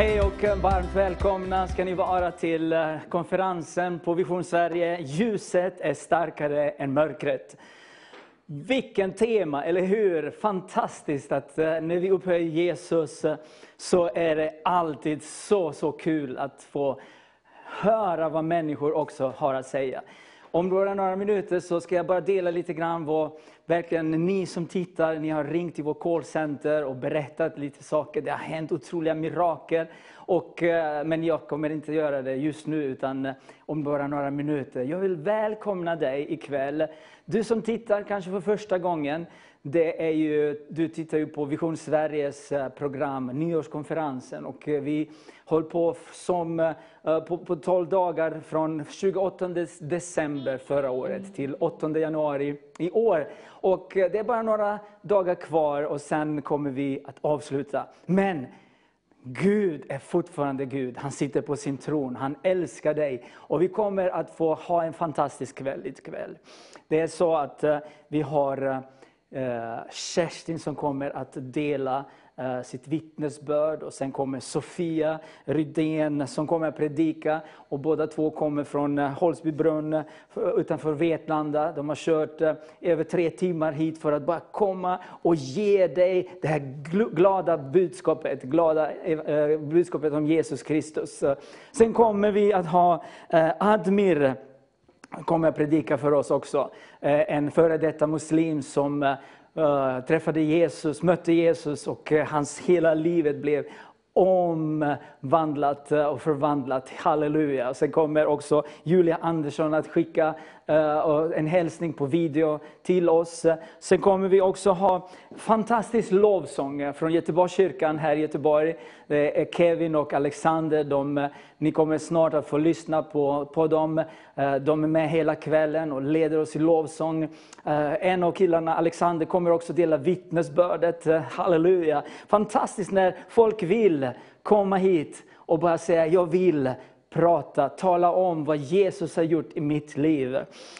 Hej och varmt välkomna ska ni vara till eh, konferensen på Vision Sverige. Ljuset är starkare än mörkret. Vilken tema, eller hur? Fantastiskt att eh, när vi upphöjer Jesus eh, så är det alltid så, så kul att få höra vad människor också har att säga. Om några, några minuter så ska jag bara dela lite grann vad verkligen ni som tittar, ni har ringt till vår callcenter och berättat lite saker. Det har hänt otroliga mirakel. Och, eh, men jag kommer inte göra det just nu, utan eh, om bara några minuter. Jag vill välkomna dig ikväll. Du som tittar kanske för första gången, det är ju, du tittar ju på Vision Sveriges eh, program, nyårskonferensen. Och vi höll på som, på, på 12 dagar från 28 december förra året till 8 januari i år. Och eh, det är bara några dagar kvar och sen kommer vi att avsluta. Men Gud är fortfarande Gud. Han sitter på sin tron. Han älskar dig. Och vi kommer att få ha en fantastisk kväll ikväll. Det är så att eh, vi har eh, Kerstin som kommer att dela Eh, sitt vittnesbörd. Och sen kommer Sofia Rydén som kommer att predika. Och båda två kommer från eh, Holsbybrunn utanför Vetlanda. De har kört eh, över tre timmar hit för att bara komma och ge dig det här glada budskapet, glada budskapet om Jesus Kristus. Sen kommer vi att ha Admir kommer att predika för oss också. En före detta muslim som uh, träffade Jesus, mötte Jesus och uh, hans hela livet blev omvandlat eh, och förvandlat. Halleluja. Sen kommer också Julia Andersson att skicka en hälsning på video till oss. Sen kommer vi också ha fantastisk lovsång från Göteborgskyrkan här i Göteborg. Det är Kevin och Alexander, de, ni kommer snart att få lyssna på, på dem. Eh, de är med hela kvällen och leder oss i lovsång. Eh, en av killarna, Alexander, kommer också dela vittnesbördet. Eh, halleluja. Fantastiskt när folk vill komma hit och bara säga, jag vill prata, tala om vad Jesus har gjort i mitt liv.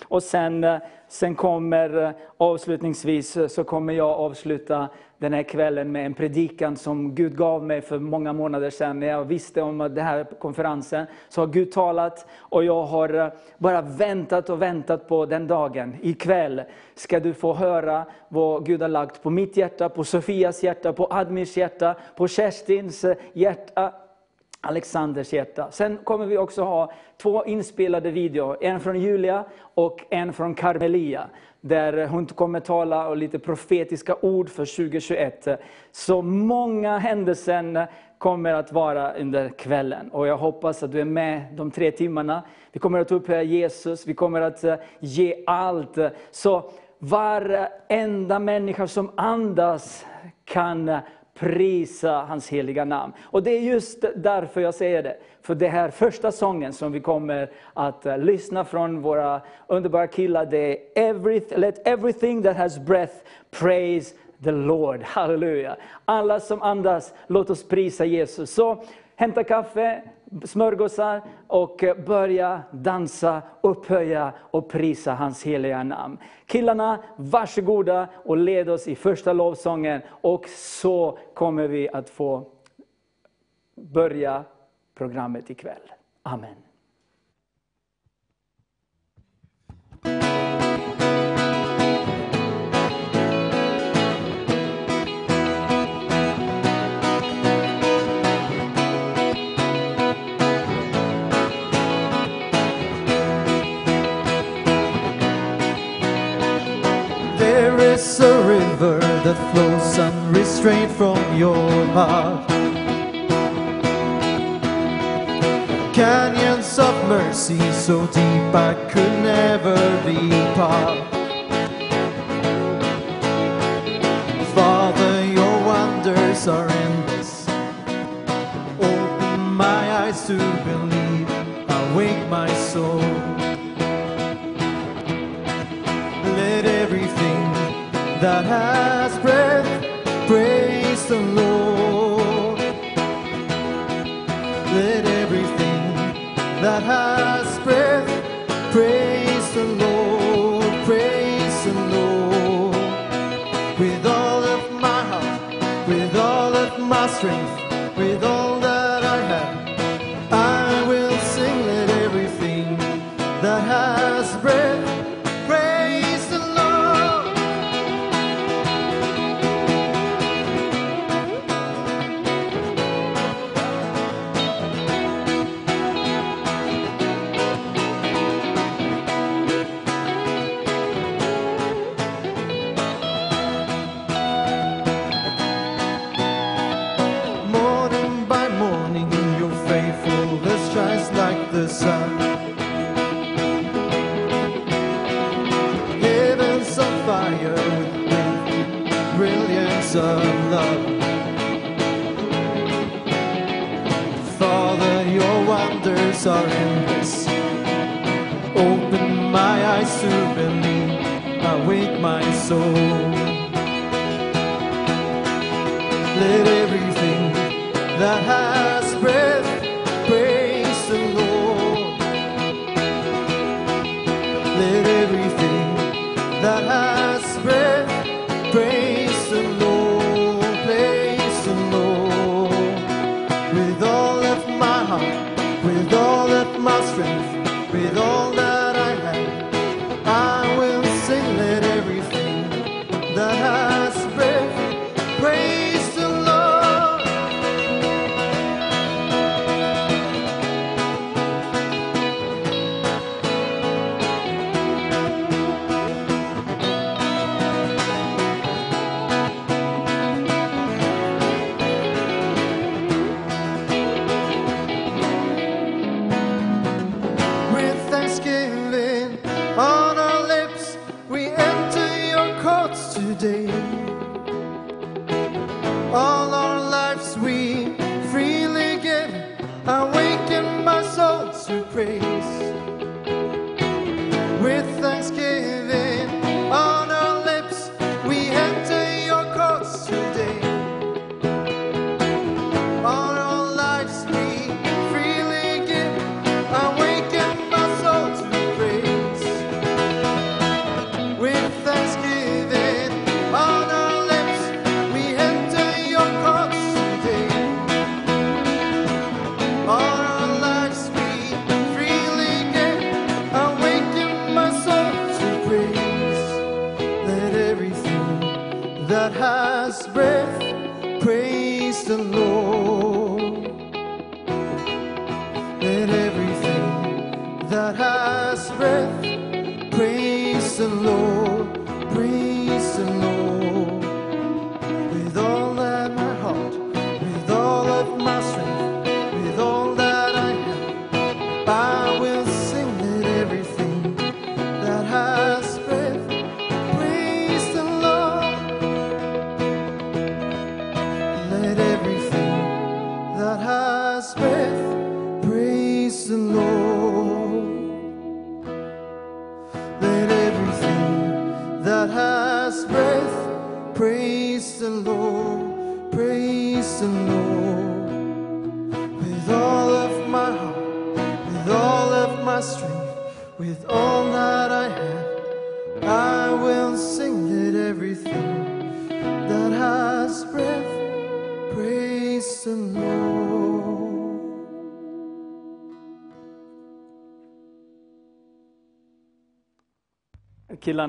Och sen, eh, sen kommer eh, avslutningsvis eh, så kommer jag avsluta den här kvällen med en predikan som Gud gav mig för många månader sedan. När jag visste om den här konferensen så har Gud talat och jag har bara väntat och väntat på den dagen. Ikväll ska du få höra vad Gud har lagt på mitt hjärta, på Sofias hjärta, på Admirs hjärta, på Kerstins hjärta Alexanders hjärta. Sen kommer vi också ha två inspelade videor, en från Julia och en från Carmelia. Där hon kommer tala och lite profetiska ord för 2021. Så många händelser kommer att vara under kvällen. Och jag hoppas att du är med de tre timmarna. Vi kommer att upphöja Jesus, vi kommer att eh, ge allt. Så varenda människa som andas kan eh, prisa hans heliga namn. Och det är just därför jag säger det. För det här första sången som vi kommer att uh, lyssna från våra underbara killar, det är every, Let everything that has breath praise the Lord. Halleluja. Alla som andas, låt oss prisa Jesus. Så hämta kaffe, smörgåsar och eh, börja dansa, upphöja och prisa hans heliga namn. Killarna, varsågoda och led oss i första lovsången och så kommer vi att få börja programmet ikväll. Amen. That flows unrestrained from your heart. Canyons of mercy so deep I could never be part. Father, your wonders are endless. Open my eyes to believe, awake my soul. That has breath praise the Lord. Let everything that has breath praise the Lord, praise the Lord. With all of my heart, with all of my strength,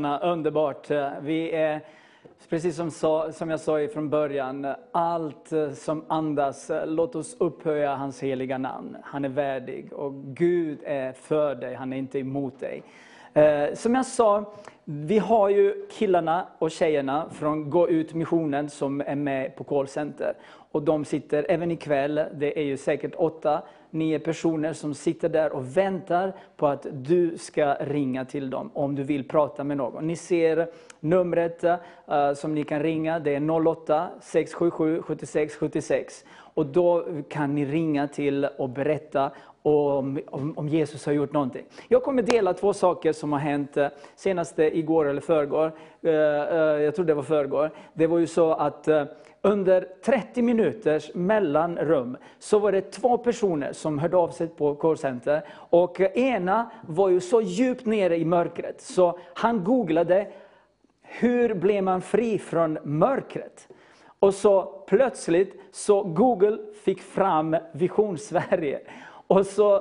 Anna, underbart. Eh, vi är, precis som, sa, som jag sa från början, allt eh, som andas, eh, låt oss upphöja hans heliga namn. Han är värdig och Gud är för dig, han är inte emot dig. Eh, Som jag sa, vi har ju killarna och tjejerna från Gå ut missionen som är med på callcenter. Och de sitter även ikväll, det är ju säkert åtta, nio personer som sitter där och väntar på att du ska ringa till dem om du vill prata med någon. Ni ser numret uh, som ni kan ringa, det är 08 677 76 76. Och då kan ni ringa till och berätta om, om, om Jesus har gjort någonting. Jag kommer dela två saker som har hänt eh, senast igår eller förrgår. Uh, uh, Jag tror det var förrgår. Det var ju så att under 30 minuters mellanrum så var det två personer som hörde av sig på callcenter. Och ena var ju så djupt nere i mörkret så han googlade hur blir man fri från mörkret? Och så plötsligt så Google fick fram Vision Sverige. Och så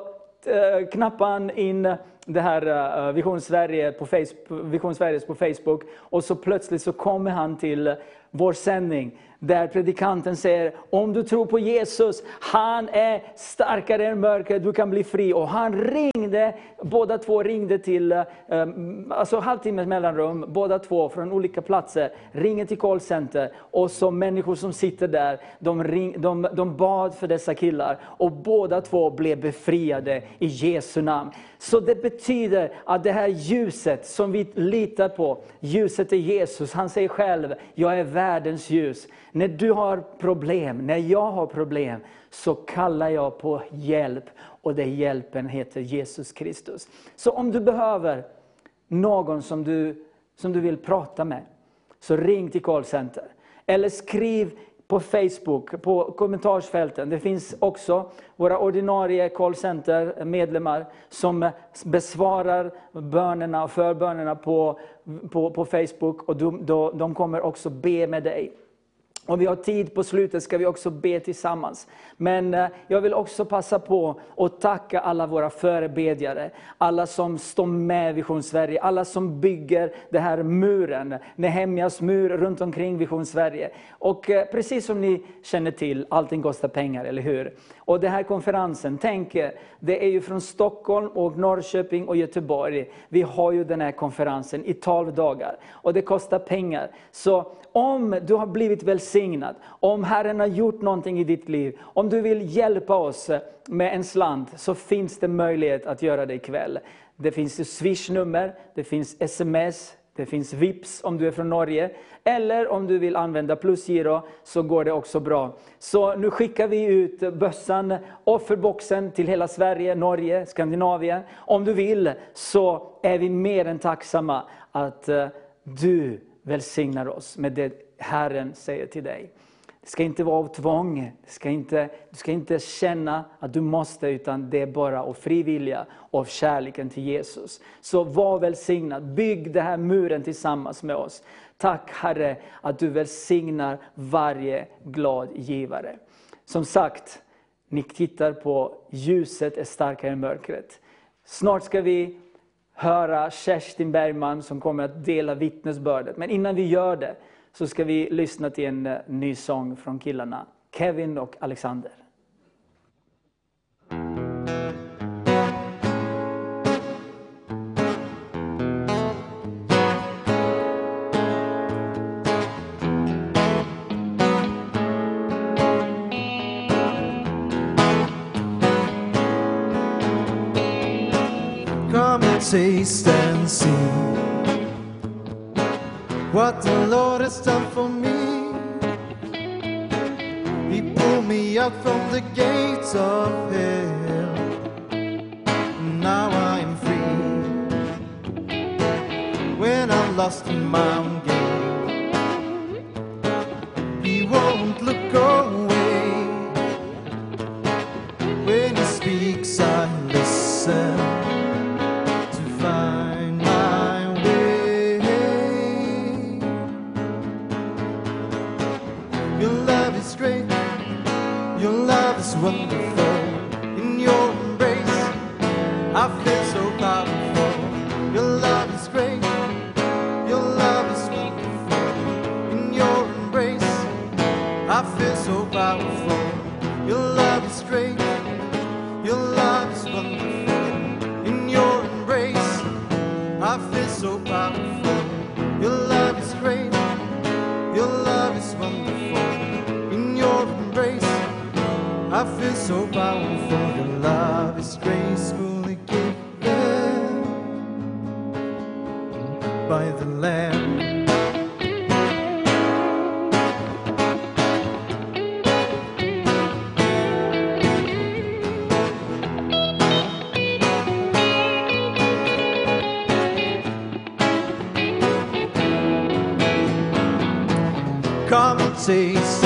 eh, knappade han in det här eh, Vision, Sverige på Facebook, Vision Sveriges på Facebook. Och så plötsligt så kommer han till vår sändning. Där predikanten säger, om du tror på Jesus, han är starkare än mörkret, du kan bli fri. Och han ringde, båda två ringde till, eh, alltså halvtimmes mellanrum, båda två från olika platser, ringer till callcenter. Och så människor som sitter där, de, ring, de, de bad för dessa killar. Och båda två blev befriade i Jesu namn. Så det betyder att det här ljuset som vi litar på, ljuset är Jesus. Han säger själv, jag är världens ljus. När du har problem, när jag har problem, så kallar jag på hjälp. Och den hjälpen heter Jesus Kristus. Så om du behöver någon som du, som du vill prata med, så ring till callcenter. Eller skriv på Facebook, på kommentarsfälten. Det finns också våra ordinarie callcenter-medlemmar som besvarar bönerna och förbönerna på, på, på Facebook. Och de, de, de kommer också be med dig. Om vi har tid på slutet ska vi också be tillsammans. Men eh, jag vill också passa på att tacka alla våra förebedjare. Alla som står med Vision Sverige, alla som bygger den här muren, Nehemjas mur runt omkring Vision Sverige. Och eh, precis som ni känner till, allting kostar pengar, eller hur? Och den här konferensen, tänk er, det är ju från Stockholm, och Norrköping och Göteborg. Vi har ju den här konferensen i 12 dagar. Och det kostar pengar. Så om du har blivit välsignad, om Herren har gjort någonting i ditt liv, om du vill hjälpa oss med en slant, så finns det möjlighet att göra det ikväll. Det finns swishnummer, det finns sms, det finns VIPS om du är från Norge. Eller om du vill använda plusgiro så går det också bra. Så nu skickar vi ut bössan, offerboxen till hela Sverige, Norge, Skandinavien. Om du vill så är vi mer än tacksamma att eh, du välsignar oss med det Herren säger till dig. Det ska inte vara av tvång, det ska inte, du ska inte känna att du måste, utan det är bara av frivilliga och av kärleken till Jesus. Så var välsignad, bygg den här muren tillsammans med oss. Tack Herre att du välsignar varje glad givare. Som sagt, ni tittar på ljuset är starkare än mörkret. Snart ska vi höra Kerstin Bergman som kommer att dela vittnesbördet. Men innan vi gör det så ska vi lyssna till en eh, ny sång från killarna, Kevin och Alexander. Come and taste and see what the Lord has done for me. He pulled me out from the gates of hell. Now I am free. When I'm lost in my own game, He won't look away. Powerful. Your love is great, your love is wonderful. In your embrace, I feel so powerful. Your love is great. Your love is wonderful. In your embrace, I feel so powerful. Your love Come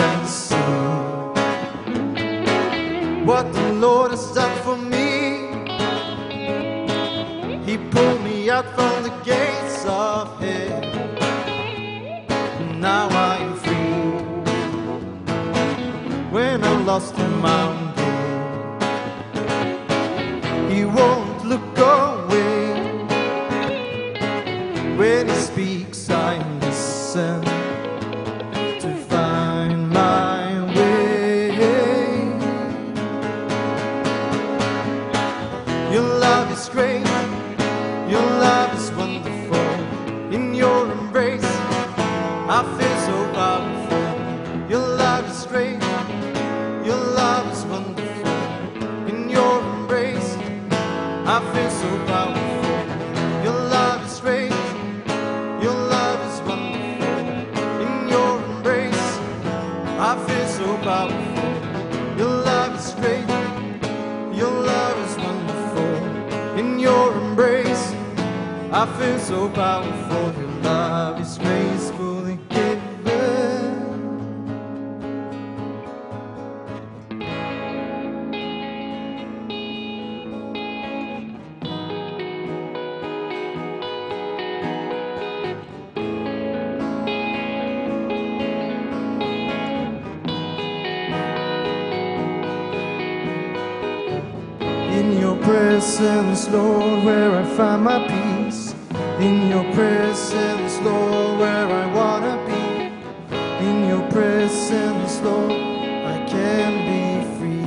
presence, Lord, I can be free.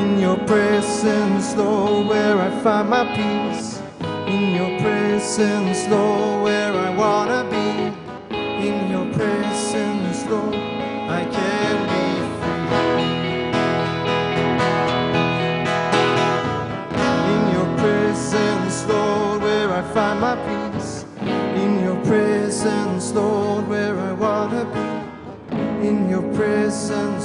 In your presence, Lord, where I find my peace. In your presence, Lord, where In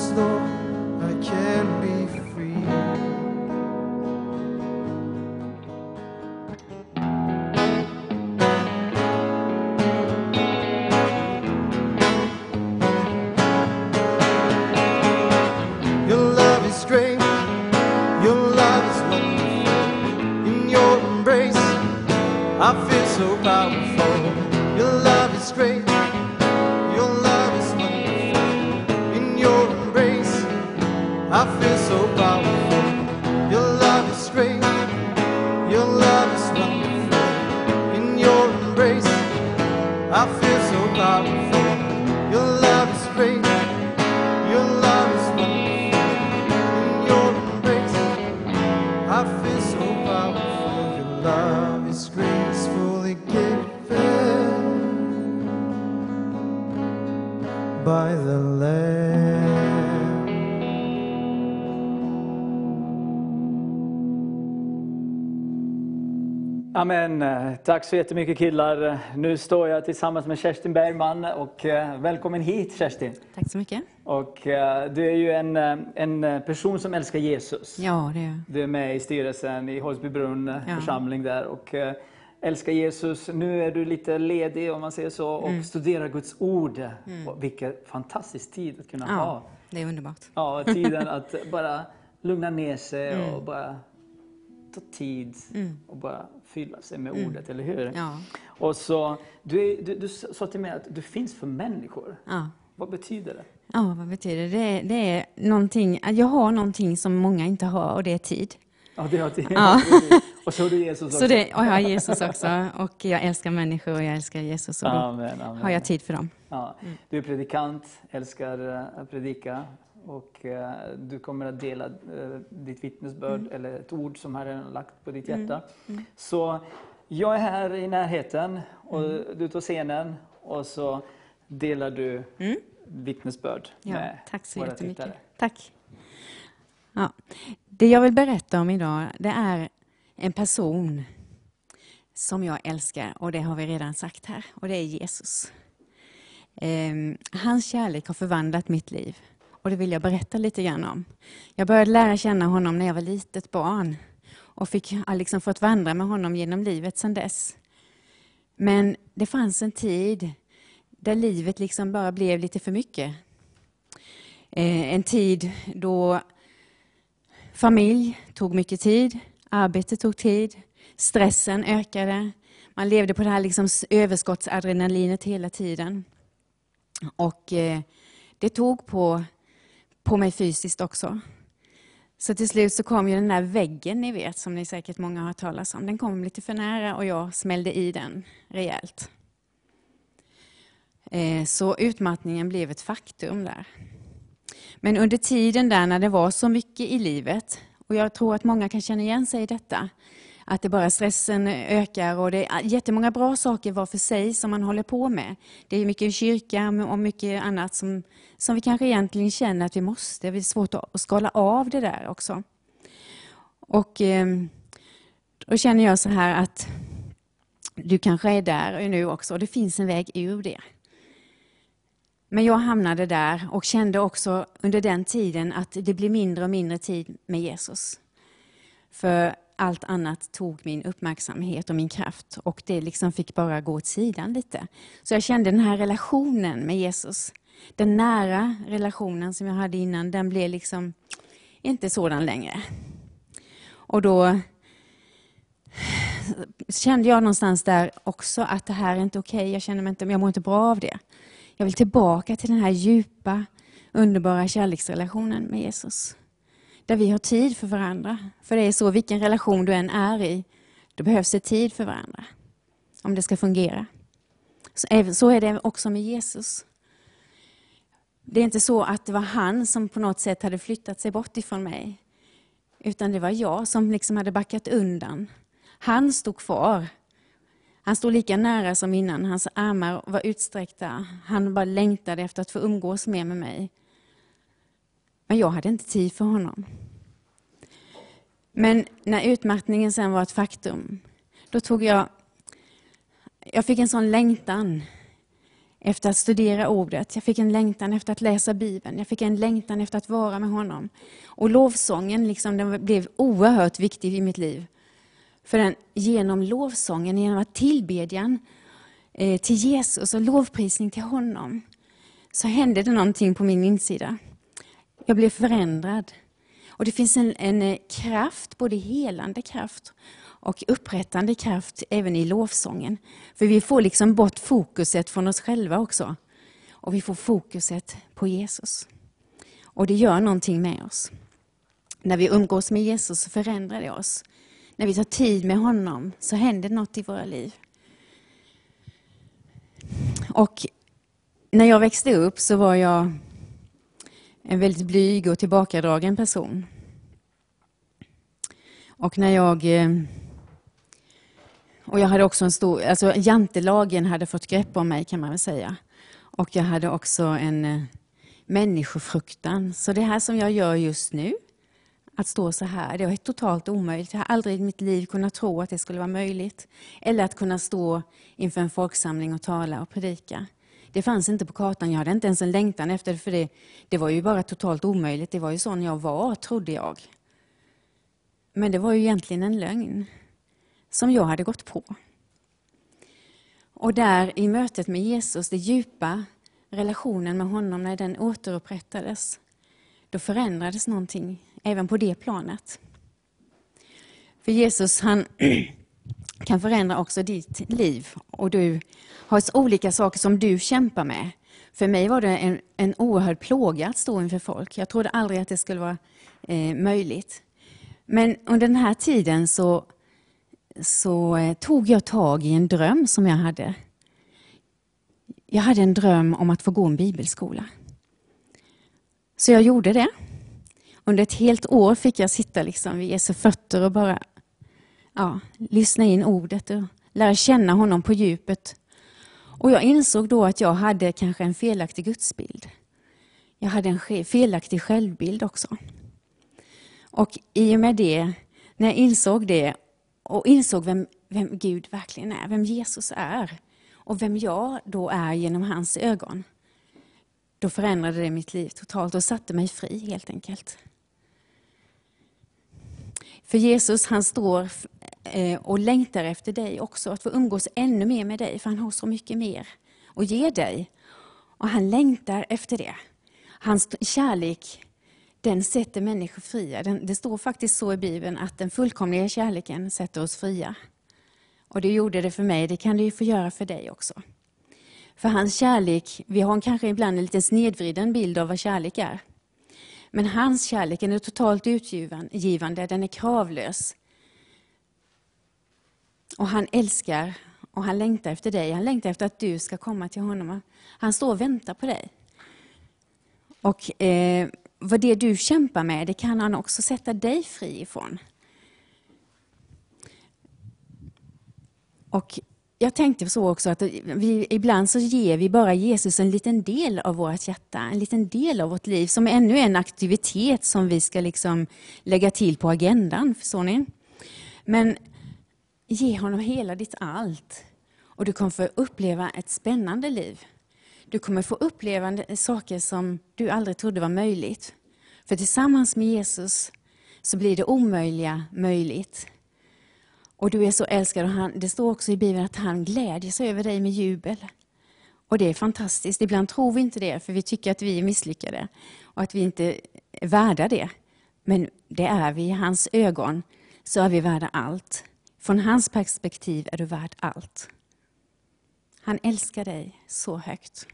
Tack så jättemycket killar. Nu står jag tillsammans med Kerstin Bergman och eh, välkommen hit Kerstin. Tack så mycket. Och eh, du är ju en, eh, en person som älskar Jesus. Ja, det är Du är med i styrelsen i Holsbybrunn Ja. församling där och älskar Jesus. Nu är du lite ledig om man säger så och Mm. studerar Guds ord. Och vilken fantastisk tid att kunna ha. Ja, det är underbart. Ja, tiden att bara lugna ner sig Mm. och bara ta tid och bara fylla sig med ordet, eller hur? Ja. Och så, du, du, du sa till mig att du finns för människor. Ja. Vad betyder det? Ja, vad betyder det? Det är, någonting, jag har någonting som många inte har och det är tid. Ja, det har till. Ja. Och så har du Jesus också. Så det, och jag har Jesus också och jag älskar människor och jag älskar Jesus och då Amen, amen. har jag tid för dem. Ja, du är predikant, älskar eh, att predika och eh, du kommer att dela eh, ditt vittnesbörd Mm. eller ett ord som Herren har lagt på ditt hjärta. Så jag är här i närheten och Mm. du tar scenen och så delar du vittnesbörd Ja, med tack så våra jättemycket. tittare. Tack. Ja. Det jag vill berätta om idag, det är en person som jag älskar och det har vi redan sagt här och det är Jesus. Ehm, hans kärlek har förvandlat mitt liv och det vill jag berätta lite grann om. Jag började lära känna honom när jag var litet barn och fick, har liksom fått vandra med honom genom livet sedan dess. Men det fanns en tid där livet liksom bara blev lite för mycket. Eh, en tid då familj tog mycket tid, arbete tog tid, stressen ökade. Man levde på det här liksom överskottsadrenalinet hela tiden. Och eh, det tog på, på mig fysiskt också. Så till slut så kom ju den där väggen ni vet, som ni säkert många har hört talas om. Den kom lite för nära och jag smällde i den rejält. Eh, så utmattningen blev ett faktum där. Men under tiden där när det var så mycket i livet, och jag tror att många kan känna igen sig i detta, att det bara stressen ökar och det är jättemånga bra saker var för sig som man håller på med. Det är mycket kyrka och mycket annat som, som vi kanske egentligen känner att vi måste. Det är svårt att skala av det där också. Och ehm, då känner jag så här att du kanske är där nu också och det finns en väg ur det. Men jag hamnade där och kände också under den tiden att det blir mindre och mindre tid med Jesus. För allt annat tog min uppmärksamhet och min kraft och det liksom fick bara gå åt sidan lite. Så jag kände den här relationen med Jesus, den nära relationen som jag hade innan, den blev liksom inte sådan längre. Och då kände jag någonstans där också att det här är inte okej, okay. jag känner mig inte, jag mår inte bra av det. Jag vill tillbaka till den här djupa, underbara kärleksrelationen med Jesus. Där vi har tid för varandra. För det är så, vilken relation du än är i, då behövs det tid för varandra. Om det ska fungera. Så är det också med Jesus. Det är inte så att det var han som på något sätt hade flyttat sig bort ifrån mig. Utan det var jag som liksom hade backat undan. Han stod kvar han stod lika nära som innan, hans armar var utsträckta. Han bara längtade efter att få umgås mer med mig. Men jag hade inte tid för honom. Men när utmattningen sen var ett faktum, då tog jag... Jag fick en sån längtan efter att studera ordet. Jag fick en längtan efter att läsa Bibeln. Jag fick en längtan efter att vara med honom. Och lovsången liksom, den blev oerhört viktig i mitt liv. För den, genom lovsången, genom att tillbedjan eh, till Jesus och lovprisning till honom, så hände det någonting på min insida. Jag blev förändrad. Och det finns en, en eh, kraft, både helande kraft och upprättande kraft även i lovsången. För vi får liksom bort fokuset från oss själva också. Och vi får fokuset på Jesus. Och det gör någonting med oss. När vi umgås med Jesus så förändrar det oss när vi tar tid med honom så händer något i våra liv. Och när jag växte upp så var jag en väldigt blyg och tillbakadragen person. Och när jag... Eh, och jag hade också en stor... Alltså jantelagen hade fått grepp om mig kan man väl säga. Och jag hade också en eh, människofruktan. Så det här som jag gör just nu, att stå så här. Det var totalt omöjligt. Jag har aldrig i mitt liv kunnat tro att det skulle vara möjligt. Eller att kunna stå inför en folksamling och tala och predika. Det fanns inte på kartan. Jag hade inte ens en längtan efter det, för det. Det var ju bara totalt omöjligt. Det var ju sån jag var, trodde jag. Men det var ju egentligen en lögn som jag hade gått på. Och där i mötet med Jesus, det djupa relationen med honom, när den återupprättades, då förändrades någonting även på det planet. För Jesus han kan förändra också ditt liv och du har olika saker som du kämpar med. För mig var det en, en oerhörd plåga att stå inför folk. Jag trodde aldrig att det skulle vara eh, möjligt. Men under den här tiden så, så eh, tog jag tag i en dröm som jag hade. Jag hade en dröm om att få gå en bibelskola. Så jag gjorde det. Under ett helt år fick jag sitta liksom vid Jesu fötter och bara ja, lyssna in ordet och lära känna honom på djupet. Och jag insåg då att jag hade kanske en felaktig gudsbild. Jag hade en felaktig självbild också. Och i och med det, när jag insåg det och insåg vem, vem Gud verkligen är, vem Jesus är och vem jag då är genom hans ögon, då förändrade det mitt liv totalt och satte mig fri helt enkelt. För Jesus han står eh, och längtar efter dig också, att få umgås ännu mer med dig, för han har så mycket mer att ge dig. Och han längtar efter det. Hans kärlek, den sätter människor fria. det står faktiskt så i Bibeln att den fullkomliga kärleken sätter oss fria. Och det gjorde det för mig, det kan det ju få göra för dig också. För hans kärlek, vi har kanske ibland en lite snedvriden bild av vad kärlek är. Men hans kärlek är totalt utgivande, den är kravlös. Och han älskar och han längtar efter dig. Han längtar efter att du ska komma till honom. Han står och väntar på dig. Och eh, vad det du kämpar med, det kan han också sätta dig fri ifrån. Och jag tänkte så också att vi, ibland så ger vi bara Jesus en liten del av vårt hjärta, en liten del av vårt liv, som ännu är en aktivitet som vi ska liksom lägga till på agendan. Förstår ni? Men ge honom hela ditt allt och du kommer få uppleva ett spännande liv. Du kommer få uppleva saker som du aldrig trodde var möjligt. För tillsammans med Jesus så blir det omöjliga möjligt. Och du är så älskad och han, det står också i Bibeln att han glädjer sig över dig med jubel. Och det är fantastiskt. Ibland tror vi inte det, för vi tycker att vi är misslyckade och att vi inte är värda det. Men det är vi i hans ögon, så är vi värda allt. Från hans perspektiv är du värd allt. Han älskar dig så högt.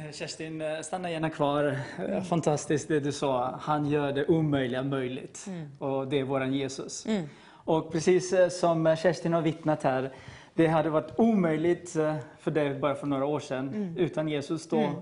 Eh, Kerstin, eh, stanna gärna kvar. Mm. Fantastiskt det du sa. Han gör det omöjliga möjligt. Mm. Och det är våran Jesus. Mm. Och precis som Kerstin har vittnat här, det hade varit omöjligt för dig bara för några år sedan mm. utan Jesus då. Mm.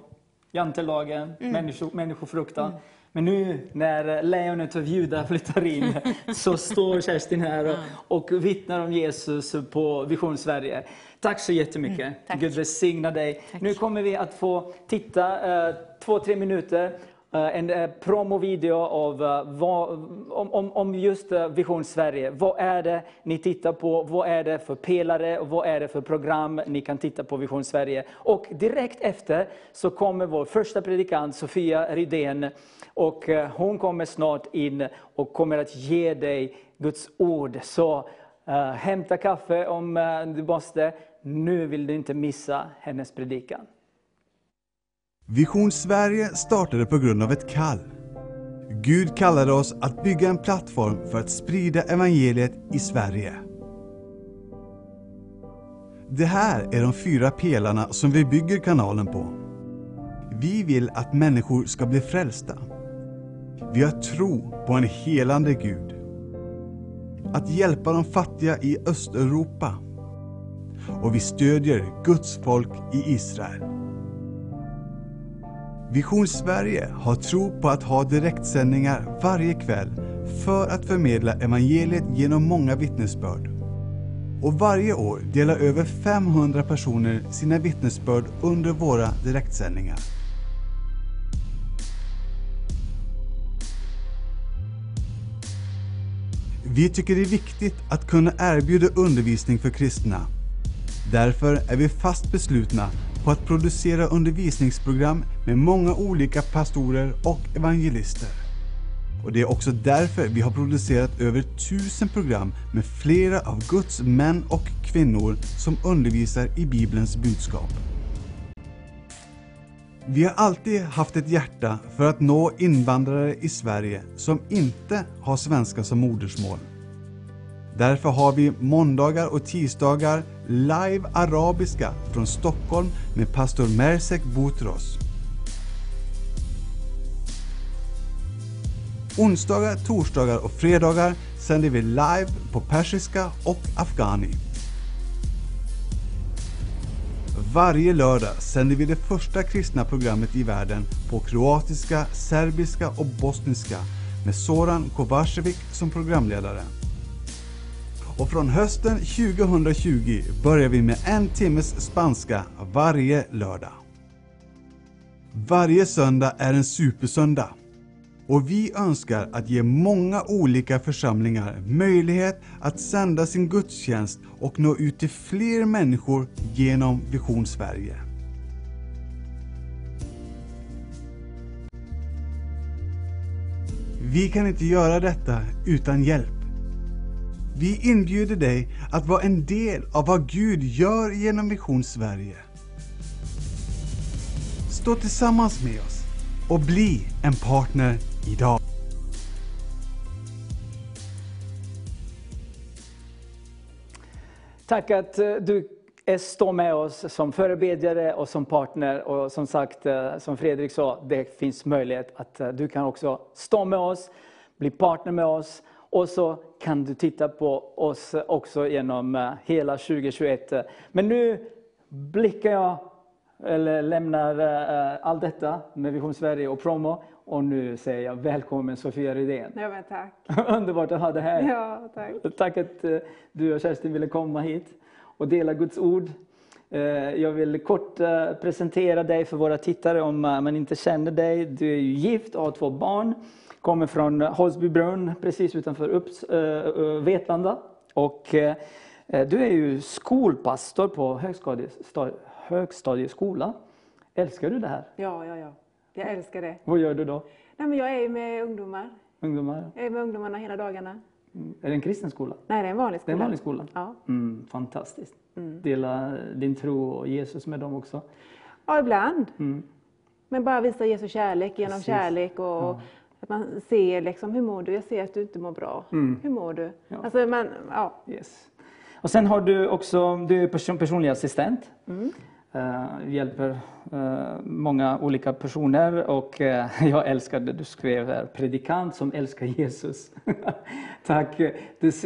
Jantelagen, mm. människo, människofruktan. Men nu när lejonet av Juda flyttar in så står Kerstin här och, och vittnar om Jesus på Vision Sverige. Tack så jättemycket. Mm, tack. Gud välsigna dig. Tack. Nu kommer vi att få titta eh, två, tre minuter eh, en eh, promovideo av, uh, vad, om, om, om just Vision Sverige. Vad är det ni tittar på? Vad är det för pelare? Och vad är det för program ni kan titta på Vision Sverige? Och direkt efter så kommer vår första predikant Sofia Rydén. Och eh, hon kommer snart in och kommer att ge dig Guds ord. Så Uh, hämta kaffe om uh, du måste. Nu vill du inte missa hennes predikan. Vision Sverige startade på grund av ett kall. Gud kallade oss att bygga en plattform för att sprida evangeliet i Sverige. Det här är de fyra pelarna som vi bygger kanalen på. Vi vill att människor ska bli frälsta. Vi har tro på en helande Gud att hjälpa de fattiga i Östeuropa. Och vi stödjer Guds folk i Israel. Vision Sverige har tro på att ha direktsändningar varje kväll för att förmedla evangeliet genom många vittnesbörd. Och varje år delar över 500 personer sina vittnesbörd under våra direktsändningar. Vi tycker det är viktigt att kunna erbjuda undervisning för kristna. Därför är vi fast beslutna på att producera undervisningsprogram med många olika pastorer och evangelister. Och Det är också därför vi har producerat över tusen program med flera av Guds män och kvinnor som undervisar i Bibelns budskap. Vi har alltid haft ett hjärta för att nå invandrare i Sverige som inte har svenska som modersmål. Därför har vi måndagar och tisdagar live arabiska från Stockholm med pastor Mersek Boutros. Onsdagar, torsdagar och fredagar sänder vi live på persiska och afghani. Varje lördag sänder vi det första kristna programmet i världen på kroatiska, serbiska och bosniska med Soran Kovacevic som programledare. Och från hösten 2020 börjar vi med en timmes spanska varje lördag. Varje söndag är en supersöndag. Och vi önskar att ge många olika församlingar möjlighet att sända sin gudstjänst och nå ut till fler människor genom Vision Sverige. Vi kan inte göra detta utan hjälp. Vi inbjuder dig att vara en del av vad Gud gör genom Vision Sverige. Stå tillsammans med oss och bli en partner idag. Tack att eh, du står med oss som förebedjare och som partner. Och som sagt, eh, som Fredrik sa, det finns möjlighet att eh, du kan också stå med oss, bli partner med oss. Och så kan du titta på oss också genom hela 2021. Men nu blickar jag, eller lämnar allt detta med Vision Sverige och promo och nu säger jag välkommen Sofia Rydén. Ja, men tack. Underbart att ha dig här. Ja, tack. Tack att eh, du och Kerstin ville komma hit och dela Guds ord. Eh, Jag vill kort eh, presentera dig för våra tittare om man inte känner dig. Du är gift och har två barn. Kommer från Holsbybrunn, precis utanför Upps, Vetlanda. Och du är ju skolpastor på högstadie- högstadieskola. Älskar du det här? Ja, ja, ja. Jag älskar det. Vad gör du då? Nej, men jag är med ungdomar. Ungdomar? Jag är med ungdomarna hela dagarna. Mm. Är det en kristen skola? Nej, det är en vanlig Det är skola. en vanlig skola? Ja. Mm, fantastiskt. Dela din tro och Jesus med dem också. ja, ibland. Mm. Men bara visa Jesu kärlek genom Precis. kärlek och att man ser liksom, hur mår du? Jag ser att du inte mår bra. Hur mår du? Mm. Ja. Alltså, man, ja. Yes. Och sen har du också, du är person, personlig assistent. Mm. Eh, hjälper eh, många olika personer och eh, jag älskar det du skrev här, predikant som älskar Jesus. Tack.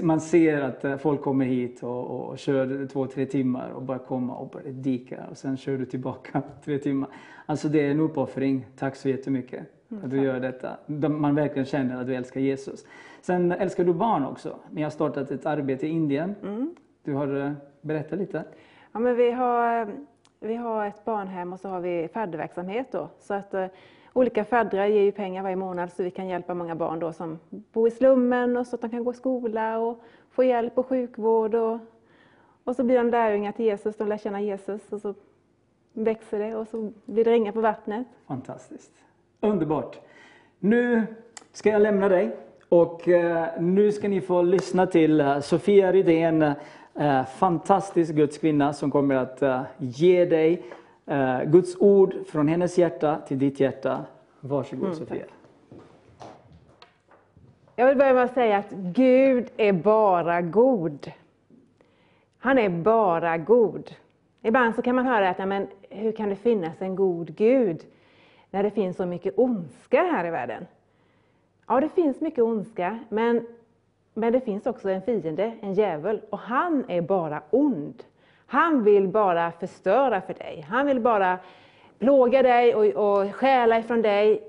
Man ser att folk kommer hit och, och kör två, tre timmar och bara komma och bara dika och sen kör du tillbaka tre timmar. Alltså det är en uppoffring. Tack så jättemycket att du gör detta. De- Man verkligen känner att du älskar Jesus. Sen älskar du barn också. Ni har startat ett arbete i Indien. Du har berättat lite. Ja, men vi, har, vi har ett barnhem och så har vi fadderverksamhet. Då. Så att, eh, olika faddrar ger ju pengar varje månad så vi kan hjälpa många barn då som bor i slummen och så att de kan gå i skola och få hjälp och sjukvård. Och, och så blir de lärjungar till Jesus, de lär känna Jesus och så växer det och så blir det ringar på vattnet. Fantastiskt. Underbart. Nu ska jag lämna dig och eh, nu ska ni få lyssna till eh, Sofia Rydén, eh, fantastisk Guds kvinna som kommer att eh, ge dig eh, Guds ord från hennes hjärta till ditt hjärta. Varsågod Sofia. Jag vill börja med att säga att Gud är bara god. Han är bara god. Ibland så kan man höra att men hur kan det finnas en god Gud när det finns så mycket ondska här i världen? Ja, det finns mycket ondska, men, men det finns också en fiende, en djävul, och han är bara ond. Han vill bara förstöra för dig. Han vill bara plåga dig och, och stjäla ifrån dig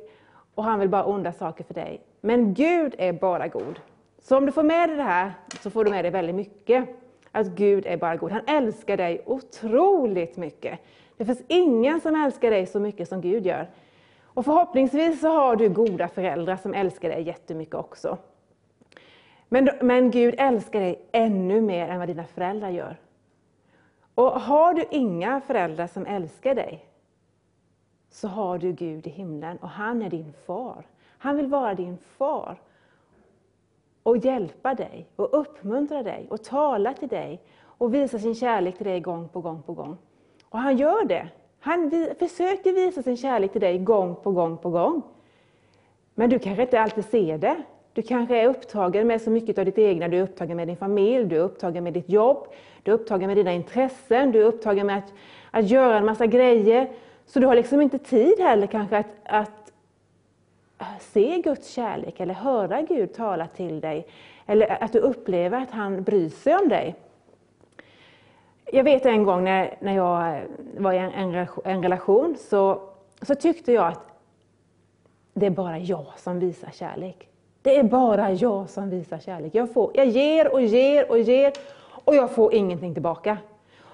och han vill bara onda saker för dig. Men Gud är bara god. Så om du får med dig det här så får du med dig väldigt mycket. Att Gud är bara god. Han älskar dig otroligt mycket. Det finns ingen som älskar dig så mycket som Gud gör. Och förhoppningsvis så har du goda föräldrar som älskar dig jättemycket också. Men, men Gud älskar dig ännu mer än vad dina föräldrar gör. Och har du inga föräldrar som älskar dig, så har du Gud i himlen och han är din far. Han vill vara din far och hjälpa dig och uppmuntra dig och tala till dig och visa sin kärlek till dig gång på gång på gång. Och han gör det. Han försöker visa sin kärlek till dig gång på gång på gång. Men du kanske inte alltid ser det. Du kanske är upptagen med så mycket av ditt egna. Du är upptagen med din familj, du är upptagen med ditt jobb, du är upptagen med dina intressen, du är upptagen med att, att göra en massa grejer. Så du har liksom inte tid heller kanske att, att äh, se Guds kärlek eller höra Gud tala till dig. Eller att du upplever att han bryr sig om dig. Jag vet en gång när, när jag äh, var i en, en, en relation så, så tyckte jag att det är bara jag som visar kärlek. Det är bara jag som visar kärlek. Jag, får, jag ger och ger och ger och jag får ingenting tillbaka.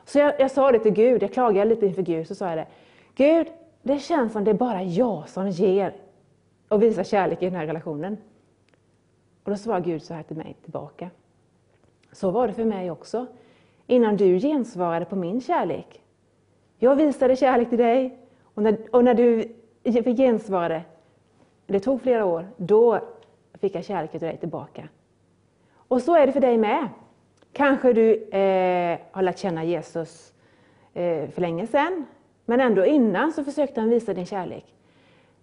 Så jag, jag sa det till Gud, jag klagade lite inför Gud, så sa jag det. Gud, det känns som det är bara jag som ger och visar kärlek i den här relationen. Och då svarade Gud så här till mig tillbaka. Så var det för mig också. Innan du gensvarade på min kärlek. Jag visade kärlek till dig och när, och när du gensvarade, det tog flera år, då fick jag kärlek till dig tillbaka. Och så är det för dig med. Kanske du eh, har lärt känna Jesus eh, för länge sedan, men ändå innan så försökte han visa din kärlek.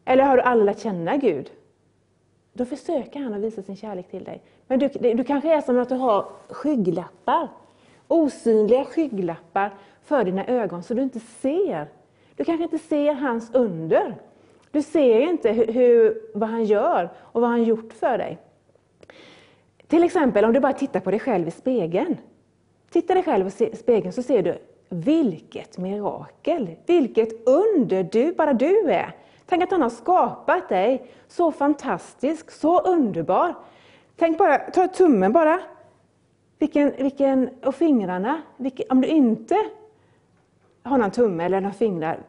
Eller har du aldrig lärt känna Gud? Då försöker han att visa sin kärlek till dig. Men du, du kanske är som att du har skygglappar. Osynliga skygglappar för dina ögon så du inte ser. Du kanske inte ser hans under. Du ser inte hur, vad han gör och vad han gjort för dig. Till exempel om du bara tittar på dig själv i spegeln. Titta dig själv i spegeln så ser du vilket mirakel, vilket under du, bara du är. Tänk att han har skapat dig så fantastisk, så underbar. Tänk bara, ta tummen bara. Vilken, vilken, och fingrarna. Vilken, om du inte har någon tumme eller några fingrar,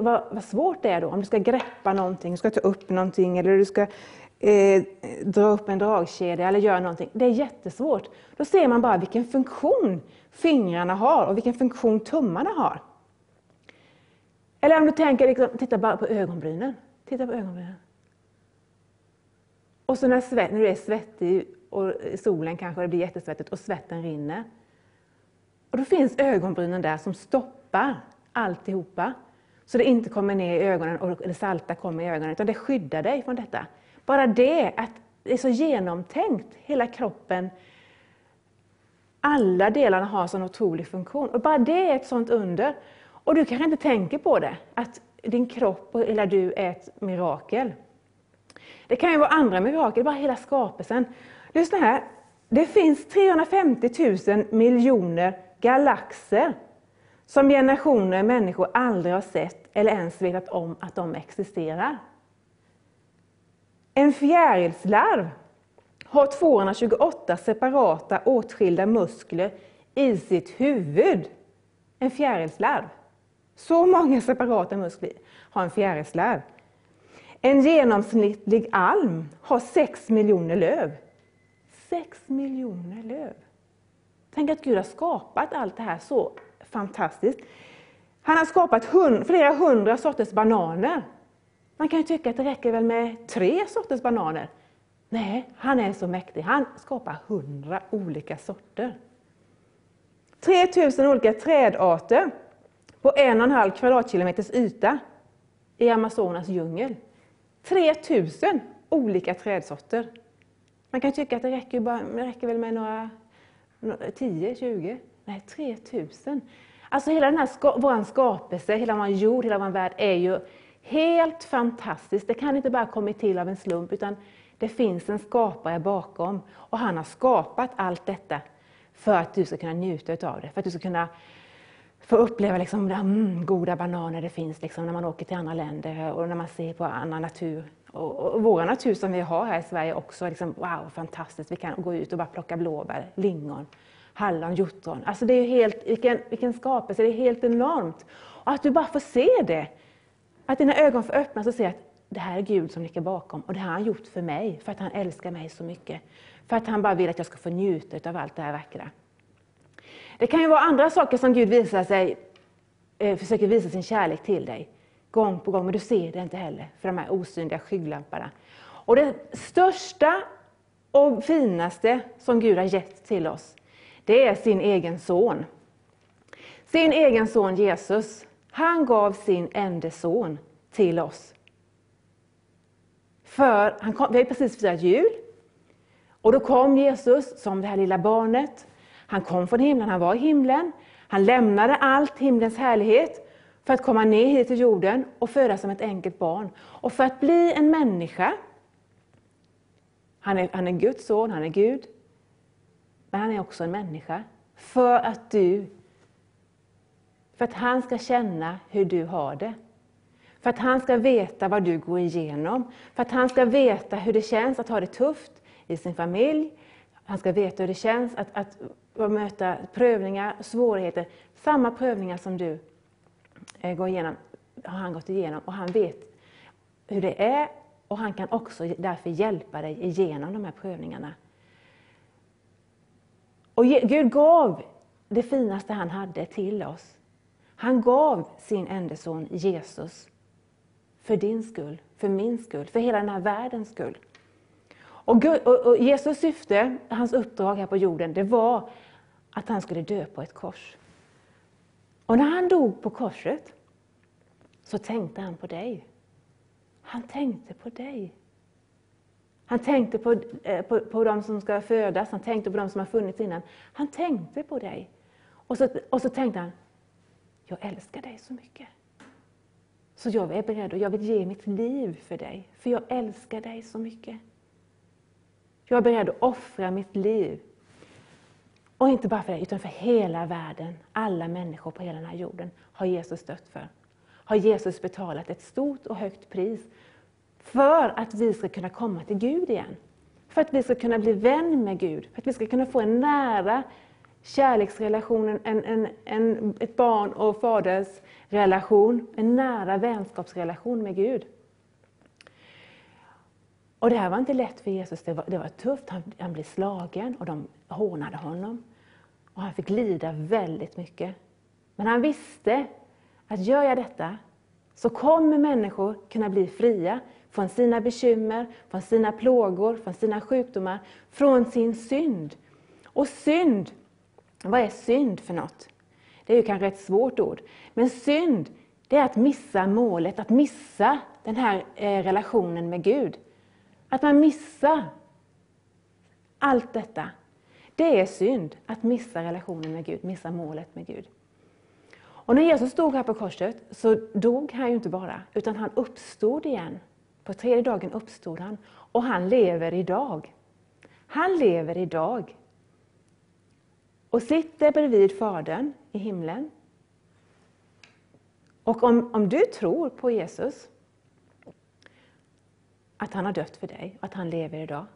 vad, vad svårt det är då om du ska greppa någonting, du ska ta upp någonting eller du ska eh, dra upp en dragkedja eller göra någonting. Det är jättesvårt. Då ser man bara vilken funktion fingrarna har och vilken funktion tummarna har. Eller om du tänker, liksom, titta bara på ögonbrynen. Titta på ögonbrynen. Och så när, svett, när du är svettig och i solen kanske det blir jättesvettigt och svetten rinner. Och då finns ögonbrynen där som stoppar alltihopa. Så det inte kommer ner i ögonen och det salta kommer i ögonen, utan det skyddar dig från detta. Bara det, att det är så genomtänkt, hela kroppen. Alla delarna har sån otrolig funktion. Och bara det är ett sånt under. Och du kanske inte tänker på det, att din kropp eller du är ett mirakel. Det kan ju vara andra mirakel, bara hela skapelsen. Lyssna här, det finns 350 000 miljoner galaxer som generationer människor aldrig har sett eller ens vetat om att de existerar. En fjärilslarv har 228 separata åtskilda muskler i sitt huvud. En fjärilslarv. Så många separata muskler har en fjärilslarv. En genomsnittlig alm har 6 miljoner löv. 6 miljoner löv. Tänk att Gud har skapat allt det här så fantastiskt. Han har skapat hund, flera hundra sorters bananer. Man kan ju tycka att det räcker väl med tre sorters bananer. Nej, han är så mäktig. Han skapar hundra olika sorter. 3000 olika trädarter på en och en halv kvadratkilometers yta i Amazonas djungel. 3000 olika trädsorter. Man kan tycka att det räcker, bara, det räcker väl med några 10, 20? Nej, 3000. Alltså hela den här ska, vår skapelse, hela vår jord, hela vår värld är ju helt fantastisk. Det kan inte bara komma till av en slump, utan det finns en skapare bakom. Och han har skapat allt detta för att du ska kunna njuta av det, för att du ska kunna få uppleva liksom, mm, goda bananer det finns liksom, när man åker till andra länder och när man ser på annan natur. Och, och, och vår natur som vi har här i Sverige också, liksom, wow, fantastiskt. Vi kan gå ut och bara plocka blåbär, lingon, hallonhjortron. Alltså det är helt, vilken, vilken skapelse, det är helt enormt. Och att du bara får se det. Att dina ögon får öppnas och se att det här är Gud som ligger bakom och det har han gjort för mig, för att han älskar mig så mycket. För att han bara vill att jag ska få njuta av allt det här vackra. Det kan ju vara andra saker som Gud visar sig, eh, försöker visa sin kärlek till dig. Gång på gång, men du ser det inte heller för de här osynliga skygglamporna. Och det största och finaste som Gud har gett till oss, det är sin egen son. Sin egen son Jesus. Han gav sin enda son till oss. För han kom, vi har precis firat jul. Och då kom Jesus som det här lilla barnet. Han kom från himlen, han var i himlen. Han lämnade allt himlens härlighet för att komma ner hit till jorden och födas som ett enkelt barn. Och för att bli en människa. Han är, han är Guds son, han är Gud. Men han är också en människa. För att du, för att han ska känna hur du har det. För att han ska veta vad du går igenom. För att han ska veta hur det känns att ha det tufft i sin familj. Han ska veta hur det känns att, att, möta prövningar, svårigheter. Samma prövningar som du eh, går igenom har han gått igenom och han vet hur det är och han kan också därför hjälpa dig igenom de här prövningarna. Och Gud gav det finaste han hade till oss. Han gav sin enda son Jesus för din skull, för min skull, för hela den här världens skull. Och, Gud, och, och Jesus syfte, hans uppdrag här på jorden, det var att han skulle dö på ett kors. Och när han dog på korset så tänkte han på dig. Han tänkte på dig. Han tänkte på, eh, på, på de som ska födas, han tänkte på de som har funnits innan. Han tänkte på dig. Och så, och så tänkte han, jag älskar dig så mycket. Så jag är beredd och jag vill ge mitt liv för dig, för jag älskar dig så mycket. Jag är beredd att offra mitt liv. Och inte bara för dig, utan för hela världen. Alla människor på hela den här jorden har Jesus dött för. har Jesus betalat ett stort och högt pris för att vi ska kunna komma till Gud igen. För att vi ska kunna bli vän med Gud, för att vi ska kunna få en nära kärleksrelation, en, en, en, ett barn och faders relation, en nära vänskapsrelation med Gud. Och det här var inte lätt för Jesus, det var, det var tufft. Han, han blev slagen och de hånade honom. Och han fick lida väldigt mycket. Men han visste att gör jag detta så kommer människor kunna bli fria från sina bekymmer, från sina plågor, från sina sjukdomar, från sin synd. Och synd, vad är synd för något? Det är ju kanske ett svårt ord. Men synd, det är att missa målet, att missa den här eh, relationen med Gud. Att man missar allt detta. Det är synd, att missa relationen med Gud, missa målet med Gud. Och när Jesus stod här på korset så dog han ju inte bara, utan han uppstod igen. På tredje dagen uppstod han och han lever idag. Han lever idag. Och sitter bredvid Fadern i himlen. Och om, om du tror på Jesus, att han har dött för dig, att han lever idag,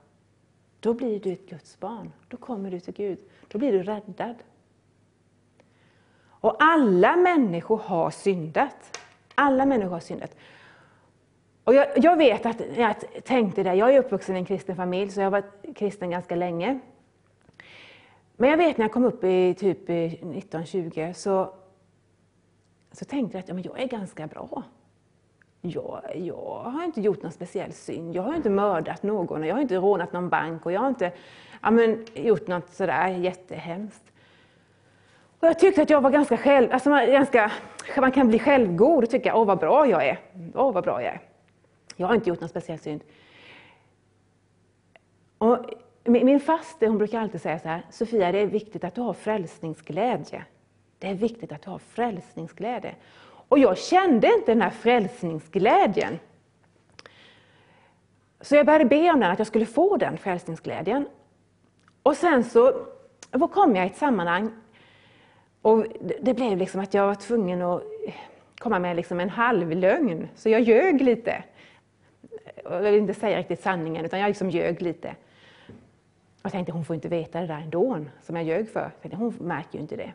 då blir du ett Guds barn. Då kommer du till Gud. Då blir du räddad. Och alla människor har syndat. Alla människor har syndat. Och jag, jag, vet att jag tänkte det, jag är uppvuxen i en kristen familj, så jag har varit kristen ganska länge. Men jag vet när jag kom upp i typ eh, 1920 så, så tänkte jag att ja, men jag är ganska bra. Jag, jag har inte gjort någon speciell synd. Jag har inte mördat någon, jag har inte rånat någon bank och jag har inte ja, men, gjort något sådär jättehemskt. Och jag tyckte att jag var ganska själv, alltså man, ganska, man kan bli självgod och tycka, åh vad bra jag är. Åh vad bra jag är. Jag har inte gjort någon speciell synd. Och min faste hon brukar alltid säga så här, Sofia det är viktigt att du har frälsningsglädje. Det är viktigt att du har frälsningsglädje. Och jag kände inte den här frälsningsglädjen. Så jag började be om den, att jag skulle få den frälsningsglädjen. Och sen så kom jag i ett sammanhang och det blev liksom att jag var tvungen att komma med liksom en halvlögn, så jag ljög lite. Jag vill inte säga riktigt sanningen, utan jag liksom ljög lite. Jag tänkte hon får inte veta det där ändå, som jag ljög för. Jag tänkte, hon märker ju inte det.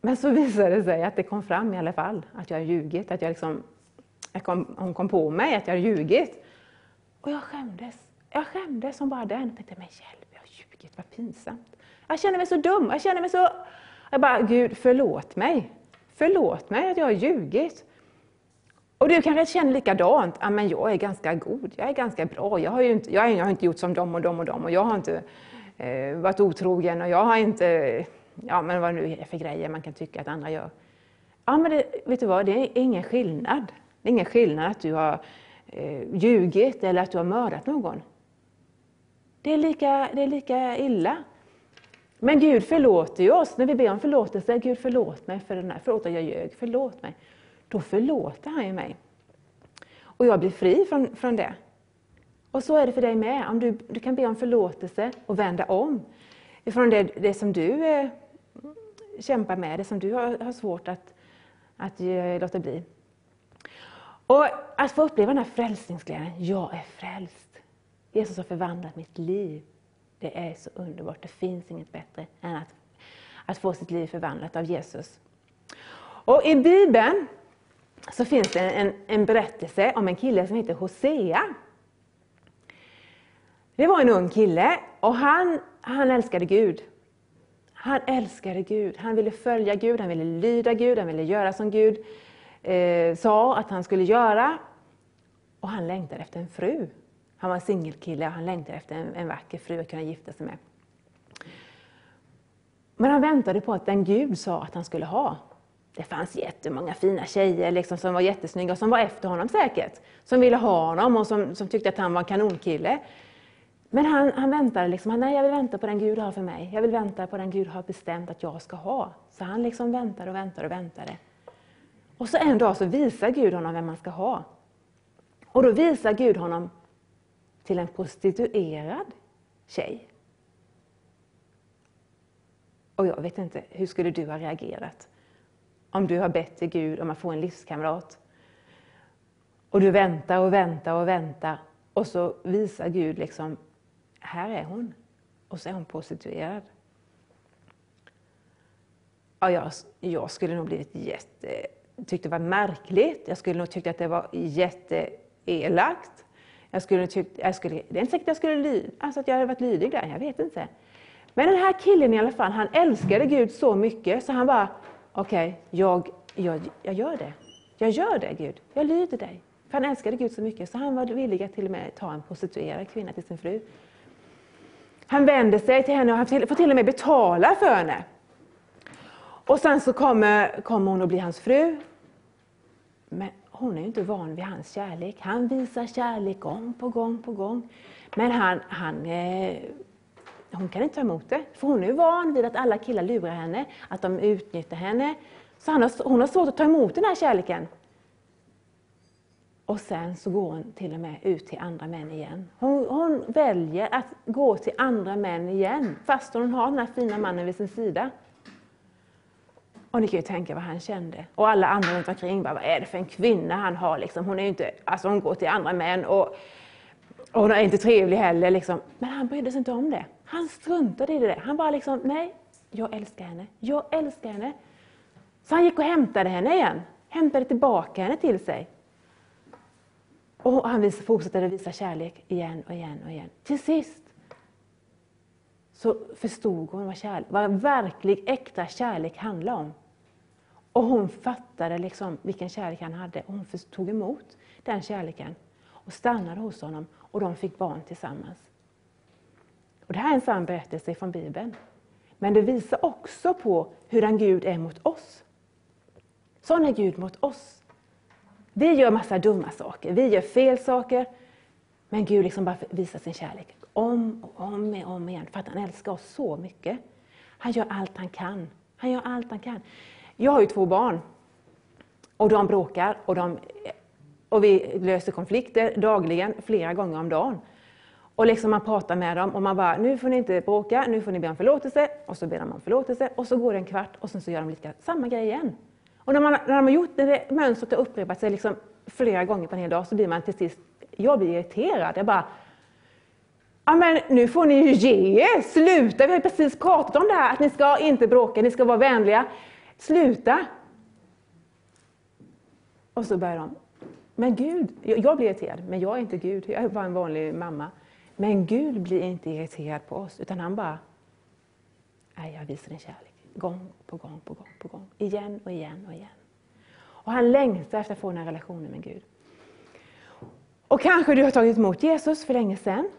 Men så visade det sig att det kom fram i alla fall, att jag har ljugit. Att jag liksom, jag kom, hon kom på mig att jag har ljugit. Och jag skämdes. Jag skämdes som bara den. Jag tänkte, men hjälp, jag har ljugit, vad pinsamt. Jag känner mig så dum. Jag känner mig så... Jag bara, Gud förlåt mig. Förlåt mig att jag har ljugit. Och du kanske känner likadant, ja, men jag är ganska god, jag är ganska bra, jag har, ju inte, jag, har inte gjort som dem och dem och dem och jag har inte eh, varit otrogen och jag har inte, ja men vad nu är för grejer man kan tycka att andra gör. Ja men det, vet du vad, det är ingen skillnad. Det är ingen skillnad att du har eh, ljugit eller att du har mördat någon. Det är lika, det är lika illa. Men Gud förlåter ju oss när vi ber om förlåtelse. Gud förlåt mig för den här, förlåt att jag ljög, förlåt mig då förlåter han ju mig. Och jag blir fri från, från det. Och så är det för dig med. Om du, du kan be om förlåtelse och vända om ifrån det, det som du eh, kämpar med, det som du har, har svårt att, att eh, låta bli. Och att få uppleva den här frälsningsglädjen. Jag är frälst. Jesus har förvandlat mitt liv. Det är så underbart. Det finns inget bättre än att, att få sitt liv förvandlat av Jesus. Och i Bibeln så finns det en, en berättelse om en kille som heter Hosea. Det var en ung kille och han, han älskade Gud. Han älskade Gud, han ville följa Gud, han ville lyda Gud, han ville göra som Gud eh, sa att han skulle göra. Och han längtade efter en fru. Han var en singelkille och han längtade efter en, en vacker fru att kunna gifta sig med. Men han väntade på att den Gud sa att han skulle ha, det fanns jättemånga fina tjejer liksom, som var jättesnygga och som var efter honom säkert. Som ville ha honom och som, som tyckte att han var en kanonkille. Men han, han väntade, liksom, Han, nej jag vill vänta på den Gud har för mig. Jag vill vänta på den Gud har bestämt att jag ska ha. Så han liksom väntade och väntade och väntade. Och så en dag så visar Gud honom vem man ska ha. Och då visar Gud honom till en prostituerad tjej. Och jag vet inte, hur skulle du ha reagerat? Om du har bett till Gud om att få en livskamrat. Och du väntar och väntar och väntar och så visar Gud liksom, här är hon. Och så är hon prostituerad. Ja, jag, jag skulle nog blivit jätte, tyckte det var märkligt. Jag skulle nog tyckt att det var jätteelakt. Jag skulle tyckt, jag skulle, det är inte säkert jag skulle ly, alltså att jag hade varit lydig där, jag vet inte. Men den här killen i alla fall, han älskade Gud så mycket så han bara, okej, okay, jag, jag, jag gör det. Jag gör det Gud, jag lyder dig. För han älskade Gud så mycket så han var villig att till och med ta en prostituerad kvinna till sin fru. Han vänder sig till henne och han får till och med betala för henne. Och sen så kommer, kommer hon att bli hans fru. Men hon är ju inte van vid hans kärlek. Han visar kärlek gång på gång på gång. Men han, han, eh, hon kan inte ta emot det. För hon är van vid att alla killar lurar henne, att de utnyttjar henne. Så har, hon har svårt att ta emot den här kärleken. Och sen så går hon till och med ut till andra män igen. Hon, hon väljer att gå till andra män igen, fast hon har den här fina mannen vid sin sida. Och ni kan ju tänka vad han kände. Och alla andra runt omkring bara, vad är det för en kvinna han har? Liksom. Hon, är inte, alltså hon går till andra män och, och hon är inte trevlig heller. Liksom. Men han brydde sig inte om det. Han struntade i det. Han bara liksom, nej, jag älskar henne. Jag älskar henne. Så han gick och hämtade henne igen. Hämtade tillbaka henne till sig. Och han fortsatte att visa kärlek igen och igen och igen. Till sist så förstod hon vad, kärlek, vad verklig, äkta kärlek handlade om. Och hon fattade liksom vilken kärlek han hade och hon tog emot den kärleken och stannade hos honom och de fick barn tillsammans. Och det här är en sann berättelse från Bibeln. Men det visar också på hur Gud är mot oss. Sån är Gud mot oss. Vi gör massa dumma saker, vi gör fel saker. Men Gud liksom bara visar sin kärlek om och om, och om igen för att han älskar oss så mycket. Han gör allt han kan. Han gör allt han kan. Jag har ju två barn. Och de bråkar och, de, och vi löser konflikter dagligen, flera gånger om dagen. Och liksom man pratar med dem och man bara, nu får ni inte bråka, nu får ni be om förlåtelse. Och så ber de om förlåtelse och så går det en kvart och sen så gör de lika, samma grej igen. Och när, man, när de har gjort det, mönstret har upprepat sig liksom flera gånger på en hel dag så blir man till sist, jag blir irriterad. Jag bara, ja men nu får ni ju ge er, sluta, vi har ju precis pratat om det här att ni ska inte bråka, ni ska vara vänliga. Sluta! Och så börjar de, men Gud, jag blir irriterad, men jag är inte Gud, jag är bara en vanlig mamma. Men Gud blir inte irriterad på oss, utan han bara, nej jag visar din kärlek. Gång på gång på gång på gång. Igen och igen och igen. Och han längtar efter att få den här relationen med Gud. Och kanske du har tagit emot Jesus för länge sedan.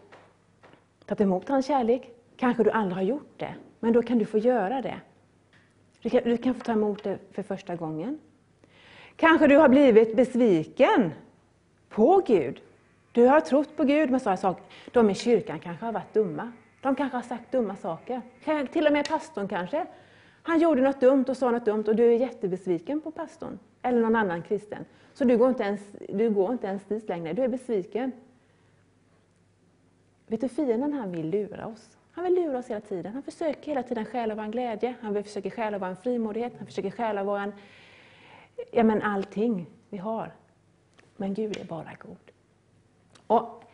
Tagit emot hans kärlek. Kanske du aldrig har gjort det. Men då kan du få göra det. Du kan, du kan få ta emot det för första gången. Kanske du har blivit besviken på Gud. Du har trott på Gud, men så sak. de i kyrkan kanske har varit dumma. De kanske har sagt dumma saker. Till och med pastorn kanske han gjorde något dumt och sa något dumt och du är jättebesviken på pastorn eller någon annan kristen. Så du går inte ens, du går inte ens dit längre, du är besviken. Vet du, fienden han vill lura oss. Han vill lura oss hela tiden. Han försöker hela tiden stjäla vår glädje, han försöker stjäla vår frimodighet, han försöker stjäla vår, ja men allting vi har. Men Gud är bara god. Och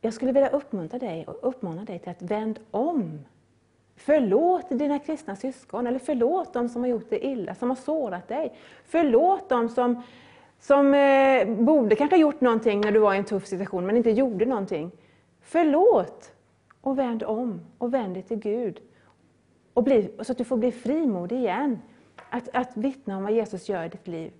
jag skulle vilja uppmuntra dig och uppmana dig till att vänd om Förlåt dina kristna syskon, eller förlåt dem som har gjort dig illa, som har sårat dig. Förlåt dem som, som eh, borde kanske ha gjort någonting när du var i en tuff situation, men inte gjorde någonting. Förlåt! Och vänd om, och vänd dig till Gud. Och bli, så att du får bli frimodig igen. Att, att vittna om vad Jesus gör i ditt liv.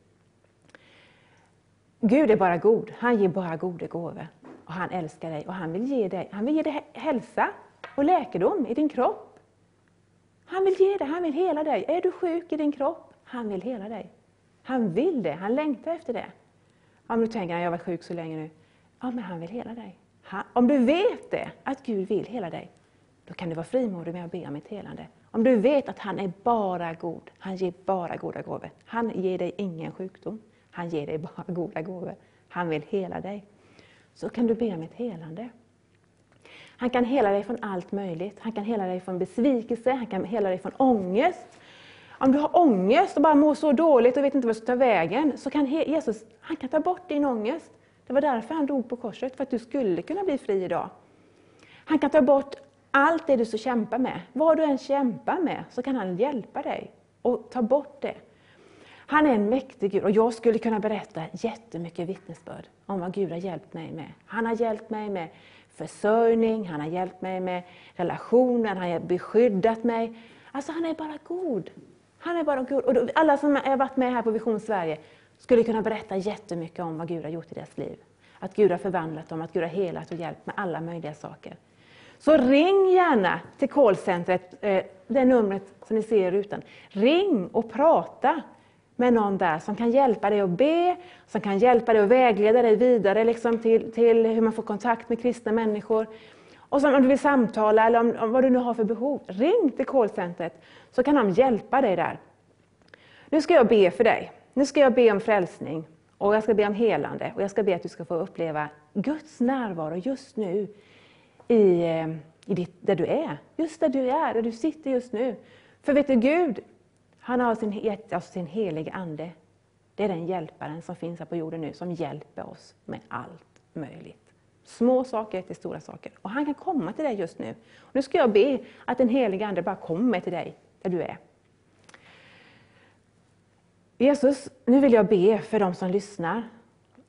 Gud är bara god, han ger bara goda gåvor. Och han älskar dig och han vill ge dig, han vill ge dig hälsa och läkedom i din kropp. Han vill ge dig, han vill hela dig. Är du sjuk i din kropp? Han vill hela dig. Han vill det, han längtar efter det. Om du tänker, jag har varit sjuk så länge nu. Ja, men han vill hela dig. Han, om du vet det, att Gud vill hela dig, då kan du vara frimodig med att be om ett helande. Om du vet att han är bara god, han ger bara goda gåvor. Han ger dig ingen sjukdom, han ger dig bara goda gåvor. Han vill hela dig. Så kan du be om ett helande. Han kan hela dig från allt möjligt. Han kan hela dig från besvikelse, han kan hela dig från ångest. Om du har ångest och bara mår så dåligt och vet inte vad du ska ta vägen, så kan Jesus han kan ta bort din ångest. Det var därför han dog på korset, för att du skulle kunna bli fri idag. Han kan ta bort allt det du så kämpar med. Vad du än kämpar med, så kan han hjälpa dig och ta bort det. Han är en mäktig Gud och jag skulle kunna berätta jättemycket vittnesbörd om vad Gud har hjälpt mig med. Han har hjälpt mig med försörjning, han har hjälpt mig med relationer, han har beskyddat mig. Alltså han är bara god. Han är bara god. Och alla som har varit med här på Vision Sverige skulle kunna berätta jättemycket om vad Gud har gjort i deras liv. Att Gud har förvandlat dem, att Gud har helat och hjälpt med alla möjliga saker. Så ring gärna till callcentret, eh, det numret som ni ser i rutan. Ring och prata med någon där som kan hjälpa dig att be, som kan hjälpa dig att vägleda dig vidare liksom till, till hur man får kontakt med kristna människor. Och så om du vill samtala eller om, om vad du nu har för behov, ring till callcentret så kan de hjälpa dig där. Nu ska jag be för dig. Nu ska jag be om frälsning och jag ska be om helande och jag ska be att du ska få uppleva Guds närvaro just nu i, eh, i ditt, där du är. Just där du är, där du sitter just nu. För vet du, Gud, han har sin, gett oss alltså sin helige Ande. Det är den hjälparen som finns här på jorden nu, som hjälper oss med allt möjligt. Små saker till stora saker. Och han kan komma till dig just nu. Nu ska jag be att den helige Ande bara kommer till dig, där du är. Jesus, nu vill jag be för dem som lyssnar.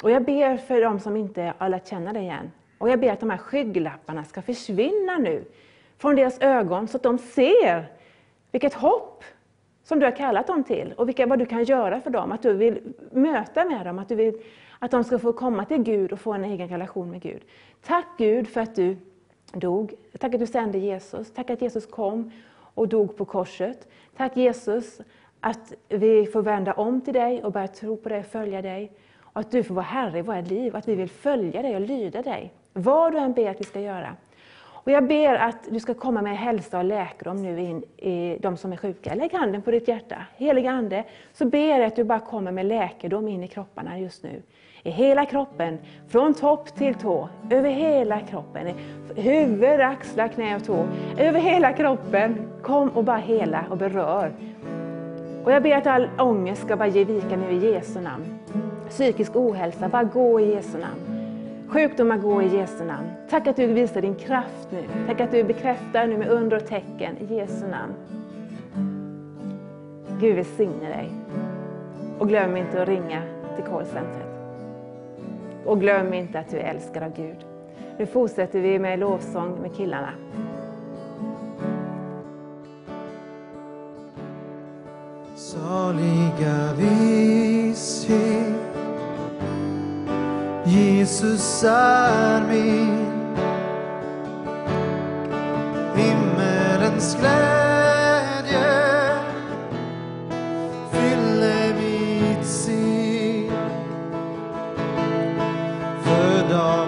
Och jag ber för dem som inte har lärt känna dig än. Och jag ber att de här skygglapparna ska försvinna nu från deras ögon så att de ser vilket hopp som du har kallat dem till och vilka, vad du kan göra för dem. Att du vill möta med dem, att, du vill, att de ska få komma till Gud och få en egen relation med Gud. Tack Gud för att du dog. Tack att du sände Jesus. Tack att Jesus kom och dog på korset. Tack Jesus att vi får vända om till dig och börja tro på dig och följa dig. Och att du får vara Herre i våra liv, att vi vill följa dig och lyda dig. Vad du än ber att vi ska göra. Och jag ber att du ska komma med hälsa och läkedom nu in i de som är sjuka. Lägg handen på ditt hjärta. Heliga Ande, så ber jag att du bara kommer med läkedom in i kropparna just nu. I hela kroppen, från topp till tå, över hela kroppen. Huvud, axlar, knä och tå. Över hela kroppen. Kom och bara hela och berör. Och jag ber att all ångest ska bara ge vika nu i Jesu namn. Psykisk ohälsa, bara gå i Jesu namn. Sjukdomar gå i Jesu namn. Tack att du visar din kraft nu. Tack att du bekräftar nu med under och tecken i Jesu namn. Gud välsigne dig. Och glöm inte att ringa till callcentret. Och glöm inte att du är älskad av Gud. Nu fortsätter vi med lovsång med killarna. Saliga visshet Jesus är min. Himmelens glädje fyller mitt sinn. Född av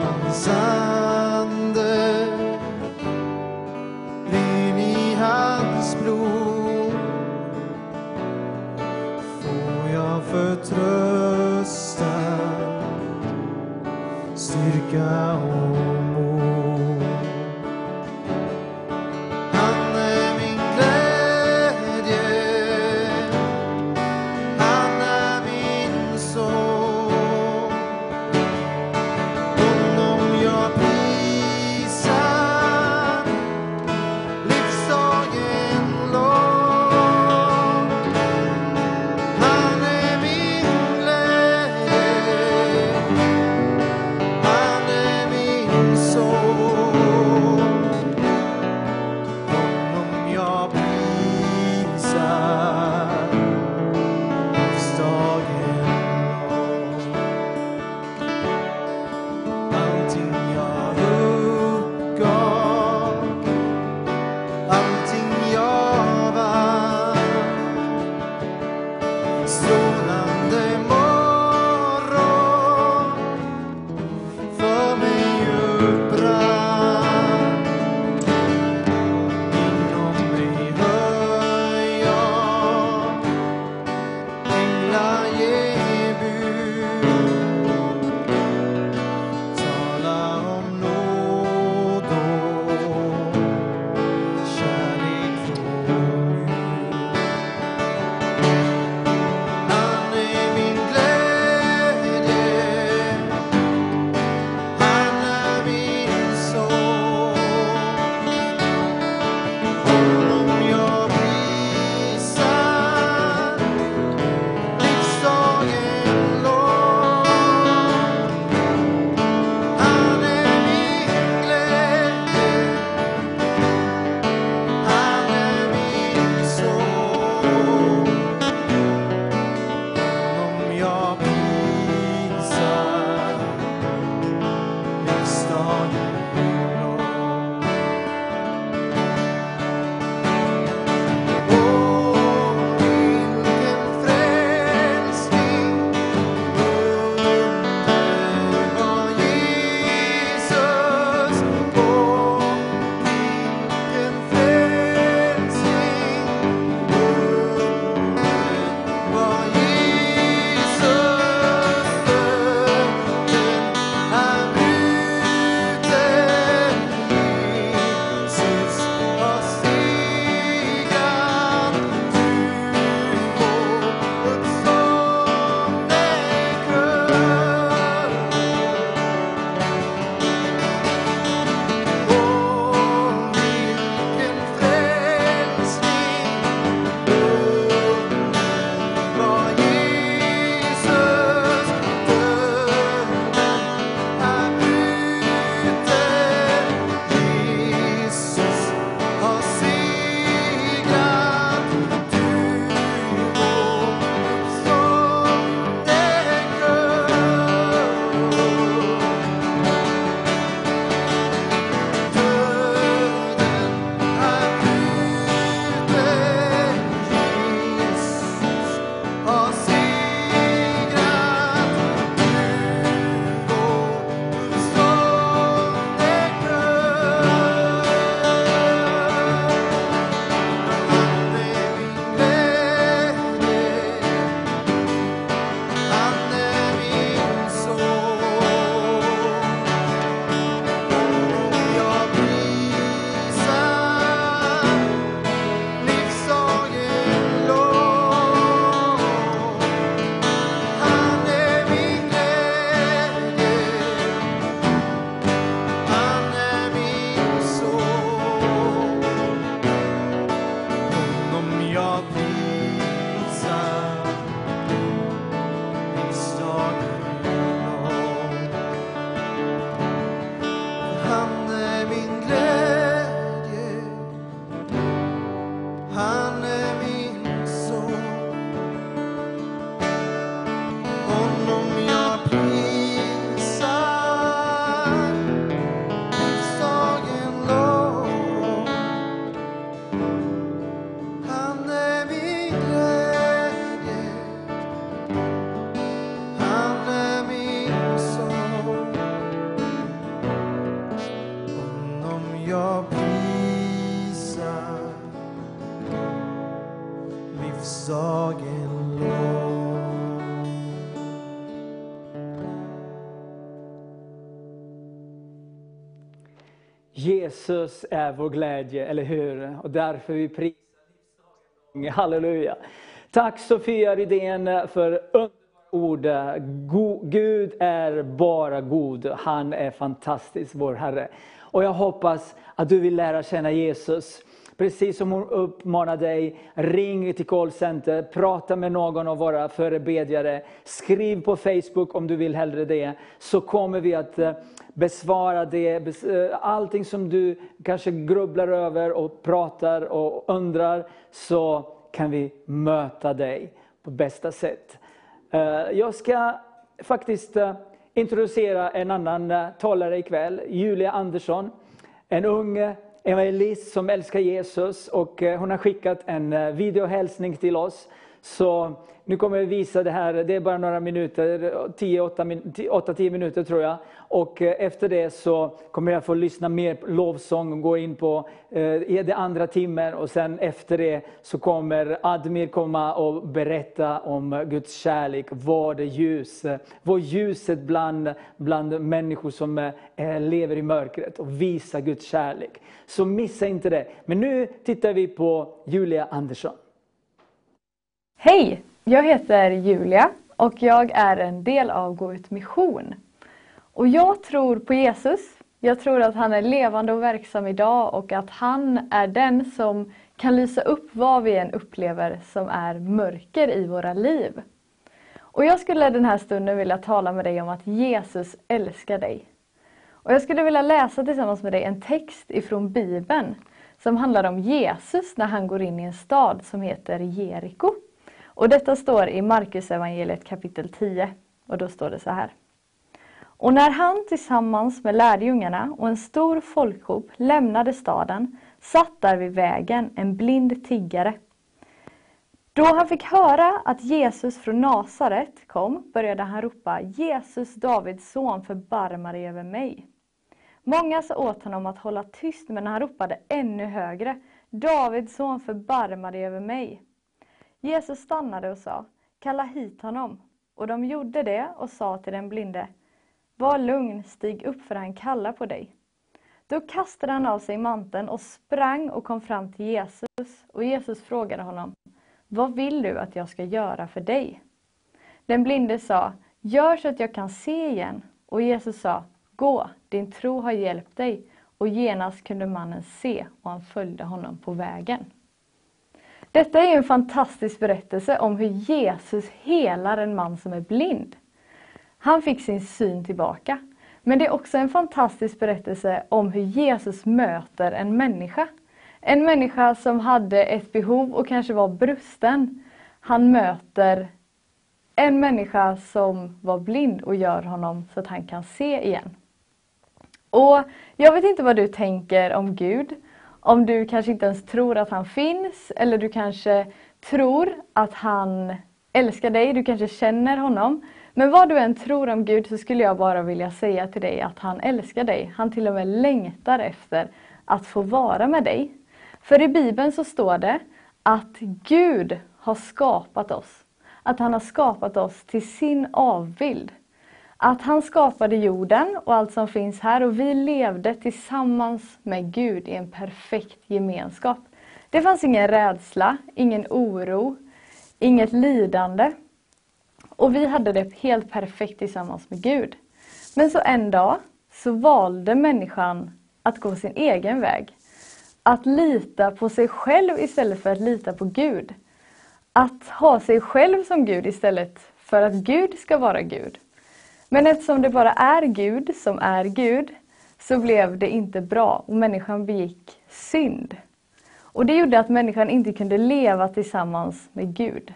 Jesus är vår glädje, eller hur? Och därför vi prisar livsdagen. Halleluja. Tack Sofia Rydén för underbara ord. Gud är bara god. Han är fantastisk, vår Herre. Och jag hoppas att du vill lära känna Jesus. Precis som hon uppmanar dig, ring till callcenter, prata med någon av våra förebedjare, skriv på Facebook om du vill hellre det, så kommer vi att eh, besvara det, eh, allting som du kanske grubblar över och pratar och undrar, så kan vi möta dig på bästa sätt. Eh, jag ska faktiskt eh, introducera en annan talare ikväll, Julia Andersson. En ung evangelist som älskar Jesus och hon har skickat en videohälsning till oss. Så nu kommer jag visa det här, det är bara några minuter, 8-10 minuter tror jag. Och eh, efter det så kommer jag få lyssna mer på lovsång och gå in på eh, det andra timmen och sen efter det så kommer Admir komma och berätta om Guds kärlek, vad är ljus, vad ljuset bland, bland människor som eh, eh, lever i mörkret och visa Guds kärlek. Så missa inte det. Men nu tittar vi på Julia Andersson. Hej! Jag heter Julia och jag är en del av Gå ut mission. Och jag tror på Jesus. Jag tror att han är levande och verksam idag och att han är den som kan lysa upp vad vi än upplever som är mörker i våra liv. Och jag skulle den här stunden vilja tala med dig om att Jesus älskar dig. Och jag skulle vilja läsa tillsammans med dig en text ifrån Bibeln som handlar om Jesus när han går in i en stad som heter Jeriko. Och detta står i Markus evangeliet kapitel 10 och då står det så här. Och när han tillsammans med lärjungarna och en stor folkhop lämnade staden satt där vid vägen en blind tiggare. Då han fick höra att Jesus från Nasaret kom började han ropa Jesus, Davids son, förbarma dig över mig. Många sa åt honom att hålla tyst, men han ropade ännu högre. Davids son, förbarma dig över mig. Jesus stannade och sa, kalla hit honom. Och de gjorde det och sa till den blinde, var lugn, stig upp för han kallar på dig. Då kastade han av sig manteln och sprang och kom fram till Jesus. Och Jesus frågade honom, vad vill du att jag ska göra för dig? Den blinde sa, gör så att jag kan se igen. Och Jesus sa, gå, din tro har hjälpt dig. Och genast kunde mannen se och han följde honom på vägen. Detta är en fantastisk berättelse om hur Jesus helar en man som är blind. Han fick sin syn tillbaka. Men det är också en fantastisk berättelse om hur Jesus möter en människa. En människa som hade ett behov och kanske var brusten. Han möter en människa som var blind och gör honom så att han kan se igen. Och Jag vet inte vad du tänker om Gud. Om du kanske inte ens tror att han finns eller du kanske tror att han älskar dig, du kanske känner honom. Men vad du än tror om Gud så skulle jag bara vilja säga till dig att han älskar dig. Han till och med längtar efter att få vara med dig. För i Bibeln så står det att Gud har skapat oss. Att han har skapat oss till sin avbild. Att han skapade jorden och allt som finns här och vi levde tillsammans med Gud i en perfekt gemenskap. Det fanns ingen rädsla, ingen oro, inget lidande. Och vi hade det helt perfekt tillsammans med Gud. Men så en dag så valde människan att gå sin egen väg. Att lita på sig själv istället för att lita på Gud. Att ha sig själv som Gud istället för att Gud ska vara Gud. Men eftersom det bara är Gud som är Gud så blev det inte bra och människan begick synd. Och det gjorde att människan inte kunde leva tillsammans med Gud.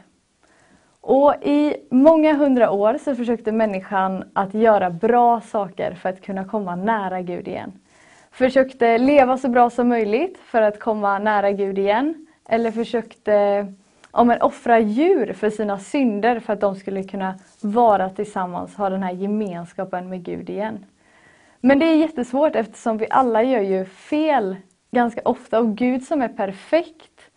Och i många hundra år så försökte människan att göra bra saker för att kunna komma nära Gud igen. Försökte leva så bra som möjligt för att komma nära Gud igen. Eller försökte om en offra djur för sina synder för att de skulle kunna vara tillsammans, ha den här gemenskapen med Gud igen. Men det är jättesvårt eftersom vi alla gör ju fel ganska ofta och Gud som är perfekt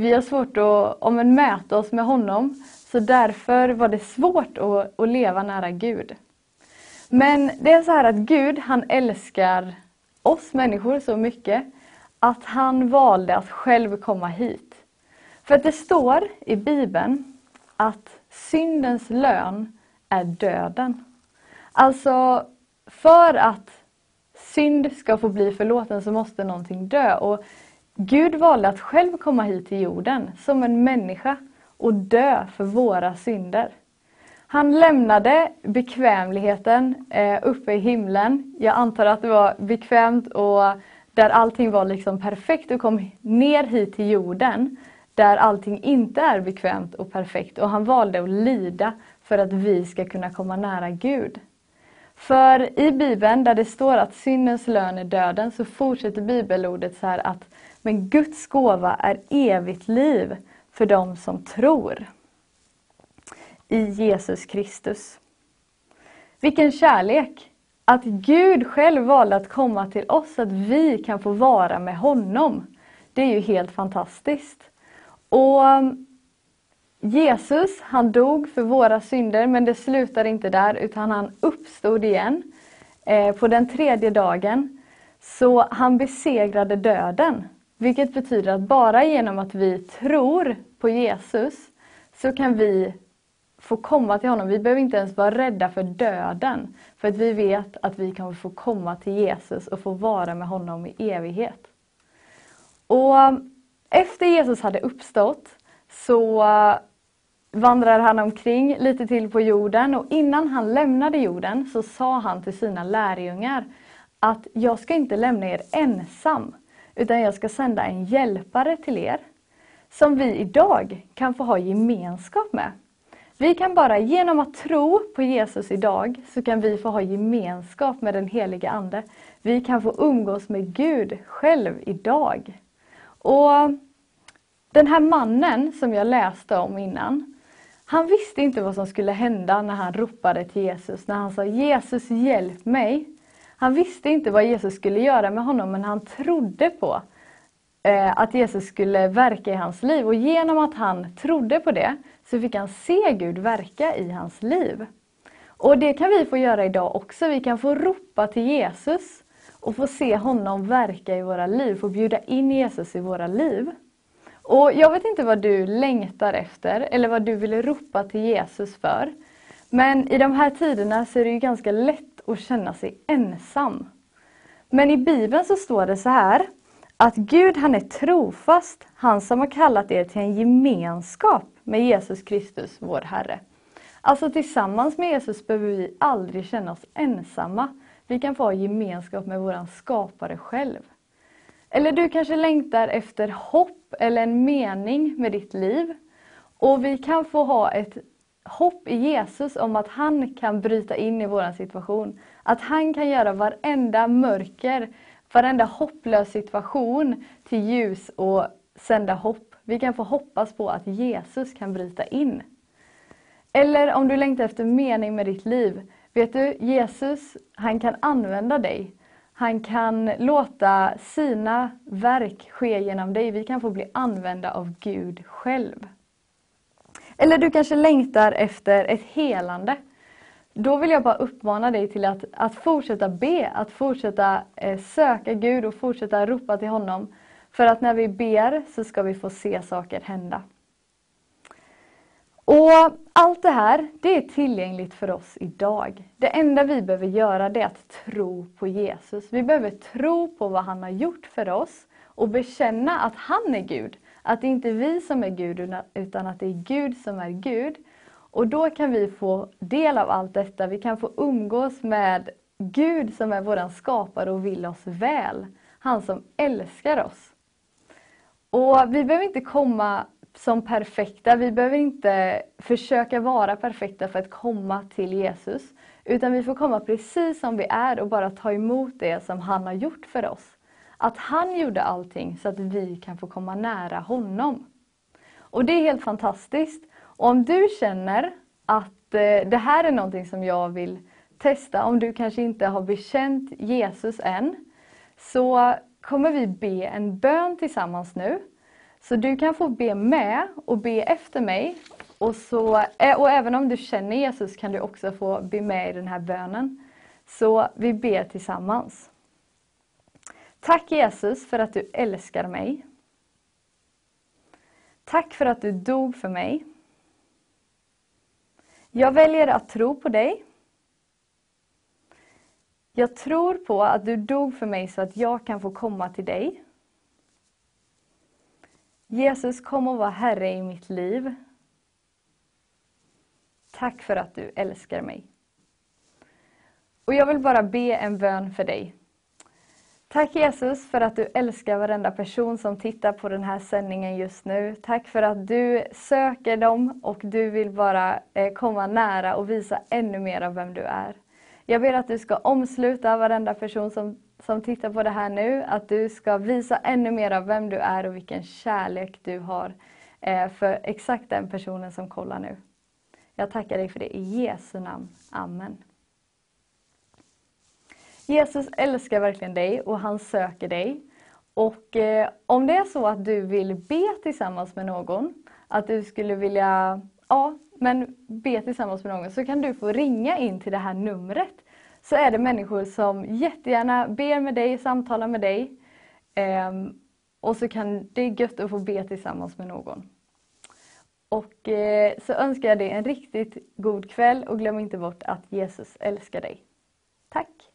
Vi har svårt att om en, mäta oss med honom, så därför var det svårt att, att leva nära Gud. Men det är så här att Gud, han älskar oss människor så mycket att han valde att själv komma hit. För att det står i Bibeln att syndens lön är döden. Alltså, för att synd ska få bli förlåten så måste någonting dö. Och Gud valde att själv komma hit till jorden som en människa och dö för våra synder. Han lämnade bekvämligheten eh, uppe i himlen. Jag antar att det var bekvämt och där allting var liksom perfekt och kom ner hit till jorden där allting inte är bekvämt och perfekt och han valde att lida för att vi ska kunna komma nära Gud. För i Bibeln där det står att syndens lön är döden så fortsätter bibelordet så här att men Guds gåva är evigt liv för dem som tror i Jesus Kristus. Vilken kärlek! Att Gud själv valde att komma till oss så att vi kan få vara med honom. Det är ju helt fantastiskt. Och um, Jesus, han dog för våra synder, men det slutar inte där, utan han uppstod igen eh, på den tredje dagen. Så han besegrade döden, vilket betyder att bara genom att vi tror på Jesus så kan vi få komma till honom. Vi behöver inte ens vara rädda för döden, för att vi vet att vi kan få komma till Jesus och få vara med honom i evighet. Och eh, efter Jesus hade uppstått så eh, vandrade han omkring lite till på jorden och innan han lämnade jorden så sa han till sina lärjungar att jag ska inte lämna er ensam utan jag ska sända en hjälpare till er som vi idag kan få ha gemenskap med. Vi kan bara genom att tro på Jesus idag så kan vi få ha gemenskap med den heliga Ande. Vi kan få umgås med Gud själv idag. Och Den här mannen som jag läste om innan, han visste inte vad som skulle hända när han ropade till Jesus, när han sa Jesus hjälp mig. Han visste inte vad Jesus skulle göra med honom men han trodde på eh, att Jesus skulle verka i hans liv och genom att han trodde på det så fick han se Gud verka i hans liv. Och det kan vi få göra idag också. Vi kan få ropa till Jesus och få se honom verka i våra liv, få bjuda in Jesus i våra liv. Och Jag vet inte vad du längtar efter eller vad du vill ropa till Jesus för. Men i de här tiderna så är det ju ganska lätt och känna sig ensam. Men i Bibeln så står det så här att Gud han är trofast, han som har kallat er till en gemenskap med Jesus Kristus, vår Herre. Alltså tillsammans med Jesus behöver vi aldrig känna oss ensamma. Vi kan få ha gemenskap med vår skapare själv. Eller du kanske längtar efter hopp eller en mening med ditt liv. Och vi kan få ha ett hopp i Jesus om att han kan bryta in i vår situation. Att han kan göra varenda mörker, varenda hopplös situation till ljus och sända hopp vi kan få hoppas på att Jesus kan bryta in. Eller om du längtar efter mening med ditt liv. Vet du, Jesus, han kan använda dig. Han kan låta sina verk ske genom dig. Vi kan få bli använda av Gud själv. Eller du kanske längtar efter ett helande. Då vill jag bara uppmana dig till att, att fortsätta be, att fortsätta eh, söka Gud och fortsätta ropa till honom. För att när vi ber så ska vi få se saker hända. Och Allt det här det är tillgängligt för oss idag. Det enda vi behöver göra det är att tro på Jesus. Vi behöver tro på vad han har gjort för oss och bekänna att han är Gud. Att det inte är vi som är Gud utan att det är Gud som är Gud. Och då kan vi få del av allt detta. Vi kan få umgås med Gud som är våran skapare och vill oss väl. Han som älskar oss. Och vi behöver inte komma som perfekta, vi behöver inte försöka vara perfekta för att komma till Jesus. Utan vi får komma precis som vi är och bara ta emot det som han har gjort för oss. Att han gjorde allting så att vi kan få komma nära honom. Och det är helt fantastiskt. Och om du känner att eh, det här är någonting som jag vill testa, om du kanske inte har bekänt Jesus än, så kommer vi be en bön tillsammans nu. Så du kan få be med och be efter mig. Och, så, eh, och även om du känner Jesus kan du också få be med i den här bönen. Så vi ber tillsammans. Tack Jesus för att du älskar mig. Tack för att du dog för mig. Jag väljer att tro på dig. Jag tror på att du dog för mig så att jag kan få komma till dig. Jesus, kom och var Herre i mitt liv. Tack för att du älskar mig. Och jag vill bara be en bön för dig. Tack Jesus för att du älskar varenda person som tittar på den här sändningen just nu. Tack för att du söker dem och du vill bara eh, komma nära och visa ännu mer av vem du är. Jag ber att du ska omsluta varenda person som, som tittar på det här nu, att du ska visa ännu mer av vem du är och vilken kärlek du har eh, för exakt den personen som kollar nu. Jag tackar dig för det i Jesu namn. Amen. Jesus älskar verkligen dig och han söker dig. Och eh, om det är så att du vill be tillsammans med någon, att du skulle vilja ja, men be tillsammans med någon, så kan du få ringa in till det här numret. Så är det människor som jättegärna ber med dig, samtalar med dig. Eh, och så kan det är gött att få be tillsammans med någon. Och eh, så önskar jag dig en riktigt god kväll och glöm inte bort att Jesus älskar dig. Tack!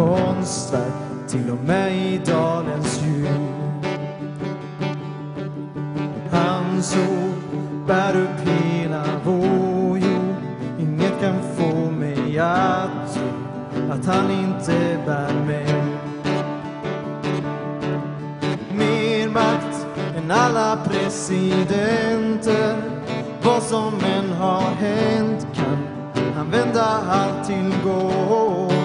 Konstverk till och med i dalens djup. Hans ord bär upp hela vår jord Inget kan få mig att tro att han inte bär mig mer makt än alla presidenter. Vad som än har hänt kan han vända allt till gott.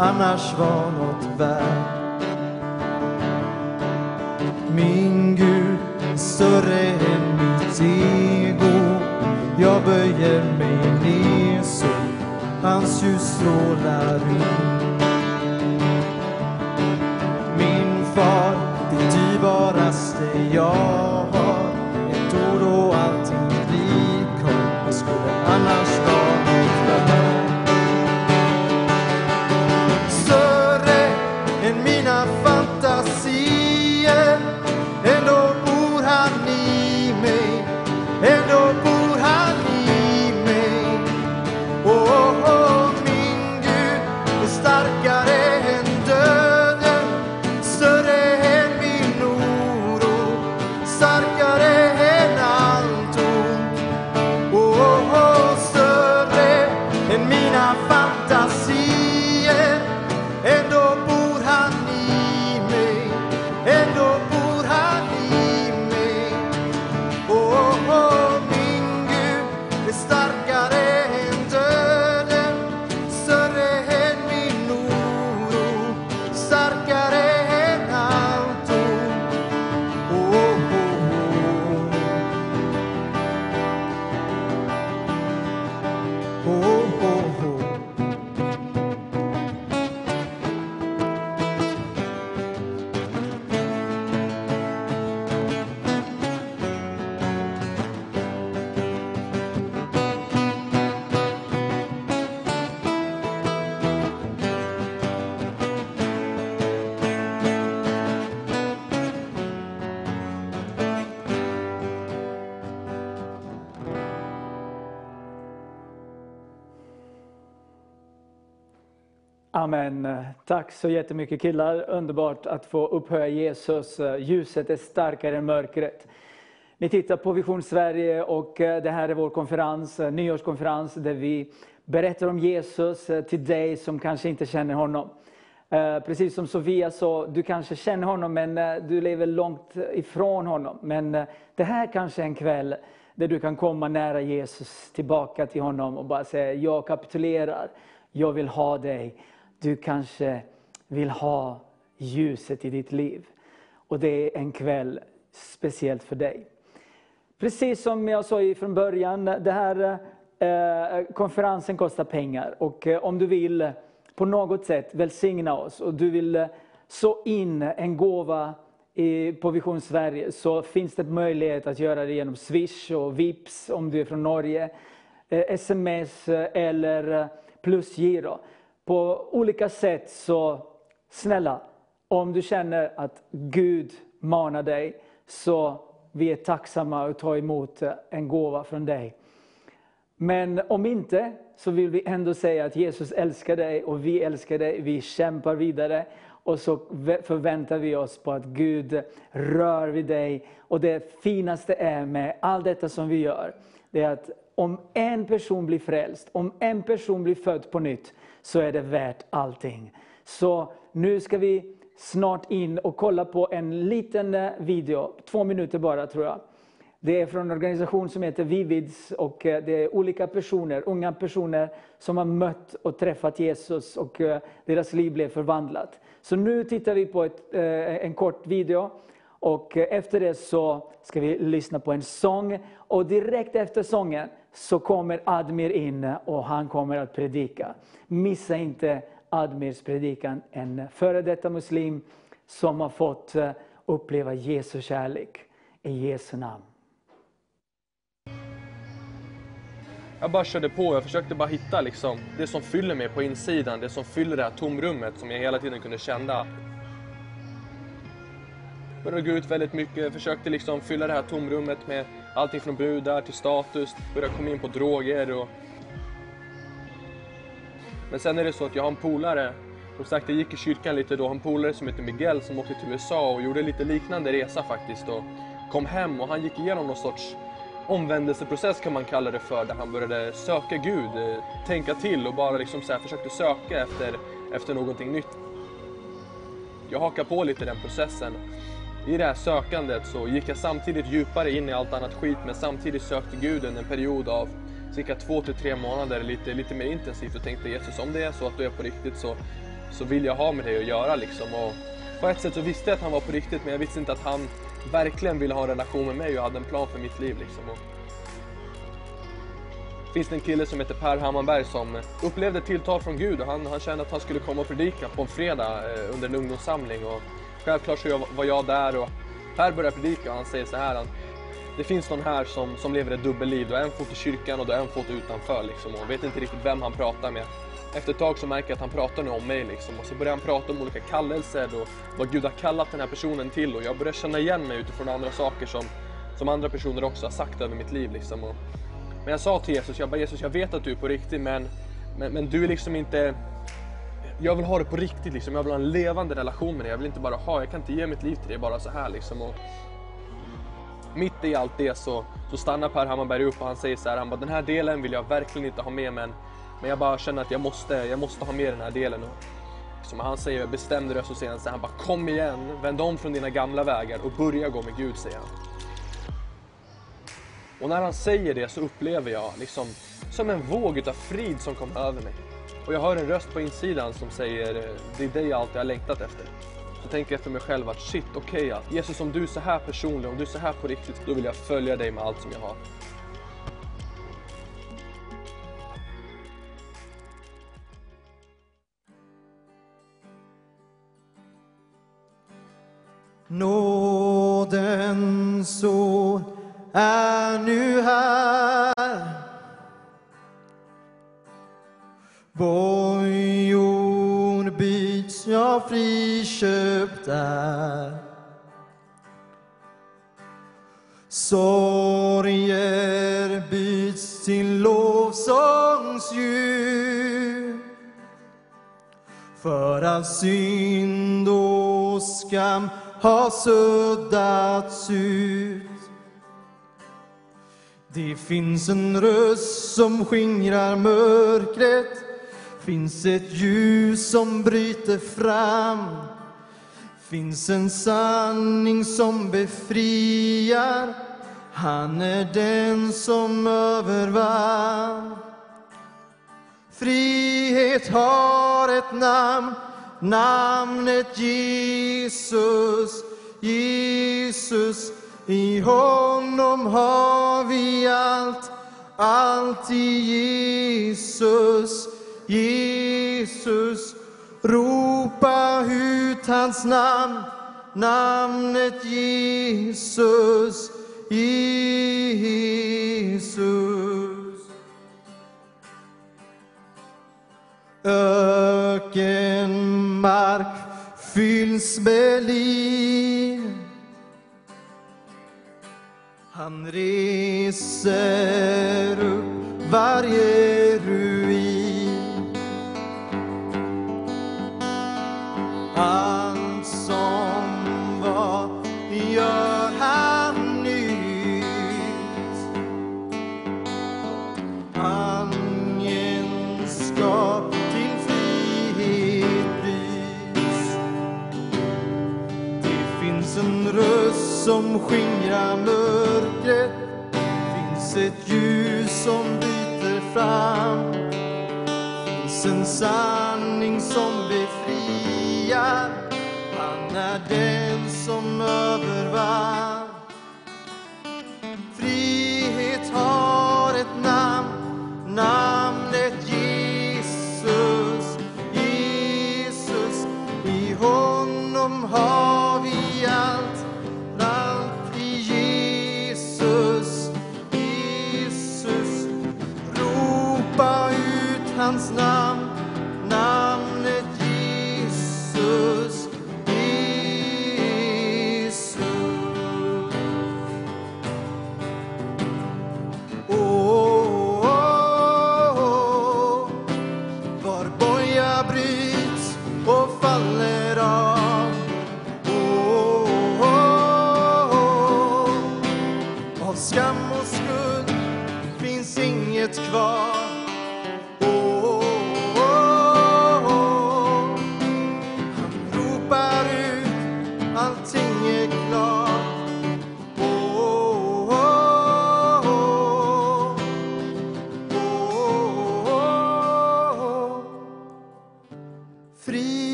Vad skulle annars vara Amen. Tack så jättemycket killar. Underbart att få upphöja Jesus. Ljuset är starkare än mörkret. Ni tittar på Vision Sverige och eh, det här är vår konferens, eh, nyårskonferens där vi berättar om Jesus eh, till dig som kanske inte känner honom. Precis som Sofia sa, du kanske känner honom men du lever långt ifrån honom. Men det här kanske är en kväll där du kan komma nära Jesus, tillbaka till honom och bara säga, jag kapitulerar, jag vill ha dig. Du kanske vill ha ljuset i ditt liv. Och det är en kväll speciellt för dig. Precis som jag sa från början, det här eh, konferensen kostar pengar. Och eh, om du vill på något sätt välsigna oss och du vill eh, så in en gåva i, på Vision Sverige så finns det möjlighet att göra det genom Swish och Vips om du är från Norge. Eh, Sms eh, eller eh, plusgiro. På olika sätt så snälla, om du känner att Gud manar dig så vi är tacksamma att ta emot eh, en gåva från dig. Men om inte så vill vi ändå säga att Jesus älskar dig och vi älskar dig. Vi kämpar vidare och så förväntar vi oss på att Gud rör vid dig. Och det finaste är med allt detta som vi gör, det är att om en person blir frälst, om en person blir född på nytt, så är det värt allting. Så nu ska vi snart in och kolla på en liten eh, video, två minuter bara tror jag. Det är från en organisation som heter Vivids och eh, det är olika personer, unga personer som har mött och träffat Jesus och eh, deras liv blev förvandlat. Så nu tittar vi på ett, en kort video och efter det så ska vi lyssna på en sång och direkt efter sången så kommer Admir in och han kommer att predika. Missa inte Admirs predikan, en före detta muslim som har fått eh, uppleva Jesu kärlek. I Jesu namn. Jag bara körde på, jag försökte bara hitta liksom det som fyller mig på insidan, det som fyller det här tomrummet som jag hela tiden kunde känna. Började gå ut väldigt mycket, försökte liksom fylla det här tomrummet med allting från brudar till status, började komma in på droger och... Men sen är det så att jag har en polare, som sagt jag gick i kyrkan lite då, en polare som heter Miguel som åkte till USA och gjorde lite liknande resa faktiskt och kom hem och han gick igenom någon sorts omvändelseprocess kan man kalla det för, där han började söka Gud, tänka till och bara liksom så här försökte söka efter, efter någonting nytt. Jag hakar på lite i den processen. I det här sökandet så gick jag samtidigt djupare in i allt annat skit men samtidigt sökte Gud under en period av cirka två till tre månader lite, lite mer intensivt och tänkte Jesus om det är så att du är på riktigt så, så vill jag ha med dig att göra liksom. Och på ett sätt så visste jag att han var på riktigt men jag visste inte att han verkligen ville ha en relation med mig och hade en plan för mitt liv liksom. Och finns det en kille som heter Per Hammarberg som upplevde ett tilltal från Gud och han, han kände att han skulle komma och predika på en fredag eh, under en ungdomssamling. Och självklart så var jag där och Per börjar predika och han säger så här. Han, det finns någon här som, som lever ett dubbelliv. Du har en fot i kyrkan och du har en fot utanför liksom, och vet inte riktigt vem han pratar med. Efter ett tag så märker jag att han pratar nu om mig liksom, och så börjar han prata om olika kallelser och vad Gud har kallat den här personen till och jag börjar känna igen mig utifrån andra saker som, som andra personer också har sagt över mitt liv. Liksom, och, men jag sa till Jesus, jag bara Jesus jag vet att du är på riktigt men, men, men du är liksom inte jag vill ha det på riktigt liksom. Jag vill ha en levande relation med dig. Jag vill inte bara ha, jag kan inte ge mitt liv till dig bara så här liksom. Och mitt i allt det så, så stannar Per Hammarberg upp och han säger så här, han bara den här delen vill jag verkligen inte ha med men, men jag bara känner att jag måste, jag måste ha med den här delen. Och, som han säger, bestämd röst och säger han så här, han bara kom igen, vänd om från dina gamla vägar och börja gå med Gud säger han. Och när han säger det så upplever jag liksom som en våg utav frid som kom över mig. Och jag hör en röst på insidan som säger eh, det är dig jag alltid har längtat efter. Så tänker jag för mig själv att shit, okej okay. Jesus om du är så här personlig, om du är så här på riktigt, då vill jag följa dig med allt som jag har. Nådens så är nu här Bojor byts, jag friköpt är. Sorger byts till lovsångsljud. För all synd och skam har suddats ut. Det finns en röst som skingrar mörkret. Finns ett ljus som bryter fram. Finns en sanning som befriar. Han är den som övervann. Frihet har ett namn, namnet Jesus. Jesus, i honom har vi allt, allt i Jesus. Jesus, ropa ut hans namn, namnet Jesus. Jesus. Ökenmark fylls med liv. Han reser upp varje ruin. Han som var gör han nytt. Angenskap till frihet bys. Det finns en röst som skingrar mörkret. Det Finns ett ljus som bryter fram. Det Finns en sanning som befriar. Han är den som övervann. Frihet har ett namn, namnet Jesus. Jesus, i honom har vi allt, allt i Jesus. Jesus, ropa ut hans namn,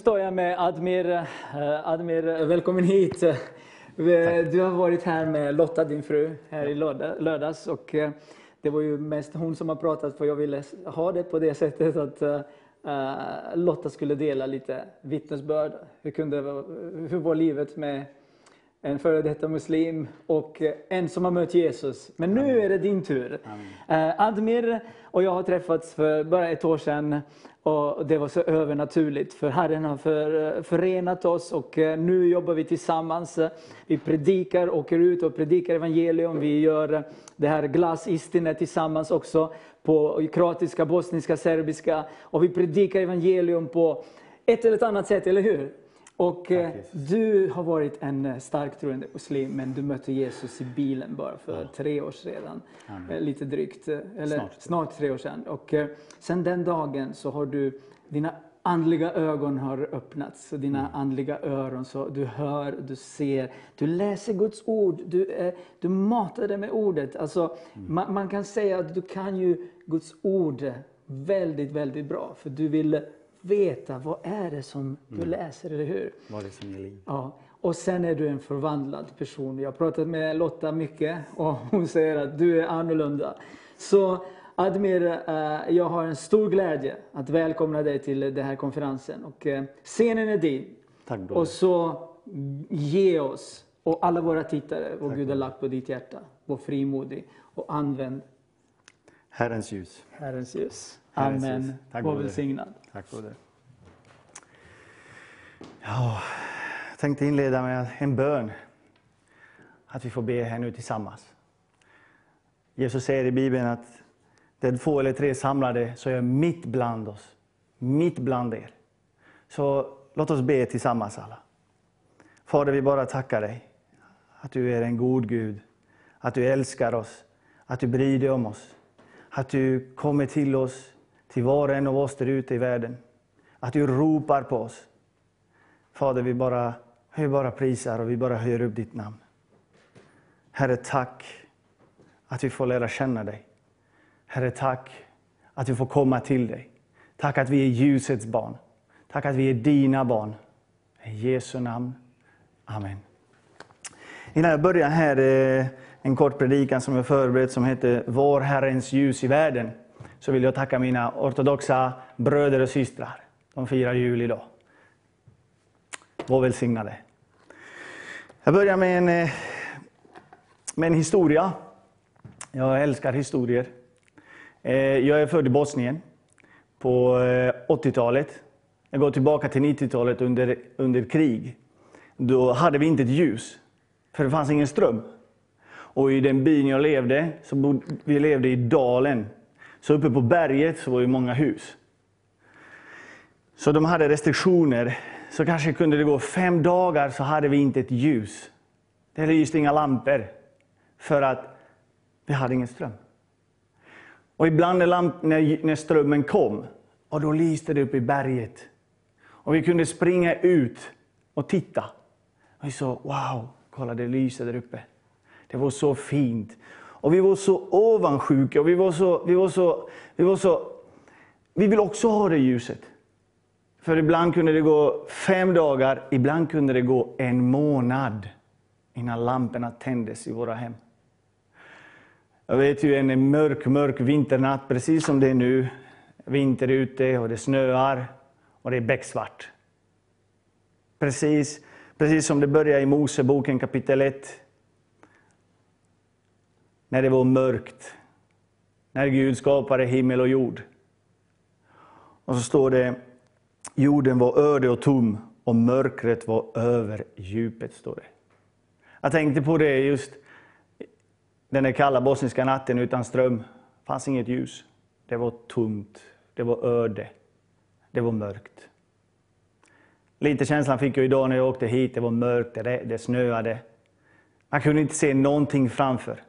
står jag med Admir. Eh, Admir, välkommen hit. Du har varit här med Lotta, din fru, här i lördag- lördags. Och eh, det var ju mest hon som har pratat, för jag ville ha det på det sättet att eh, Lotta skulle dela lite vittnesbörd. Hur, kunde, hur var livet med en före detta muslim och en som har mött Jesus. Men nu är det din tur. Admir och jag har träffats för bara ett år sedan och det var så övernaturligt för Herren har för, eh, förenat oss och eh, nu jobbar vi tillsammans. Vi predikar, åker ut och predikar evangelium. Vi gör eh, det här glasistinet tillsammans också på kroatiska, bosniska, serbiska och vi predikar evangelium på ett eller annat sätt, eller hur? Och eh, du har varit en eh, stark troende muslim, men du mötte Jesus i bilen bara för tre år sedan. Eh, Lite drygt, eh, eller snart. Snart. tre år sedan. Och eh, sen den dagen så har du, dina andliga ögon har öppnats, så dina andliga öron, så du hör, du ser, du läser Guds ord, du, eh, du matar det med ordet. Alltså, man, man kan säga att du kan ju Guds ord väldigt, väldigt bra, för du vill veta vad är det som du läser, eller hur? Vad är det som ger liv? Ja, och sen är du en förvandlad person. Jag har pratat med Lotta mycket och hon säger att du är annorlunda. Så Admir, eh, jag har en stor glädje att välkomna dig till den här konferensen. Och eh, scenen är din. Tack broder. Och så ge oss och alla våra tittare vad Gud har lagt på ditt hjärta. Var frimodig och använd Herrens ljus. Herrens ljus. Herrens Amen. ljus. Tack, Var välsignad. Tack broder. Ja, jag tänkte inleda med en bön. Att vi får be här nu tillsammans. Jesus säger i Bibeln att där två eller tre samlade så är jag mitt bland oss. Mitt bland er. Så låt oss be tillsammans alla. Fader, vi bara tackar dig. Att du är en god Gud. Att du älskar oss. Att du bryr dig om oss. Att du kommer till oss, till var och en av oss där ute i världen. Att du ropar på oss. Fader, vi bara, vi bara prisar och vi bara höjer upp ditt namn. Herre, tack att vi får lära känna dig. Herre, tack att vi får komma till dig. Tack att vi är ljusets barn. Tack att vi är dina barn. I Jesu namn. Amen. Innan jag börjar här, eh, en kort predikan som jag förberett som heter Var Herrens ljus i världen. Så vill jag tacka mina ortodoxa bröder och systrar. De firar jul idag. Var välsignade. Jag börjar med en, eh, med en historia. Jag älskar historier. Eh, jag är född i Bosnien på eh, 80-talet. Jag går tillbaka till 90-talet under, under krig. Då hade vi inte ett ljus, för det fanns ingen ström. Och i den byn jag levde, så bod, vi levde i dalen. Så uppe på berget så var det många hus. Så de hade restriktioner. Så kanske kunde det gå fem dagar så hade vi inte ett ljus. Det lyste inga lampor. För att vi hade ingen ström. Och ibland när, lamp, när, när strömmen kom, och då lyste det upp i berget. Och vi kunde springa ut och titta. Och vi sa, wow, kolla det lyser där uppe. Det var så fint. Och vi var så ovansjuka och vi var så, vi var så, vi var så, vi vill också ha det ljuset. För ibland kunde det gå fem dagar, ibland kunde det gå en månad innan lamporna tändes i våra hem. Jag vet ju en mörk, mörk vinternatt, precis som det är nu. Vinter ute och det snöar och det är becksvart. Precis, precis som det börjar i Moseboken kapitel 1. När det var mörkt. När Gud skapade himmel och jord. Och så står det, jorden var öde och tom och mörkret var över djupet. Står det. Jag tänkte på det just den där kalla bosniska natten utan ström. Det fanns inget ljus. Det var tomt. Det var öde. Det var mörkt. Lite känslan fick jag idag när jag åkte hit. Det var mörkt, det, det snöade. Man kunde inte se någonting framför.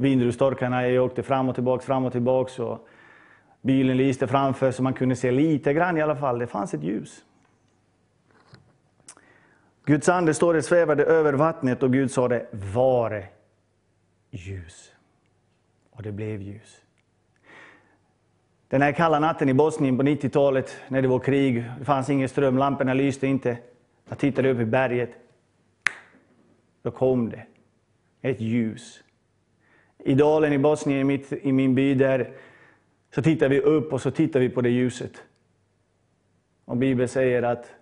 Vindrutetorkarna, jag åkte fram och tillbaks, fram och tillbaks. Och bilen lyste framför så man kunde se lite grann i alla fall. Det fanns ett ljus. Guds ande står det svävade över vattnet och Gud sa det, vare ljus. Och det blev ljus. Den här kalla natten i Bosnien på 90-talet när det var krig, det fanns ingen ström, lamporna lyste inte. Jag tittade upp i berget. Då kom det ett ljus. I dalen i Bosnien, mitt i min by där, så tittar vi upp och så tittar vi på det ljuset. Och Bibeln säger att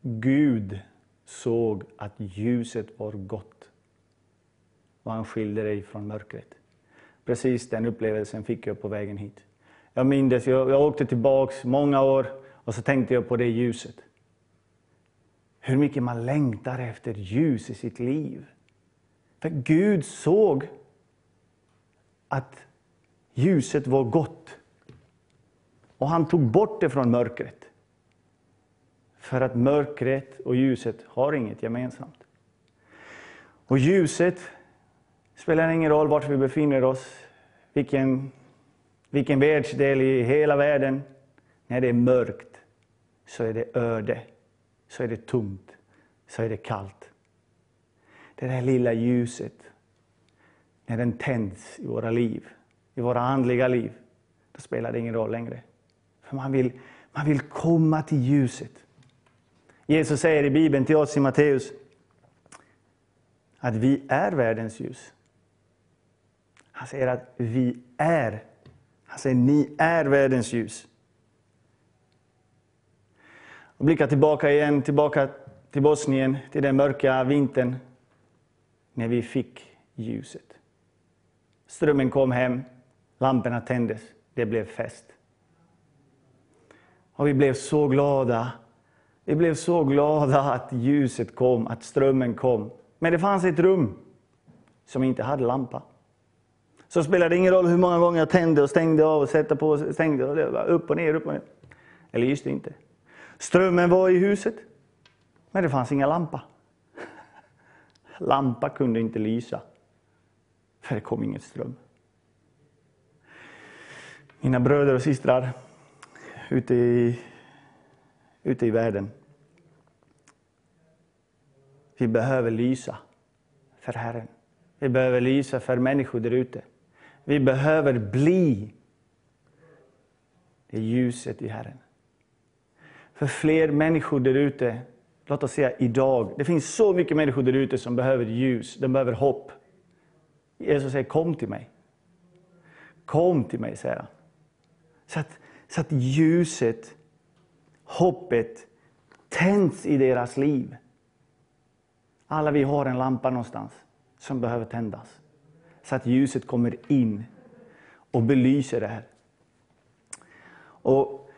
Gud såg att ljuset var gott. Och han skilde dig från mörkret. Precis den upplevelsen fick jag på vägen hit. Jag minns, jag, jag åkte tillbaks många år och så tänkte jag på det ljuset. Hur mycket man längtar efter ljus i sitt liv. För Gud såg att ljuset var gott. Och han tog bort det från mörkret. För att mörkret och ljuset har inget gemensamt. Och ljuset spelar ingen roll vart vi befinner oss, vilken, vilken världsdel i hela världen. När det är mörkt så är det öde, så är det tomt, så är det kallt. Det där lilla ljuset, när den tänds i våra liv, i våra andliga liv, då spelar det ingen roll längre. För man vill, man vill komma till ljuset. Jesus säger i Bibeln till oss i Matteus att vi är världens ljus. Han säger att vi är. Han säger ni är världens ljus. Och blicka tillbaka igen, tillbaka till Bosnien, till den mörka vintern när vi fick ljuset. Strömmen kom hem, lamporna tändes, det blev fest. Och vi blev så glada. Vi blev så glada att ljuset kom, att strömmen kom. Men det fanns ett rum som inte hade lampa. Så spelade det ingen roll hur många gånger jag tände och stängde av och satte på och stängde. Och det var upp och ner, upp och ner. Eller lyste inte. Strömmen var i huset, men det fanns inga lampa. Lampa kunde inte lysa, för det kom ingen ström. Mina bröder och systrar ute i, ute i världen. Vi behöver lysa för Herren. Vi behöver lysa för människor där ute. Vi behöver bli det ljuset i Herren. För fler människor där ute, låt oss säga idag, det finns så mycket människor där ute som behöver ljus, de behöver hopp. Jesus säger kom till mig. Kom till mig, säger han. Så att, så att ljuset, hoppet tänds i deras liv. Alla vi har en lampa någonstans som behöver tändas. Så att ljuset kommer in och belyser det här. Och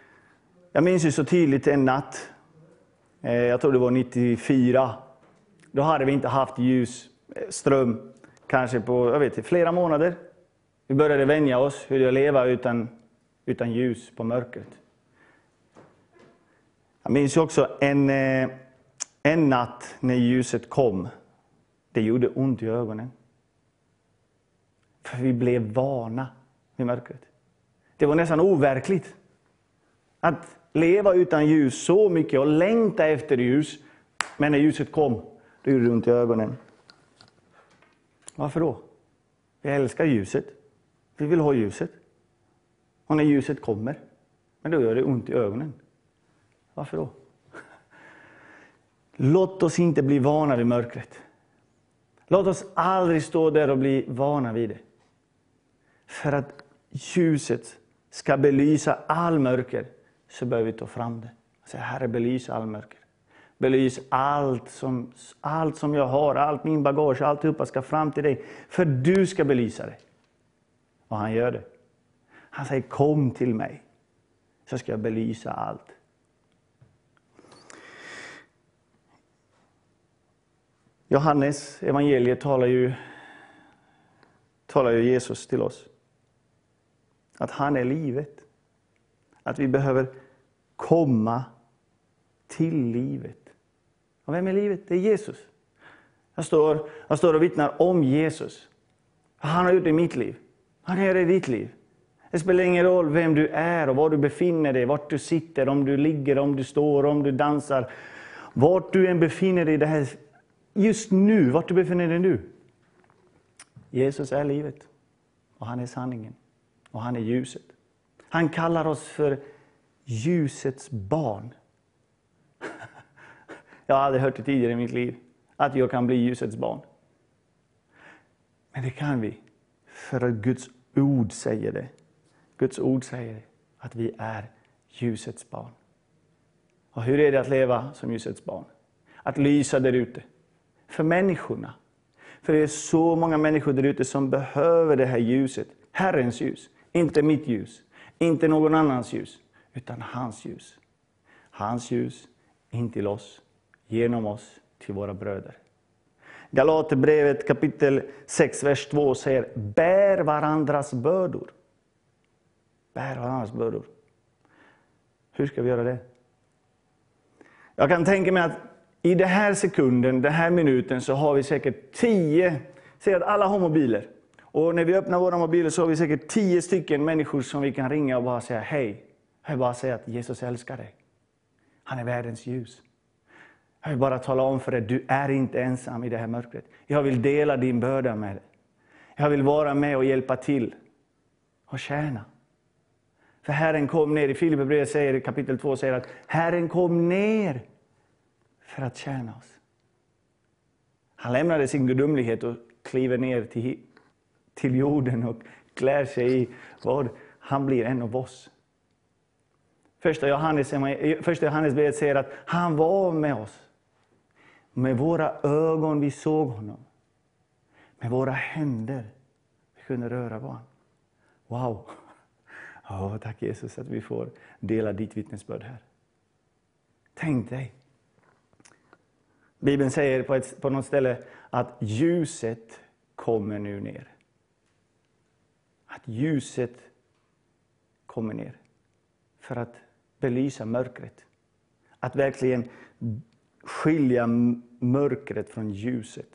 jag minns ju så tydligt en natt, eh, jag tror det var 94. Då hade vi inte haft ljus, ström, kanske på jag vet, flera månader. Vi började vänja oss hur det är att leva utan, utan ljus på mörkret. Jag minns också en, eh, en natt när ljuset kom. Det gjorde ont i ögonen. För vi blev vana vid mörkret. Det var nästan overkligt att leva utan ljus så mycket och längta efter ljus. Men när ljuset kom, då gjorde det ont i ögonen. Varför då? Vi älskar ljuset. Vi vill ha ljuset. Och när ljuset kommer, men då gör det ont i ögonen. Varför då? Låt oss inte bli vana vid mörkret. Låt oss aldrig stå där och bli vana vid det. För att ljuset ska belysa all mörker så behöver vi ta fram det. Säga, Herre, belys all mörker. Belys allt som, allt som jag har, allt min bagage, alltihopa ska fram till dig. För du ska belysa det. Och han gör det. Han säger, kom till mig, så ska jag belysa allt. Johannes evangeliet talar ju, talar ju Jesus till oss. Att han är livet. Att vi behöver komma till livet. Och vem är livet? Det är Jesus. Jag står, jag står och vittnar om Jesus. Han har gjort det i mitt liv. Han gör det i ditt liv. Det spelar ingen roll vem du är och var du befinner dig, vart du sitter, om du ligger, om du står, om du dansar. Vart du än befinner dig det här, just nu, vart du befinner dig nu. Jesus är livet och han är sanningen och han är ljuset. Han kallar oss för ljusets barn. Jag har aldrig hört det tidigare i mitt liv, att jag kan bli ljusets barn. Men det kan vi, för att Guds ord säger det. Guds ord säger att vi är ljusets barn. Och hur är det att leva som ljusets barn? Att lysa där ute. För människorna. För det är så många människor där ute som behöver det här ljuset. Herrens ljus. Inte mitt ljus, inte någon annans ljus, utan hans ljus. Hans ljus in till oss, genom oss till våra bröder. Galaterbrevet kapitel 6, vers 2 säger bär varandras bördor. Bär varandras bördor. Hur ska vi göra det? Jag kan tänka mig att i den här sekunden, den här minuten, så har vi säkert tio, säg att alla har mobiler. Och när vi öppnar våra mobiler så har vi säkert tio stycken människor som vi kan ringa och bara säga hej, Jag bara säga att Jesus älskar dig. Han är världens ljus. Jag vill bara tala om för dig, du är inte ensam i det här mörkret. Jag vill dela din börda med dig. Jag vill vara med och hjälpa till och tjäna. För Herren kom ner, i Filipperbrevet säger i kapitel 2 säger att Herren kom ner för att tjäna oss. Han lämnade sin gudomlighet och kliver ner till, till jorden och klär sig i vad? Han blir en av oss. Första Johannes, första Johannesbrevet säger att han var med oss. Med våra ögon vi såg honom. Med våra händer vi kunde röra på honom. Wow! Oh, tack Jesus att vi får dela ditt vittnesbörd här. Tänk dig. Bibeln säger på, ett, på något ställe att ljuset kommer nu ner. Att ljuset kommer ner för att belysa mörkret. Att verkligen skilja mörkret från ljuset.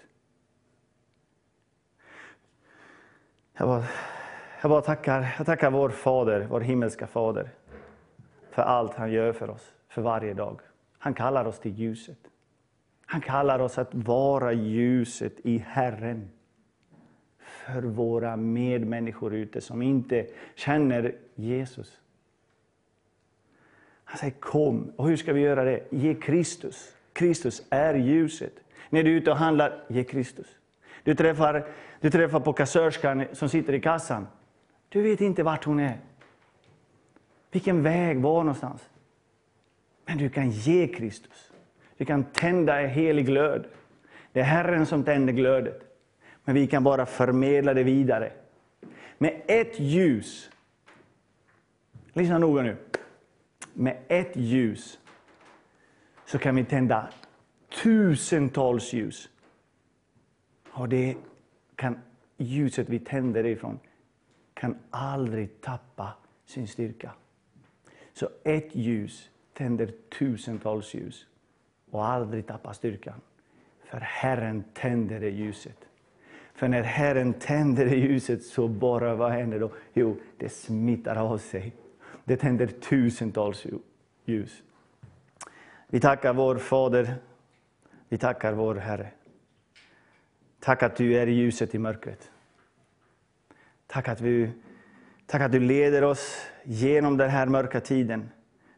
Jag bara, jag bara tackar, jag tackar vår Fader, vår himmelska Fader, för allt han gör för oss, för varje dag. Han kallar oss till ljuset. Han kallar oss att vara ljuset i Herren för våra medmänniskor ute som inte känner Jesus. Han säger kom. Och hur ska vi göra det? Ge Kristus. Kristus är ljuset. När du är ute och handlar, ge Kristus. Du träffar, du träffar på kassörskan som sitter i kassan. Du vet inte vart hon är. Vilken väg, var någonstans. Men du kan ge Kristus. Du kan tända en helig glöd. Det är Herren som tänder glödet. Men vi kan bara förmedla det vidare. Med ett ljus. Lyssna noga nu. Med ett ljus så kan vi tända tusentals ljus. Och det kan ljuset vi tänder ifrån kan aldrig tappa sin styrka. Så ett ljus tänder tusentals ljus och aldrig tappar styrkan. För Herren tänder det ljuset. För när Herren tänder det ljuset så bara vad händer då? Jo, det smittar av sig. Det tänder tusentals ljus. Vi tackar vår Fader. Vi tackar vår Herre. Tack att du är ljuset i mörkret. Tack att, vi, tack att du leder oss genom den här mörka tiden.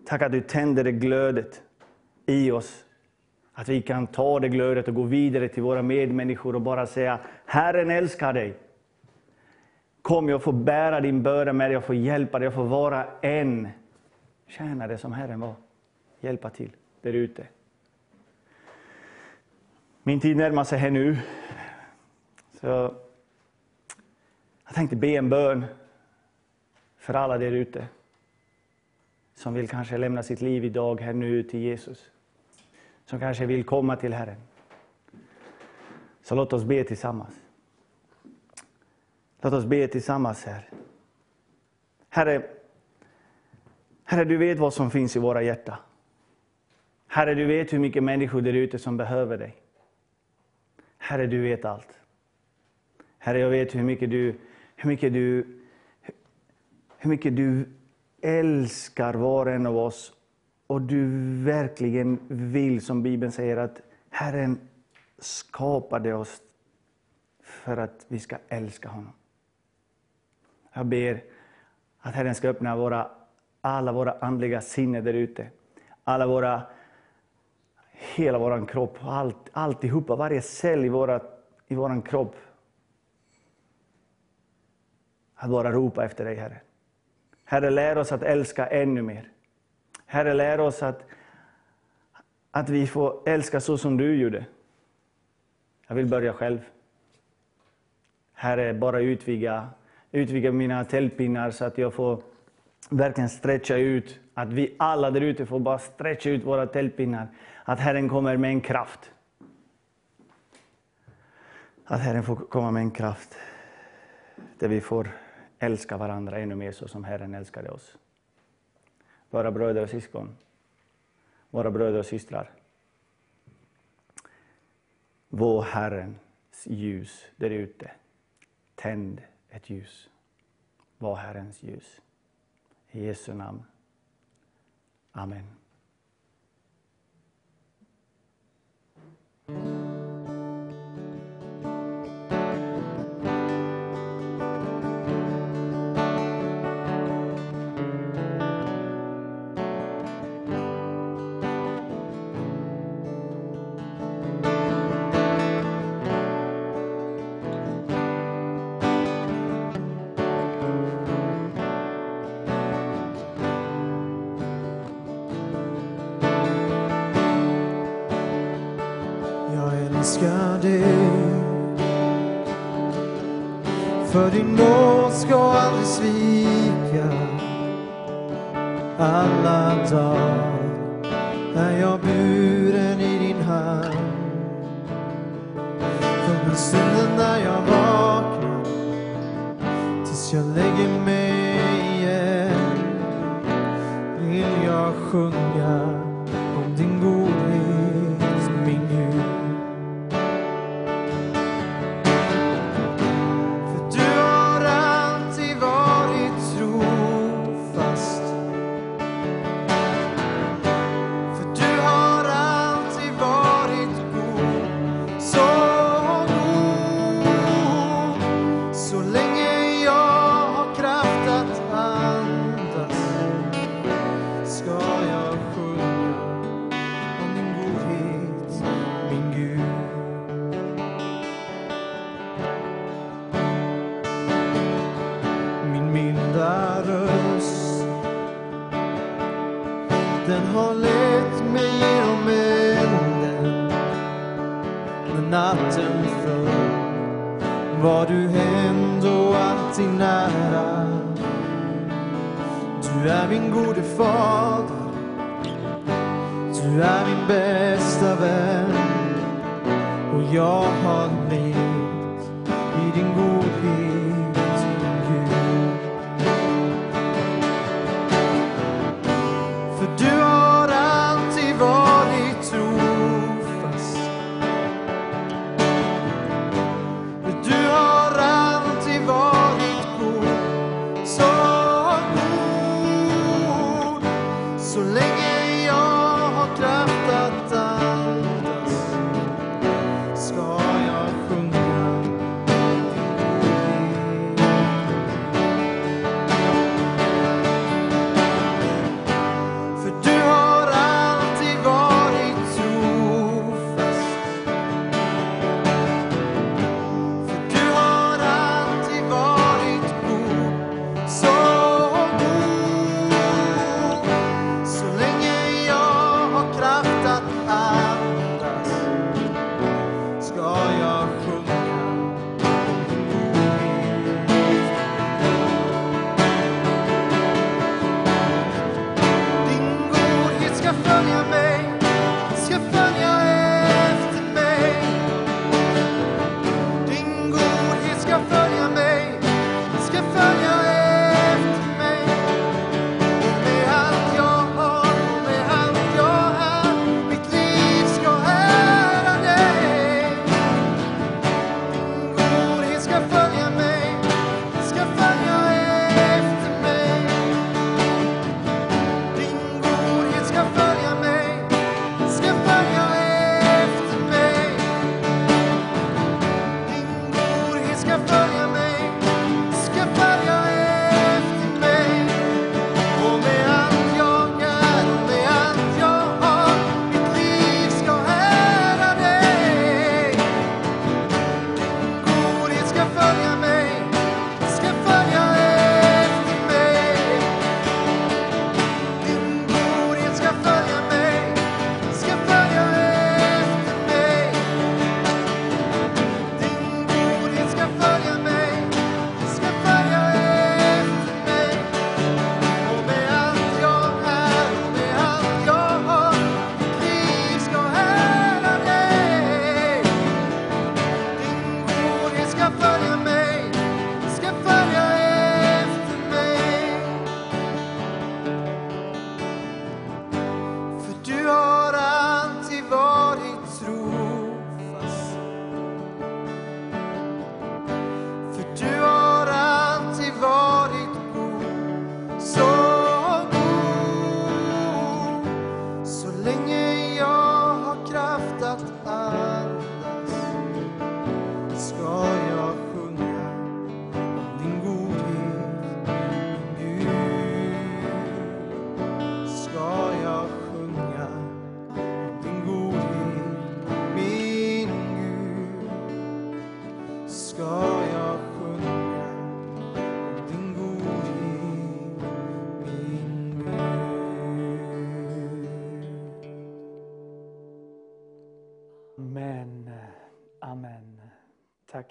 Tack att du tänder det glödet i oss. Att vi kan ta det glödet och gå vidare till våra medmänniskor och bara säga Herren älskar dig. Kom, jag får bära din börda med dig, jag får hjälpa dig, jag får vara en tjänare som Herren var. Hjälpa till där ute. Min tid närmar sig här nu. Så jag tänkte be en bön för alla där ute som vill kanske lämna sitt liv idag här nu till Jesus. Som kanske vill komma till Herren. Så låt oss be tillsammans. Låt oss be tillsammans här. Herre, Herre, du vet vad som finns i våra hjärtan. Herre, du vet hur mycket människor där ute som behöver dig. Herre, du vet allt. Herre, jag vet hur mycket du, hur mycket du, hur mycket du älskar var och en av oss och du verkligen vill, som Bibeln säger, att Herren skapade oss för att vi ska älska honom. Jag ber att Herren ska öppna våra, alla våra andliga sinnen där ute. Alla våra, hela vår kropp, allt, alltihopa, varje cell i, våra, i vår kropp. Att bara ropa efter dig, Herre. Herre, lär oss att älska ännu mer. Herre, lär oss att, att vi får älska så som du gjorde. Jag vill börja själv. Herre, bara utvidga, utvidga mina tältpinnar så att jag får verkligen stretcha ut, att vi alla där ute får bara stretcha ut våra tältpinnar. Att Herren kommer med en kraft. Att Herren får komma med en kraft där vi får älska varandra ännu mer så som Herren älskade oss. Våra bröder och syskon, våra bröder och systrar. Vår Herrens ljus där ute. Tänd ett ljus. Var Herrens ljus. I Jesu namn. Amen. För din nåd ska aldrig svika alla dagar. När jag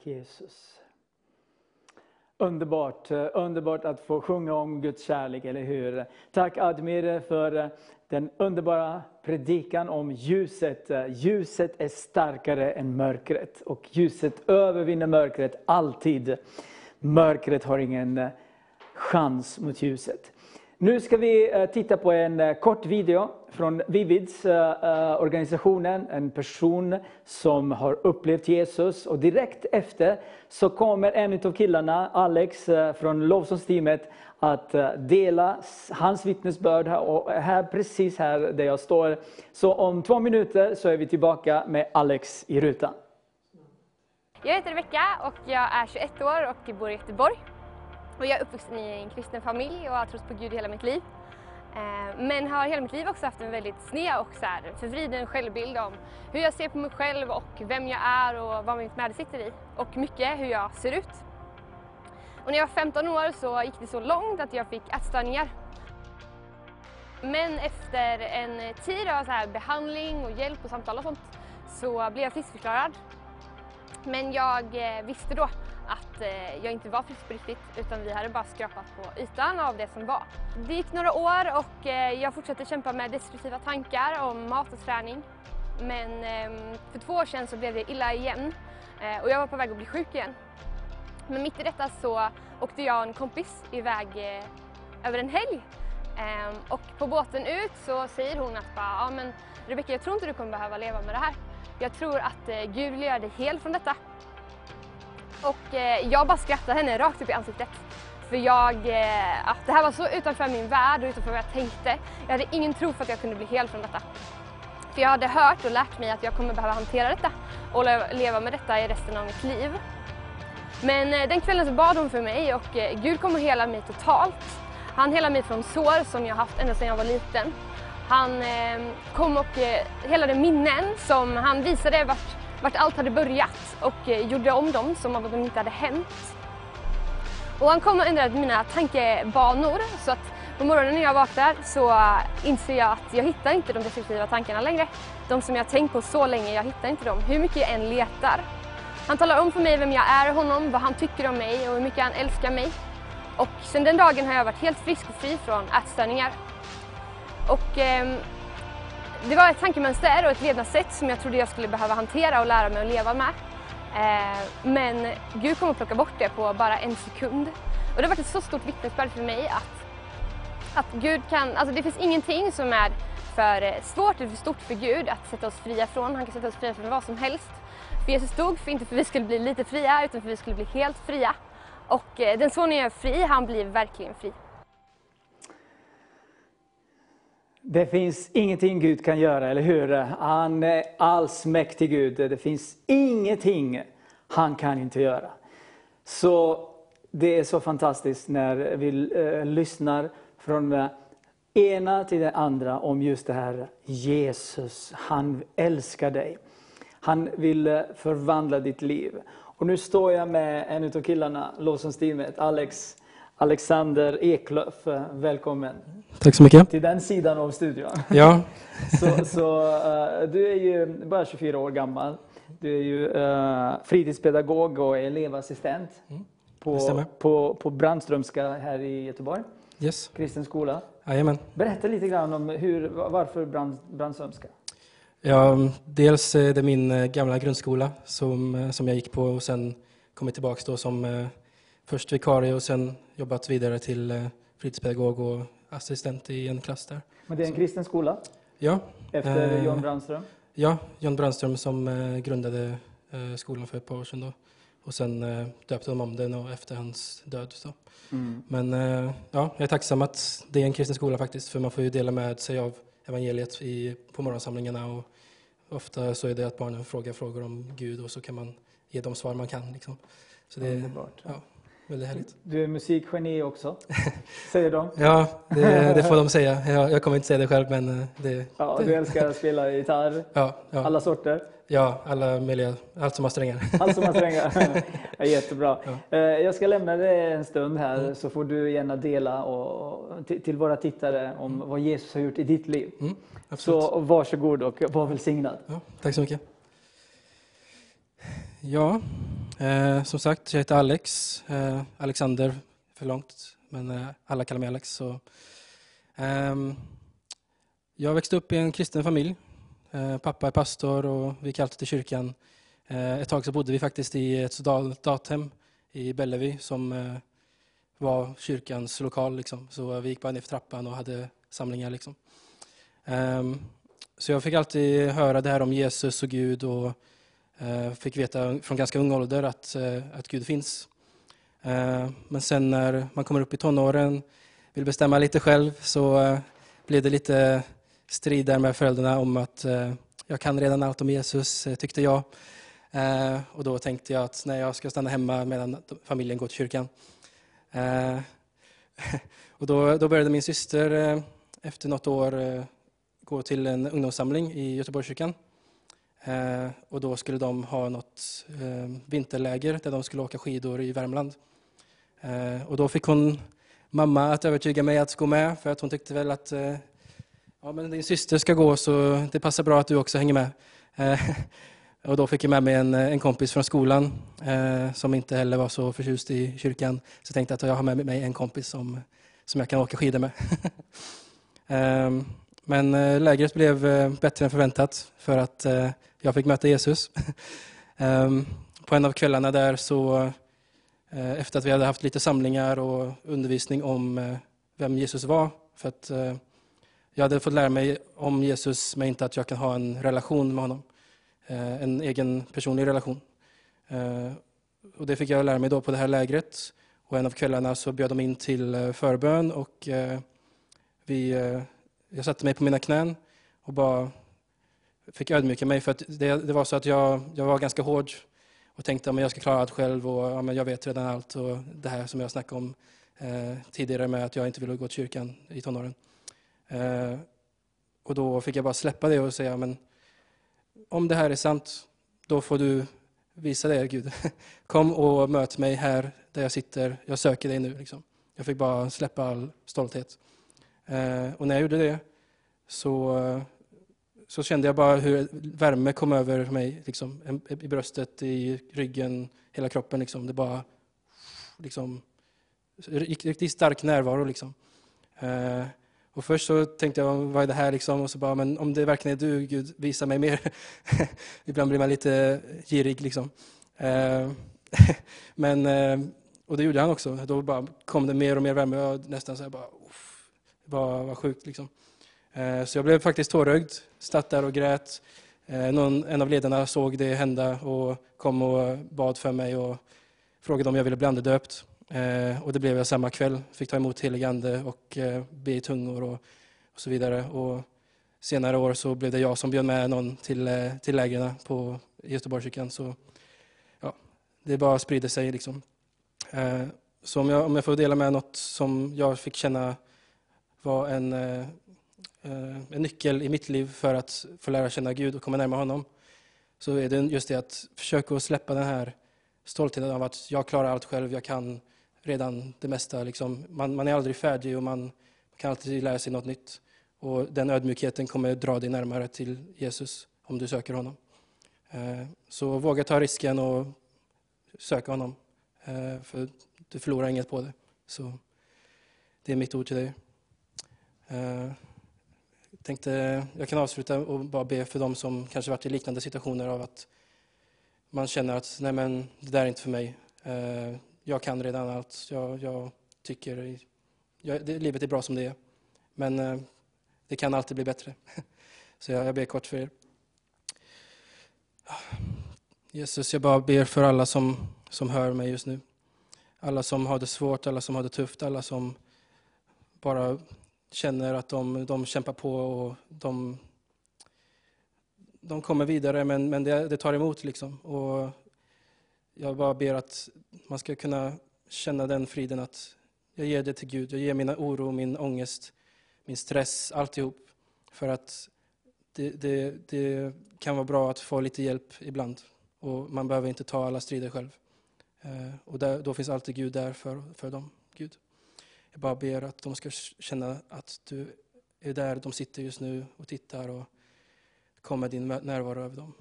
Tack Jesus. Underbart, eh, underbart att få sjunga om Guds kärlek, eller hur? Tack Admir för eh, den underbara predikan om ljuset. Eh, ljuset är starkare än mörkret och ljuset övervinner mörkret alltid. Mörkret har ingen chans mot ljuset. Nu ska vi titta på en kort video från Vivids, eh, eh, organisationen, en person som har upplevt Jesus. Och direkt efter så kommer en av killarna, Alex eh, från lovsångsteamet, att eh, dela hans vittnesbörd här, och här precis här där jag står. Så om två minuter så är vi tillbaka med Alex i rutan. Jag heter Rebecka och jag är 21 år och bor i Göteborg. Och jag är uppvuxen i en kristen familj och har trott på Gud hela mitt liv. Eh, men har hela mitt liv också haft en väldigt sned och så här förvriden självbild om hur jag ser på mig själv och vem jag är och vad mitt värde sitter i. Och mycket hur jag ser ut. Och när jag var 15 år så gick det så långt att jag fick ätstörningar. Men efter en tid av så här behandling och hjälp och samtal och sånt så blev jag friskförklarad men jag eh, visste då att eh, jag inte var frisk på riktigt utan vi hade bara skrapat på ytan av det som var. Det gick några år och eh, jag fortsatte kämpa med destruktiva tankar om mat och träning. Men ehm, för två år sedan så blev det illa igen eh, och jag var på väg att bli sjuk igen. Men mitt i detta så åkte jag och en kompis iväg eh, över en helg. Ehm, och på båten ut så säger hon att bara, ja men Rebecka jag tror inte du kommer behöva leva med det här. Jag tror att eh, Gud vill göra dig hel från detta. Och eh, jag bara skrattade henne rakt upp i ansiktet. För jag, eh, att det här var så utanför min värld och utanför vad jag tänkte. Jag hade ingen tro för att jag kunde bli hel från detta. För jag hade hört och lärt mig att jag kommer behöva hantera detta och leva med detta i resten av mitt liv. Men eh, den kvällen så bad hon för mig och eh, Gud kom och hela mig totalt. Han helade mig från sår som jag haft ända sedan jag var liten. Han eh, kom och helade minnen som han visade vart, vart allt hade börjat och eh, gjorde om dem som om de inte hade hänt. Och han kom och ändrade mina tankebanor så att på morgonen när jag vaknar så eh, inser jag att jag hittar inte de destruktiva tankarna längre. De som jag tänkt på så länge, jag hittar inte dem hur mycket jag än letar. Han talar om för mig vem jag är honom, vad han tycker om mig och hur mycket han älskar mig. Och sedan den dagen har jag varit helt frisk och fri från ätstörningar. Och eh, det var ett tankemönster och ett levnadssätt som jag trodde jag skulle behöva hantera och lära mig att leva med. Eh, men Gud kom och plockade bort det på bara en sekund. Och det har varit ett så stort vittnesbörd för mig att, att Gud kan, alltså det finns ingenting som är för eh, svårt eller för stort för Gud att sätta oss fria från. Han kan sätta oss fria från vad som helst. För Jesus dog för inte för att vi skulle bli lite fria utan för att vi skulle bli helt fria. Och eh, den sonen jag är fri, han blir verkligen fri. Det finns ingenting Gud kan göra, eller hur? Han är allsmäktig Gud. Det finns ingenting han kan inte göra. Så det är så fantastiskt när vi eh, lyssnar från det ena till det andra om just det här Jesus. Han älskar dig. Han vill eh, förvandla ditt liv. Och nu står jag med en av killarna, lovsångsteamet, Alex, Alexander Eklöf. Eh, Välkommen Tack så mycket. till den sidan av studion. Ja, Så, så eh, du är ju bara 24 år gammal. Du är ju uh, fritidspedagog och elevassistent det på, på, på Brandströmska här i Göteborg, yes. kristen skola. Jajamän. Berätta lite grann om hur, varför Brand, Brandströmska? Ja, dels är det min eh, gamla grundskola som, eh, som jag gick på och sen kommit tillbaka då som eh, först vikarie och sen jobbat vidare till eh, fritidspedagog och assistent i en klass där. Men det är en kristen skola Ja, efter Eh, John Brandström. ja John Brandström som eh, grundade skolan för ett par år sedan då. Och sen eh, döpte de om den och efter hans död. Så. Mm. Men ja, jag är tacksam att det är en kristen skola faktiskt, för man får ju dela med sig av evangeliet i, på morgonsamlingarna. Och ofta så är det att barnen frågar frågor om Gud och så kan man ge de svar man kan. Liksom. Så det, Underbart. ja. Väldigt härligt. Du är musikgeni också, säger de. Ja, det, det får de säga. Jag, jag kommer inte säga det själv, men eh, det... Ja, du älskar att spela gitarr, ja, ja, alla sorter. ja, alla möjliga, allt som har strängar. Allt som har strängar. Ja, jättebra. Ja. Eh, Jag ska lämna dig en stund här så får du gärna dela och, till, till våra tittare om vad Jesus har gjort i ditt liv. Mm, absolut. Så varsågod och var välsignad. Ja, tack så mycket. Ja, eh, som sagt, jag heter Alex. Eh, Alexander för långt, men eh, alla kallar mig Alex. Så, ehm, jag växte upp i en kristen familj. Eh, pappa är pastor och vi gick alltid till kyrkan. Eh, ett tag så bodde vi faktiskt i ett soldathem i Bellevue som eh, var kyrkans lokal. Liksom. Så vi gick bara ner för trappan och hade samlingar. Liksom. Ehm, så jag fick alltid höra det här om Jesus och Gud och Eh, fick veta från ganska ung ålder att, eh, att Gud finns. Eh, men sen när man kommer upp i tonåren, vill bestämma lite själv, så blev det lite strid där med föräldrarna om att jag kan redan allt om Jesus, tyckte jag. Och då tänkte jag att nej, jag ska stanna hemma medan familjen går till kyrkan. Och då, då började min syster efter något år gå till en ungdomssamling i Göteborgskyrkan. Eh, och då skulle de ha något eh, vinterläger där de skulle åka skidor i Värmland. Eh, och då fick hon mamma att övertyga mig att gå med för att hon tyckte väl att eh, ja, men din syster ska gå så det passar bra att du också hänger med. Eh, och då fick jag med mig en, en kompis från skolan eh, som inte heller var så förtjust i kyrkan. Så jag tänkte att jag har med mig en kompis som, som jag kan åka skidor med. Ehm, men eh, lägret blev bättre än förväntat för att eh, jag fick möta Jesus. Ehm, på en av kvällarna där så, eh, efter att vi hade haft lite samlingar och undervisning om eh, vem Jesus var, för att eh, jag hade fått lära mig om Jesus, men inte att jag kan ha en relation med honom. En egen personlig relation. Och det fick jag lära mig då på det här lägret. Och en av kvällarna så bjöd de in till förbön och vi, jag satte mig på mina knän och bara fick ödmjuka mig. För att det, det var så att jag, jag var ganska hård och tänkte att jag ska klara allt själv och ja, men jag vet redan allt. Och det här som jag snackade om eh, tidigare med att jag inte ville gå till kyrkan i tonåren. Eh, och då fick jag bara släppa det och säga, men om det här är sant, då får du visa det, Gud. Kom och möt mig här där jag sitter. Jag söker dig nu. Liksom. Jag fick bara släppa all stolthet. Eh, och när jag gjorde det så, så kände jag bara hur värme kom över mig. Liksom, I bröstet, i ryggen, hela kroppen. Liksom. Det bara liksom, riktigt stark närvaro. Liksom. Eh, och först så tänkte jag, vad är det här liksom? Och så bara, men om det verkligen är du, Gud, visa mig mer. Ibland blir man lite girig liksom. Eh, men, eh, och det gjorde han också. Då bara kom det mer och mer värme. Och nästan så här bara, uff, det bara var sjukt liksom. Eh, Så jag blev faktiskt tårögd, satt där och grät. Eh, någon, en av ledarna såg det hända och kom och bad för mig och frågade om jag ville bli andedöpt. Eh, och det blev jag samma kväll. Fick ta emot helig ande och eh, be i tungor och, och så vidare. Och senare år så blev det jag som bjöd med någon till, till lägren på Göteborgskyrkan. Så ja, det bara sprider sig liksom. Så om jag, om jag får dela med något som jag fick känna var en, Eh, en nyckel i mitt liv för att få lära känna Gud och komma närmare honom. Så är det just det att försöka släppa den här stoltheten av att jag klarar allt själv, jag kan redan det mesta. Liksom. Man, man är aldrig färdig och man kan alltid lära sig något nytt. Och den ödmjukheten kommer dra dig närmare till Jesus om du söker honom. Eh, så våga ta risken och söka honom. Eh, för du förlorar inget på det. Så det är mitt ord till dig. Jag tänkte, jag kan avsluta och bara be för dem som kanske varit i liknande situationer av att man känner att nej men, det där är inte för mig. Eh, jag kan redan allt. Jag, jag tycker jag, det, livet är bra som det är. Men eh, det kan alltid bli bättre. Så jag, jag ber kort för er. Jesus, jag bara ber för alla som, som hör mig just nu. Alla som har det svårt, alla som har det tufft, alla som bara känner att de, de kämpar på och de, de kommer vidare, men, men det, det tar emot. Liksom. Och jag bara ber att man ska kunna känna den friden att jag ger det till Gud. Jag ger mina oro, min ångest, min stress, alltihop. För att det, det, det kan vara bra att få lite hjälp ibland. Och man behöver inte ta alla strider själv. Eh, och där, då finns alltid Gud där för, för dem. Gud. Jag bara ber att de ska känna att du är där de sitter just nu och tittar och kom med din närvaro över dem.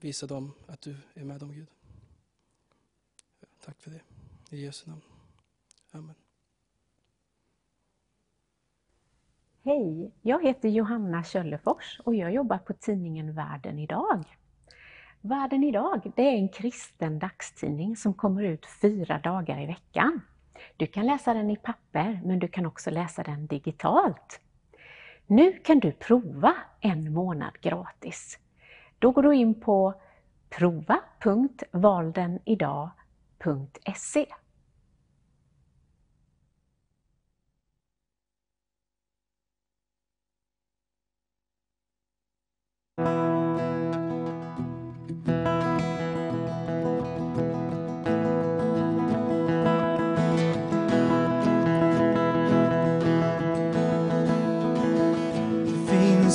Visa dem att du är med dem, Gud. Tack för det. I Jesu namn. Amen. Hej, jag heter Johanna Köllefors och jag jobbar på tidningen Världen idag. Världen idag, det är en kristen dagstidning som kommer ut fyra dagar i veckan. Du kan läsa den i papper, men du kan också läsa den digitalt. Nu kan du prova en månad gratis. Då går du in på prova.valdenidag.se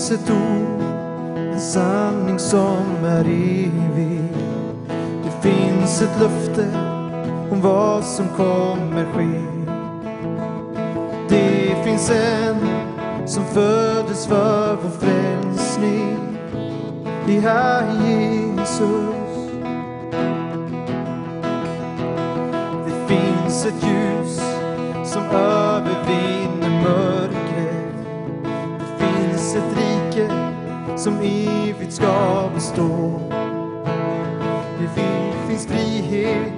finns ett ord, en sanning som är evig. Det finns ett löfte om vad som kommer ske. Det finns en som föddes för vår frälsning. Det är Jesus. Det finns ett ljus som övervinner som evigt ska bestå. Det finns frihet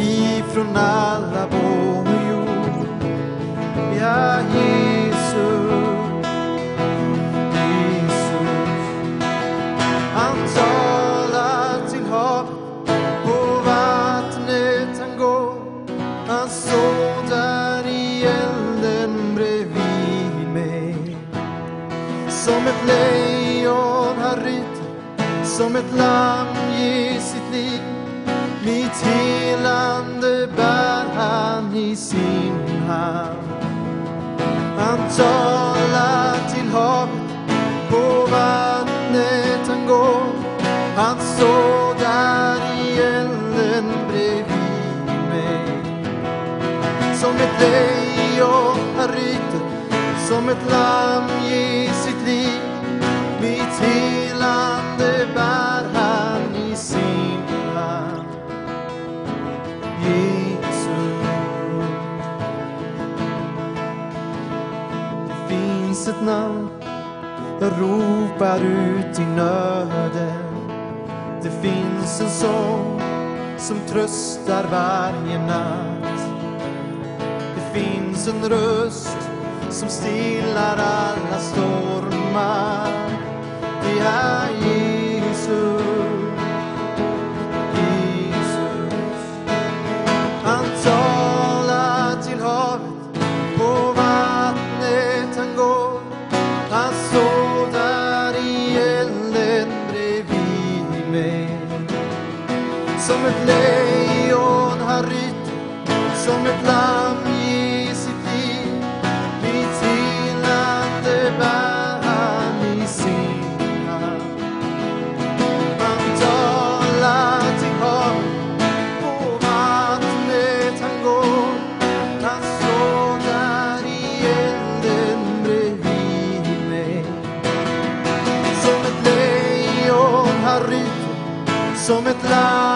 ifrån alla bojor. Ja, Jesus. Jesus. Han talar till havet, på vattnet han går. Han står där i elden bredvid mig. Som ett lejon som ett lamm ger sitt liv. Mitt helande bär han i sin hand. Han talar till havet, på vattnet han går. Han står där i elden bredvid mig. Som ett lejon han ryter, som ett lamm ger finns ett namn jag ropar ut i nöden. Det finns en sång som tröstar varje natt. Det finns en röst som stillar alla stormar. Det är Jesus. Som ett lejon han ryter, som ett lamm ger sitt liv. Mitt helande bär han i sin hand. Han talar till havet, på vattnet han går. Han står där i elden bredvid mig. Som ett lejon han ryter, som ett lamm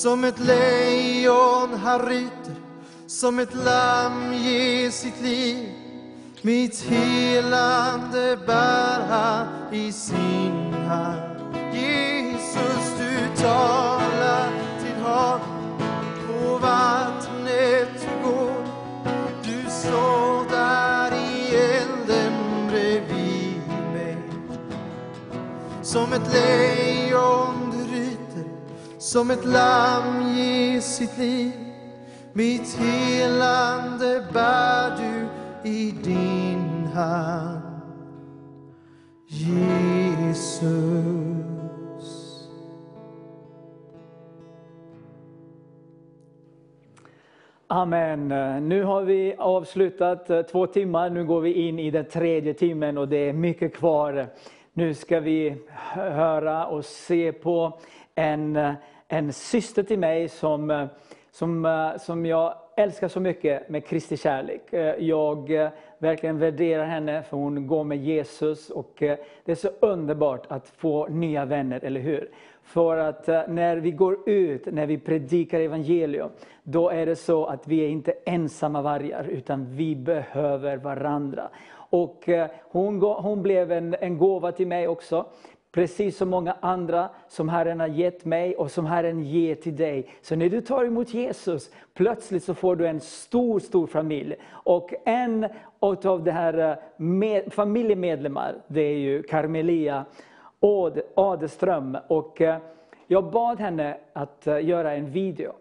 Som ett lejon han ryter, som ett lamm ger sitt liv. Mitt helande bär han i sin hand. Jesus, du talar till havet, på vattnet går. Du står där i elden bredvid mig. Som ett lejon som ett lamm ger sitt liv. Mitt helande bär du i din hand. Jesus. Amen. Nu har vi avslutat eh, två timmar, nu går vi in i den tredje timmen och det är mycket kvar. Nu ska vi höra och se på en, eh, en syster till mig som, eh, som, eh, som jag älskar så mycket med Kristi kärlek. Eh, jag verkligen värderar henne för hon går med Jesus och det är så underbart att få nya vänner, eller hur? För att när vi går ut, när vi predikar evangelium, då är det så att vi är inte ensamma vargar, utan vi behöver varandra. Och hon, hon blev en, en gåva till mig också. Precis som många andra som Herren har gett mig och som Herren ger till dig. Så när du tar emot Jesus, plötsligt så får du en stor, stor familj. Och en av de här eh, med, familjemedlemmar, det är ju Carmelia Adeström. Och eh, jag bad henne att eh, göra en video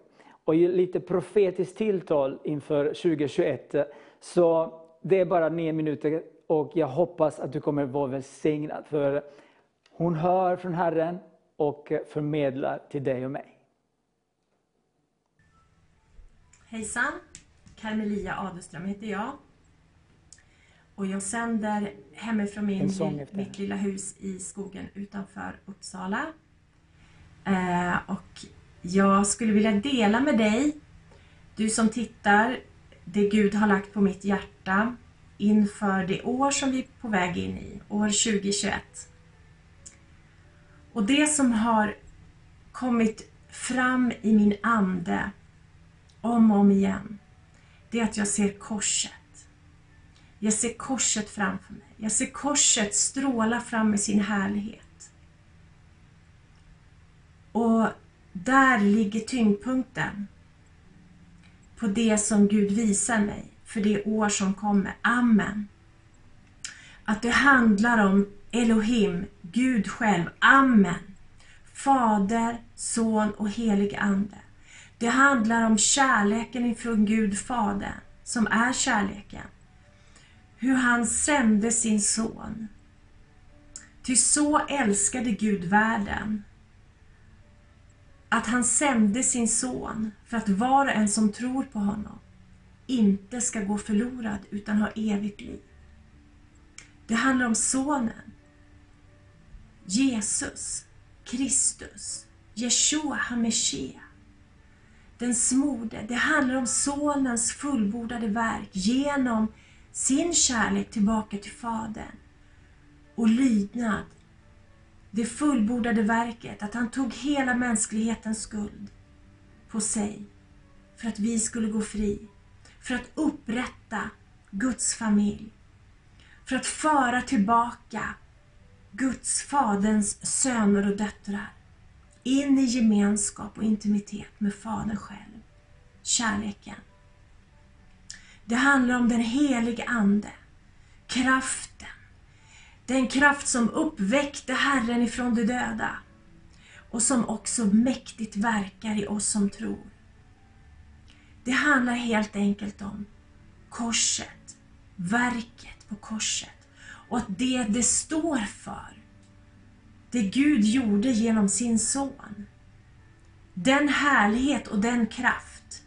och ge lite profetiskt tilltal inför 2021. Så det är bara nio minuter och jag hoppas att du kommer vara välsignad. För hon hör från Herren och förmedlar till dig och mig. Hejsan! Carmelia Adeström heter jag. Och jag sänder hemifrån min, mitt lilla hus i skogen utanför Uppsala. Eh, och jag skulle vilja dela med dig, du som tittar, det Gud har lagt på mitt hjärta inför det år som vi är på väg in i, år 2021. Och det som har kommit fram i min ande om och om igen, det är att jag ser korset. Jag ser korset framför mig. Jag ser korset stråla fram med sin härlighet. Och där ligger tyngdpunkten på det som Gud visar mig för det år som kommer. Amen. Att det handlar om Elohim, Gud själv. Amen. Fader, Son och helig Ande. Det handlar om kärleken ifrån Gud Fader, som är kärleken. Hur han sände sin son. Ty så älskade Gud världen att han sände sin son för att var och en som tror på honom inte ska gå förlorad utan ha evigt liv. Det handlar om sonen. Jesus, Kristus, Jeshua HaMashiach. Den smorde. Det handlar om sonens fullbordade verk genom sin kärlek tillbaka till Fadern och lydnad. Det fullbordade verket, att han tog hela mänsklighetens skuld på sig för att vi skulle gå fri, för att upprätta Guds familj, för att föra tillbaka Guds, Faderns söner och döttrar in i gemenskap och intimitet med Fadern själv, kärleken. Det handlar om den helige Ande, kraften, den kraft som uppväckte Herren ifrån de döda och som också mäktigt verkar i oss som tror. Det handlar helt enkelt om korset, verket på korset och att det det står för, det Gud gjorde genom sin son, den härlighet och den kraft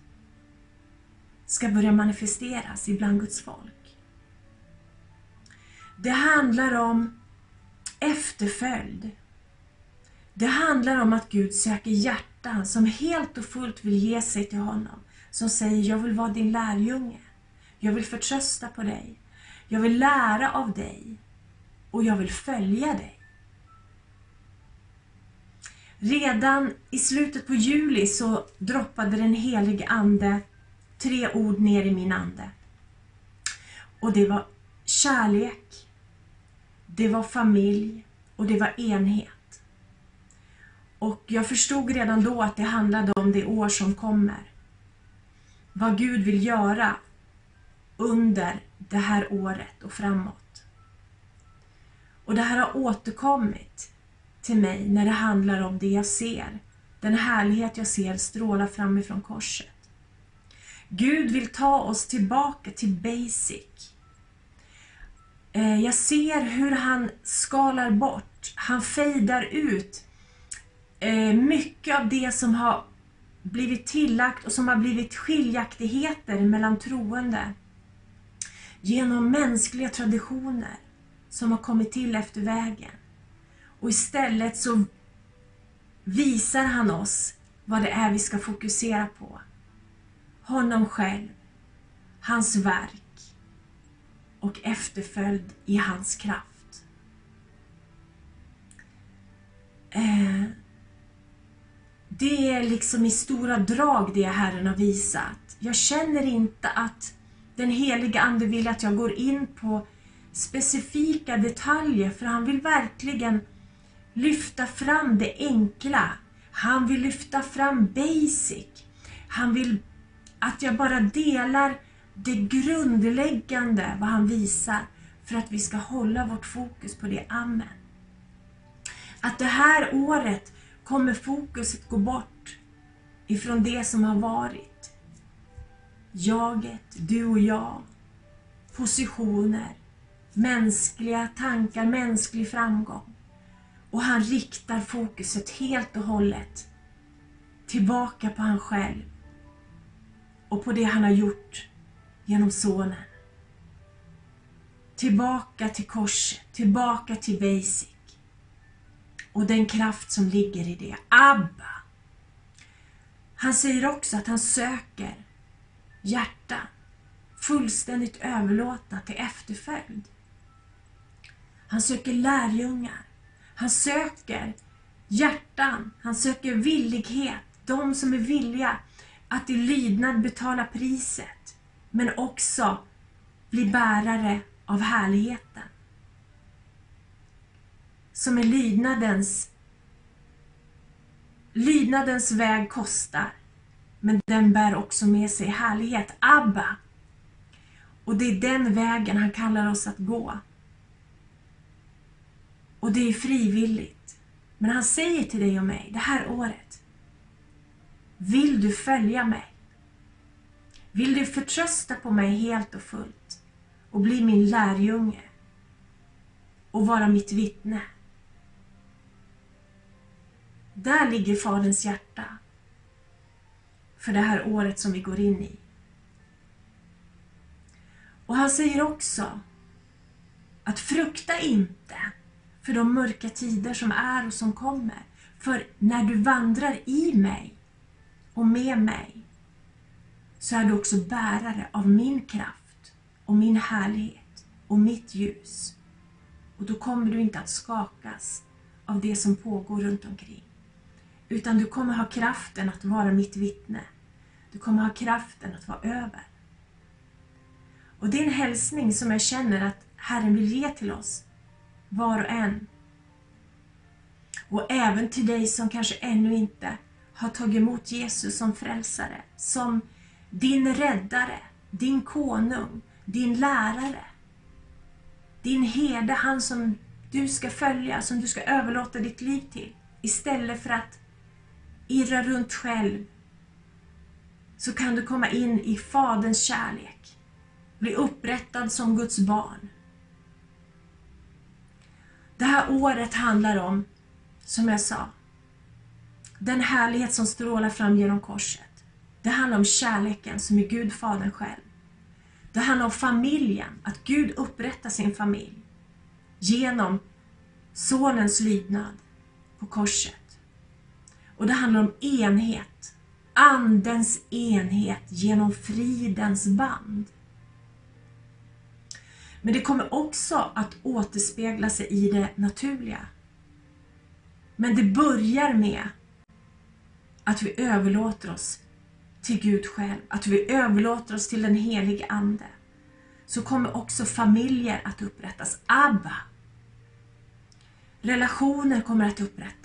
ska börja manifesteras ibland Guds folk. Det handlar om efterföljd. Det handlar om att Gud söker hjärtan som helt och fullt vill ge sig till honom. som säger jag vill vara din lärjunge. Jag vill förtrösta på dig. Jag vill lära av dig och jag vill följa dig. Redan i slutet på juli så droppade den helige Ande tre ord ner i min ande. Och det var kärlek, det var familj och det var enhet. Och jag förstod redan då att det handlade om det år som kommer. Vad Gud vill göra under det här året och framåt. Och det här har återkommit till mig när det handlar om det jag ser. Den härlighet jag ser stråla framifrån korset. Gud vill ta oss tillbaka till basic. Eh, jag ser hur han skalar bort, han fejdar ut eh, mycket av det som har blivit tillagt och som har blivit skiljaktigheter mellan troende genom mänskliga traditioner som har kommit till efter vägen. Och istället så visar han oss vad det är vi ska fokusera på. Honom själv, hans verk och efterföljd i hans kraft. Eh, det är liksom i stora drag det Herren har visat. Jag känner inte att den heliga Ande vill att jag går in på specifika detaljer för han vill verkligen lyfta fram det enkla. Han vill lyfta fram basic. Han vill att jag bara delar det grundläggande, vad han visar, för att vi ska hålla vårt fokus på det. Amen. Att det här året kommer fokuset gå bort ifrån det som har varit. Jaget, du och jag, positioner, mänskliga tankar, mänsklig framgång. Och han riktar fokuset helt och hållet tillbaka på han själv och på det han har gjort genom Sonen. Tillbaka till korset, tillbaka till basic och den kraft som ligger i det. Abba! Han säger också att han söker hjärta, fullständigt överlåtna till efterföljd. Han söker lärjungar. Han söker hjärtan. Han söker villighet. De som är villiga att i lydnad betala priset, men också bli bärare av härligheten. Som är lydnadens Lydnadens väg kostar, men den bär också med sig härlighet. Abba! Och det är den vägen han kallar oss att gå. Och det är frivilligt. Men han säger till dig och mig det här året. Vill du följa mig? Vill du förtrösta på mig helt och fullt och bli min lärjunge och vara mitt vittne? Där ligger Faderns hjärta för det här året som vi går in i. Och han säger också att frukta inte för de mörka tider som är och som kommer. För när du vandrar i mig och med mig så är du också bärare av min kraft och min härlighet och mitt ljus. Och då kommer du inte att skakas av det som pågår runt omkring. Utan du kommer ha kraften att vara mitt vittne. Du kommer ha kraften att vara över. Och det är en hälsning som jag känner att Herren vill ge till oss, var och en. Och även till dig som kanske ännu inte har tagit emot Jesus som frälsare, som din räddare, din konung, din lärare, din herde, han som du ska följa, som du ska överlåta ditt liv till. Istället för att irra runt själv så kan du komma in i Faderns kärlek, bli upprättad som Guds barn. Det här året handlar om, som jag sa, den härlighet som strålar fram genom korset. Det handlar om kärleken som är Gud Fadern själv. Det handlar om familjen, att Gud upprättar sin familj genom Sonens lydnad på korset. Och det handlar om enhet Andens enhet genom fridens band. Men det kommer också att återspegla sig i det naturliga. Men det börjar med att vi överlåter oss till Gud själv, att vi överlåter oss till den helige Ande. Så kommer också familjer att upprättas. Abba! Relationer kommer att upprättas.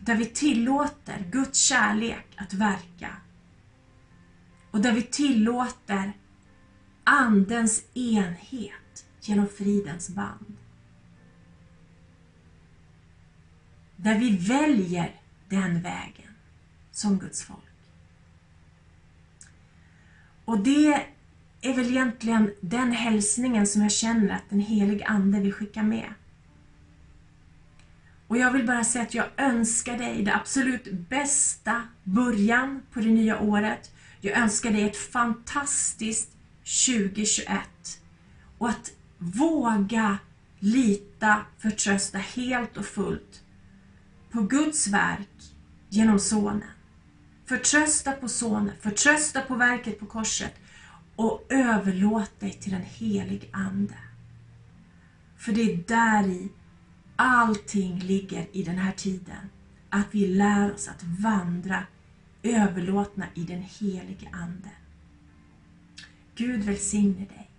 Där vi tillåter Guds kärlek att verka. Och där vi tillåter Andens enhet genom fridens band. Där vi väljer den vägen som Guds folk. Och det är väl egentligen den hälsningen som jag känner att den helige Ande vill skicka med. Och jag vill bara säga att jag önskar dig det absolut bästa början på det nya året. Jag önskar dig ett fantastiskt 2021 och att våga lita, förtrösta helt och fullt på Guds verk genom Sonen. Förtrösta på Sonen, förtrösta på verket på korset och överlåt dig till den helig Ande. För det är där i allting ligger i den här tiden. Att vi lär oss att vandra överlåtna i den helige Ande. Gud välsigne dig.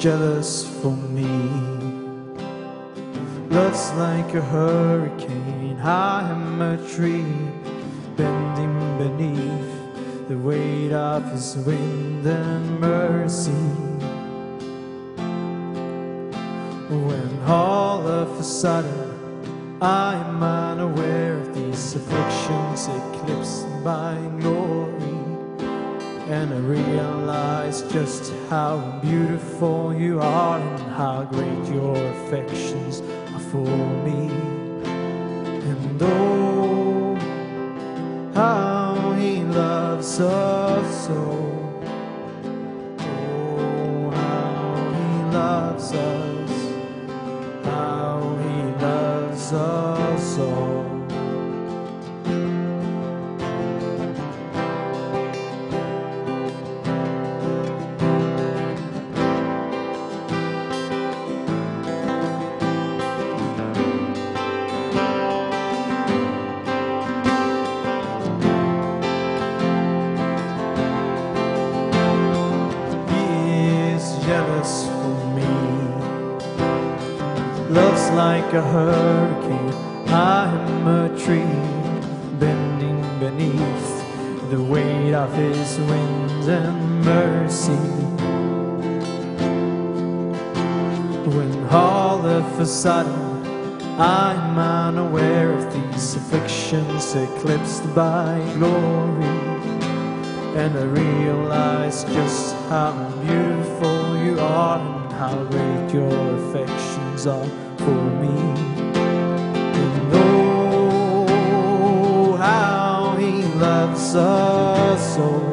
Jealous for me. Love's like a hurricane. I am a tree bending beneath the weight of his wind and mercy. When all of a sudden I am unaware of these afflictions eclipsed by glory. And I realize just how beautiful you are and how great your affections are for me. And oh, how he loves us so. Like a hurricane. I am a tree bending beneath the weight of his winds and mercy. When all of a sudden I'm unaware of these afflictions eclipsed by glory. And I realize just how beautiful you are and how great your affections are for me. And oh, how he loves us so.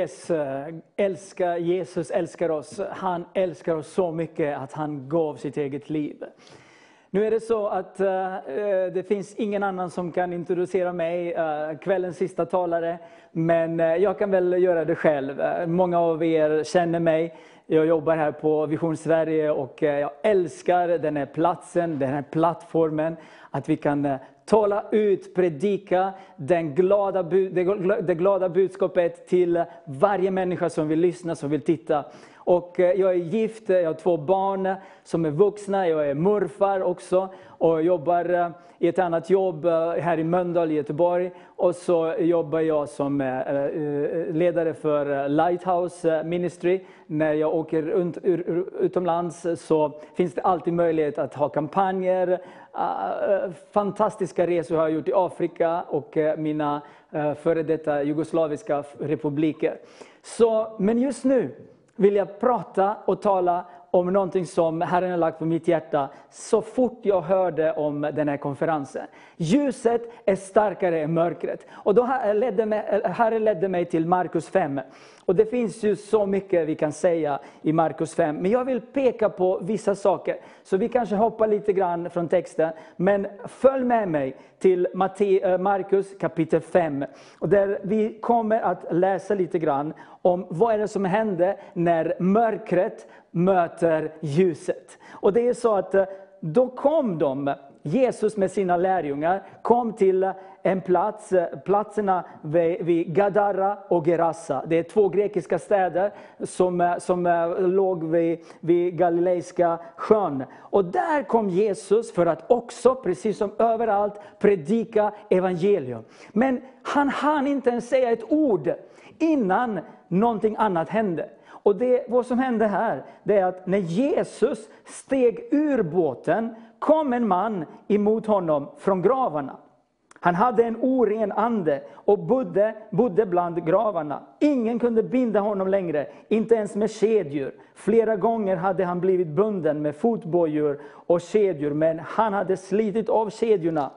Yes, eh, älska Jesus älskar oss. Han älskar oss så mycket att han gav sitt eget liv. Nu är det så att eh, eh det finns ingen annan som kan introducera mig, eh, kvällens sista talare. Men eh, jag kan väl göra det själv. Eh, många av er känner mig. Jag jobbar här på Vision Sverige och jag älskar den här platsen, den här plattformen. Att vi kan tala ut, predika den glada, det glada budskapet till varje människa som vill lyssna, som vill titta. Och eh, jag är gift, jag har två barn som är vuxna, jag är morfar också och jobbar eh, i ett annat jobb eh, här i Mölndal i Göteborg. Och så jobbar jag som ledare för Lighthouse Ministry. När jag åker utomlands så finns det alltid möjlighet att ha kampanjer. Ah, fantastiska resor har jag gjort i Afrika och mina eh, före detta jugoslaviska republiker. Så, men just nu vill jag prata och tala om någonting som Herren har lagt på mitt hjärta så fort jag hörde om den här konferensen. Ljuset är starkare än mörkret. Och då Herren ledde mig, Herren ledde mig till Markus 5. Och det finns ju så mycket vi kan säga i Markus 5. Men jag vill peka på vissa saker. Så vi kanske hoppar lite grann från texten. Men följ med mig till eh, Markus kapitel 5. Och där vi kommer att läsa lite grann om vad är det som hände när mörkret möter ljuset. Och det är så att eh, då kom de, Jesus med sina lärjungar, kom till eh, en plats, eh, platserna vid, Gadara och Gerasa. Det är två grekiska städer som, som låg vid, vid Galileiska sjön. Och där kom Jesus för att också, precis som överallt, predika evangelium. Men han hann inte ens säga ett ord innan någonting annat hände. Och det, vad som hände här, det är att när Jesus steg ur båten kom en man emot honom från gravarna. Han hade en oren ande och bodde, bodde bland gravarna. Ingen kunde binda honom längre, inte ens med kedjor. Flera gånger hade han blivit bunden med fotbojor och kedjor, men han hade slitit av kedjorna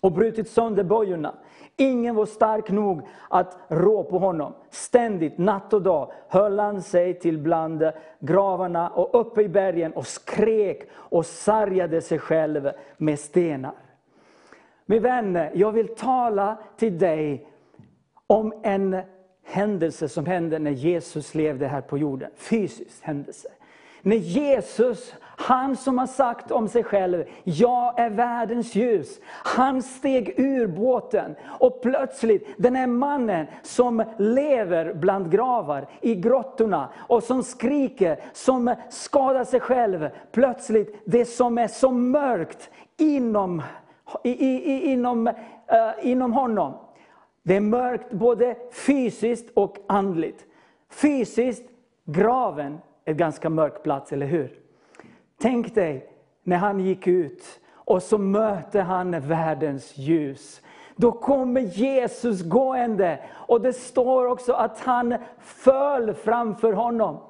och brutit sönder bojorna. Ingen var stark nog att rå på honom. Ständigt, natt och dag, höll han sig till bland gravarna och uppe i bergen och skrek och sargade sig själv med stenar. Min vän, jag vill tala till dig om en händelse som hände när Jesus levde här på jorden. Fysisk händelse. När Jesus, han som har sagt om sig själv, jag är världens ljus. Han steg ur båten och plötsligt, den här mannen som lever bland gravar i grottorna och som skriker, som skadar sig själv. Plötsligt, det som är så mörkt inom, i, i, inom, uh, inom honom. Det är mörkt både fysiskt och andligt. Fysiskt, graven, en ganska mörk plats, eller hur? Tänk dig när han gick ut och så möter han världens ljus. Då kommer Jesus gående och det står också att han föll framför honom.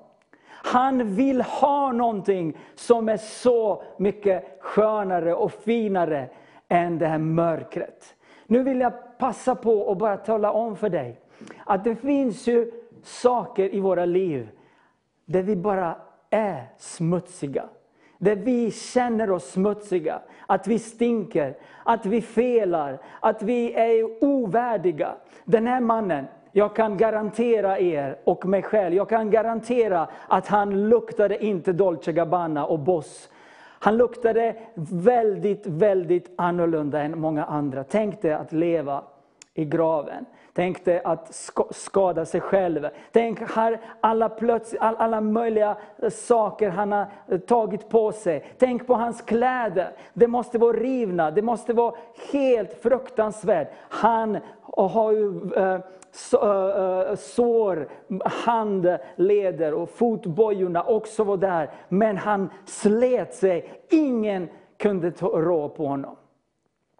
Han vill ha någonting som är så mycket skönare och finare än det här mörkret. Nu vill jag passa på att bara tala om för dig att det finns ju saker i våra liv där vi bara är smutsiga. Där vi känner oss smutsiga, att vi stinker, att vi felar, att vi är ovärdiga. Den här mannen, jag kan garantera er och mig själv, jag kan garantera att han luktade inte Dolce Gabbana och Boss. Han luktade väldigt, väldigt annorlunda än många andra. Tänk dig att leva i graven. Tänk dig att skada sig själv. Tänk här alla, plöts- all, alla möjliga eh, saker han har eh, tagit på sig. Tänk på hans kläder. Det måste vara rivna, det måste vara helt fruktansvärt. Han har ju eh, sår, handleder och fotbojorna också var där. Men han slet sig. Ingen kunde rå på honom.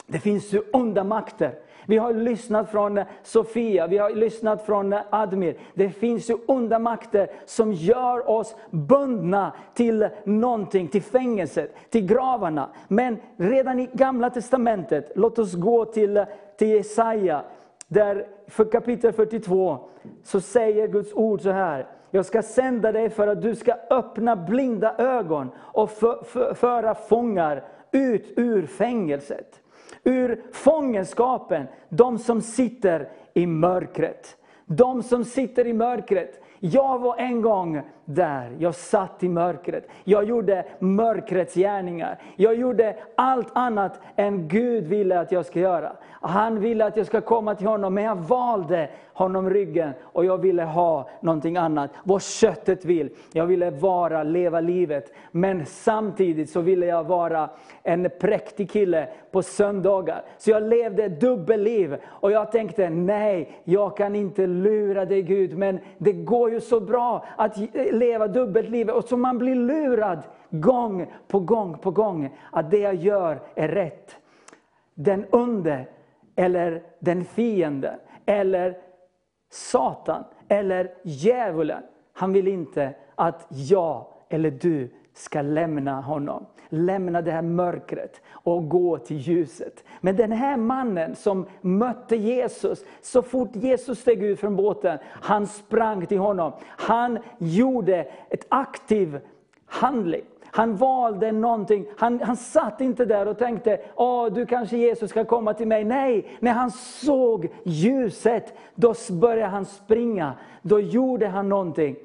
Det finns ju onda makter. Vi har lyssnat från Sofia, vi har lyssnat från Admir. Det finns ju onda makter som gör oss bundna till någonting, till fängelset, till gravarna. Men redan i Gamla Testamentet, låt oss gå till, till Jesaja, där för kapitel 42, så säger Guds ord så här. Jag ska sända dig för att du ska öppna blinda ögon och för, för, föra fångar ut ur fängelset ur fångenskapen, de som sitter i mörkret. De som sitter i mörkret. Jag var en gång där, jag satt i mörkret. Jag gjorde mörkrets gärningar. Jag gjorde allt annat än Gud ville att jag ska göra. Han ville att jag ska komma till honom, men jag valde honom ryggen och jag ville ha någonting annat. Vad köttet vill. Jag ville vara, leva livet. Men samtidigt så ville jag vara en präktig kille på söndagar. Så jag levde dubbelliv. Och jag tänkte, nej, jag kan inte lura dig Gud. Men det går ju så bra att leva dubbelliv. Och så man blir lurad gång på gång på gång. Att det jag gör är rätt. Den onde, eller den fiende. eller Satan, eller djävulen. Han vill inte att jag eller du ska lämna honom. Lämna det här mörkret och gå till ljuset. Men den här mannen som mötte Jesus, så fort Jesus steg ut från båten, han sprang till honom. Han gjorde ett aktiv handling. Han valde någonting, han, han satt inte där och tänkte, Åh, du kanske Jesus ska komma till mig. Nej, när han såg ljuset, då började han springa. Då gjorde han någonting.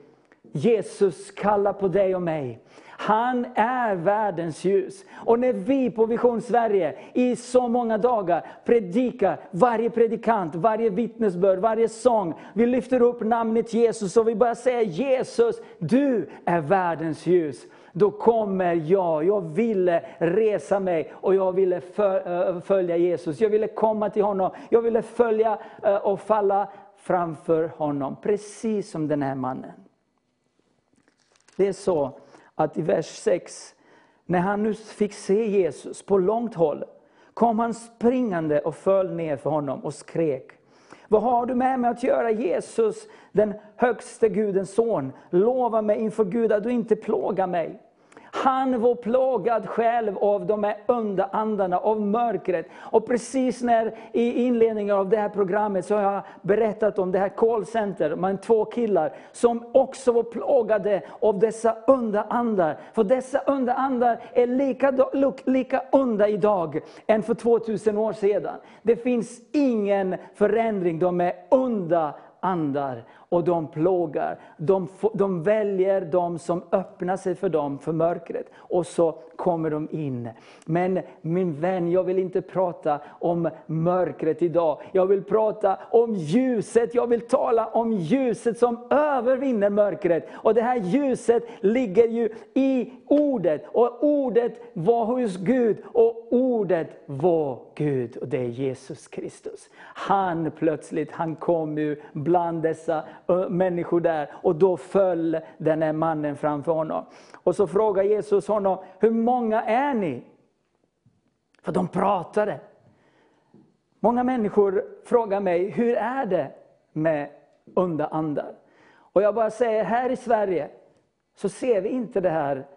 Jesus kallar på dig och mig. Han är världens ljus. Och när vi på Vision Sverige i så många dagar predikar, varje predikant, varje vittnesbörd, varje sång. Vi lyfter upp namnet Jesus och vi börjar säga Jesus, du är världens ljus. Då kommer jag, jag ville resa mig och jag ville eh, följa Jesus. Jag ville komma till honom, jag ville följa eh, och falla framför honom. Precis som den här mannen. Det är så att i vers 6, när han nu fick se Jesus på långt håll, kom han springande och föll ner för honom och skrek. Vad har du med mig att göra Jesus, den högste Gudens son? Lova mig inför Gud att du inte plågar mig. Han var plågad själv av de här onda andarna, av mörkret. Och precis när i inledningen av det här programmet så har jag berättat om det här callcenter, med två killar som också var plågade av dessa onda andar. För dessa onda andar är lika, lika onda idag än för 2000 år sedan. Det finns ingen förändring, de är onda andar och de plågar. De, de väljer de som öppnar sig för dem, för mörkret. Och så kommer de in. Men min vän, jag vill inte prata om mörkret idag. Jag vill prata om ljuset. Jag vill tala om ljuset som övervinner mörkret. Och det här ljuset ligger ju i ordet. Och ordet var hos Gud. Och ordet var Gud. Och det är Jesus Kristus. Han plötsligt, han kom ju bland dessa människor där. Och då föll den här mannen framför honom. Och så frågar Jesus honom, hur många är ni? För de pratade. Många människor frågar mig, hur är det med onda andar? Och jag bara säger, här i Sverige så ser vi inte det här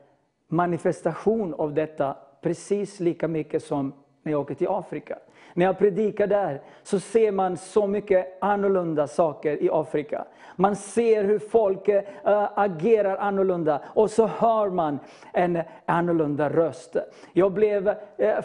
manifestation av detta precis lika mycket som när jag åker till Afrika. När jag predikar där så ser man så mycket annorlunda saker i Afrika. Man ser hur folk äh, agerar annorlunda och så hör man en annorlunda röst. Jag blev äh,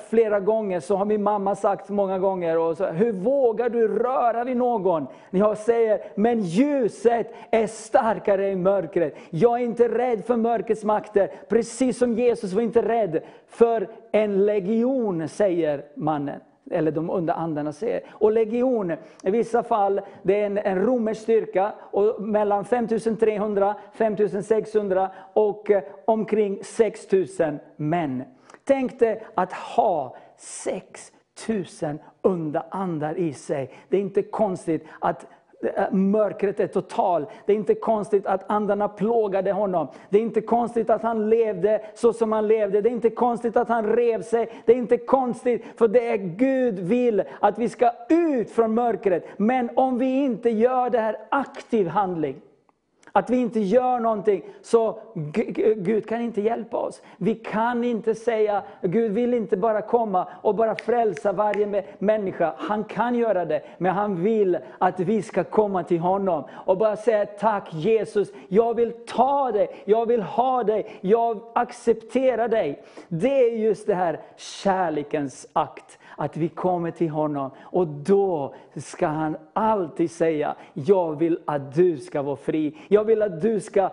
flera gånger, så har min mamma sagt många gånger, och så, hur vågar du röra vid någon? Jag säger, men ljuset är starkare än mörkret. Jag är inte rädd för mörkrets makter, precis som Jesus var inte rädd för en legion, säger mannen eller de onda andarna säger. Och legion, i vissa fall, det är en, en romersk styrka, och mellan 5300, 5600 och eh, omkring 6000 män. Tänk dig att ha 6000 onda andar i sig. Det är inte konstigt att mörkret är total. Det är inte konstigt att andarna plågade honom. Det är inte konstigt att han levde så som han levde. Det är inte konstigt att han rev sig. Det är inte konstigt, för det är Gud vill att vi ska ut från mörkret. Men om vi inte gör det här aktiv handling, att vi inte gör någonting, så Gud kan inte hjälpa oss. Vi kan inte säga, Gud vill inte bara komma och bara frälsa varje människa. Han kan göra det, men han vill att vi ska komma till honom och bara säga tack Jesus, jag vill ta dig, jag vill ha dig, jag accepterar dig. Det är just det här kärlekens akt att vi kommer till honom och då ska han alltid säga, jag vill att du ska vara fri. Jag vill att du ska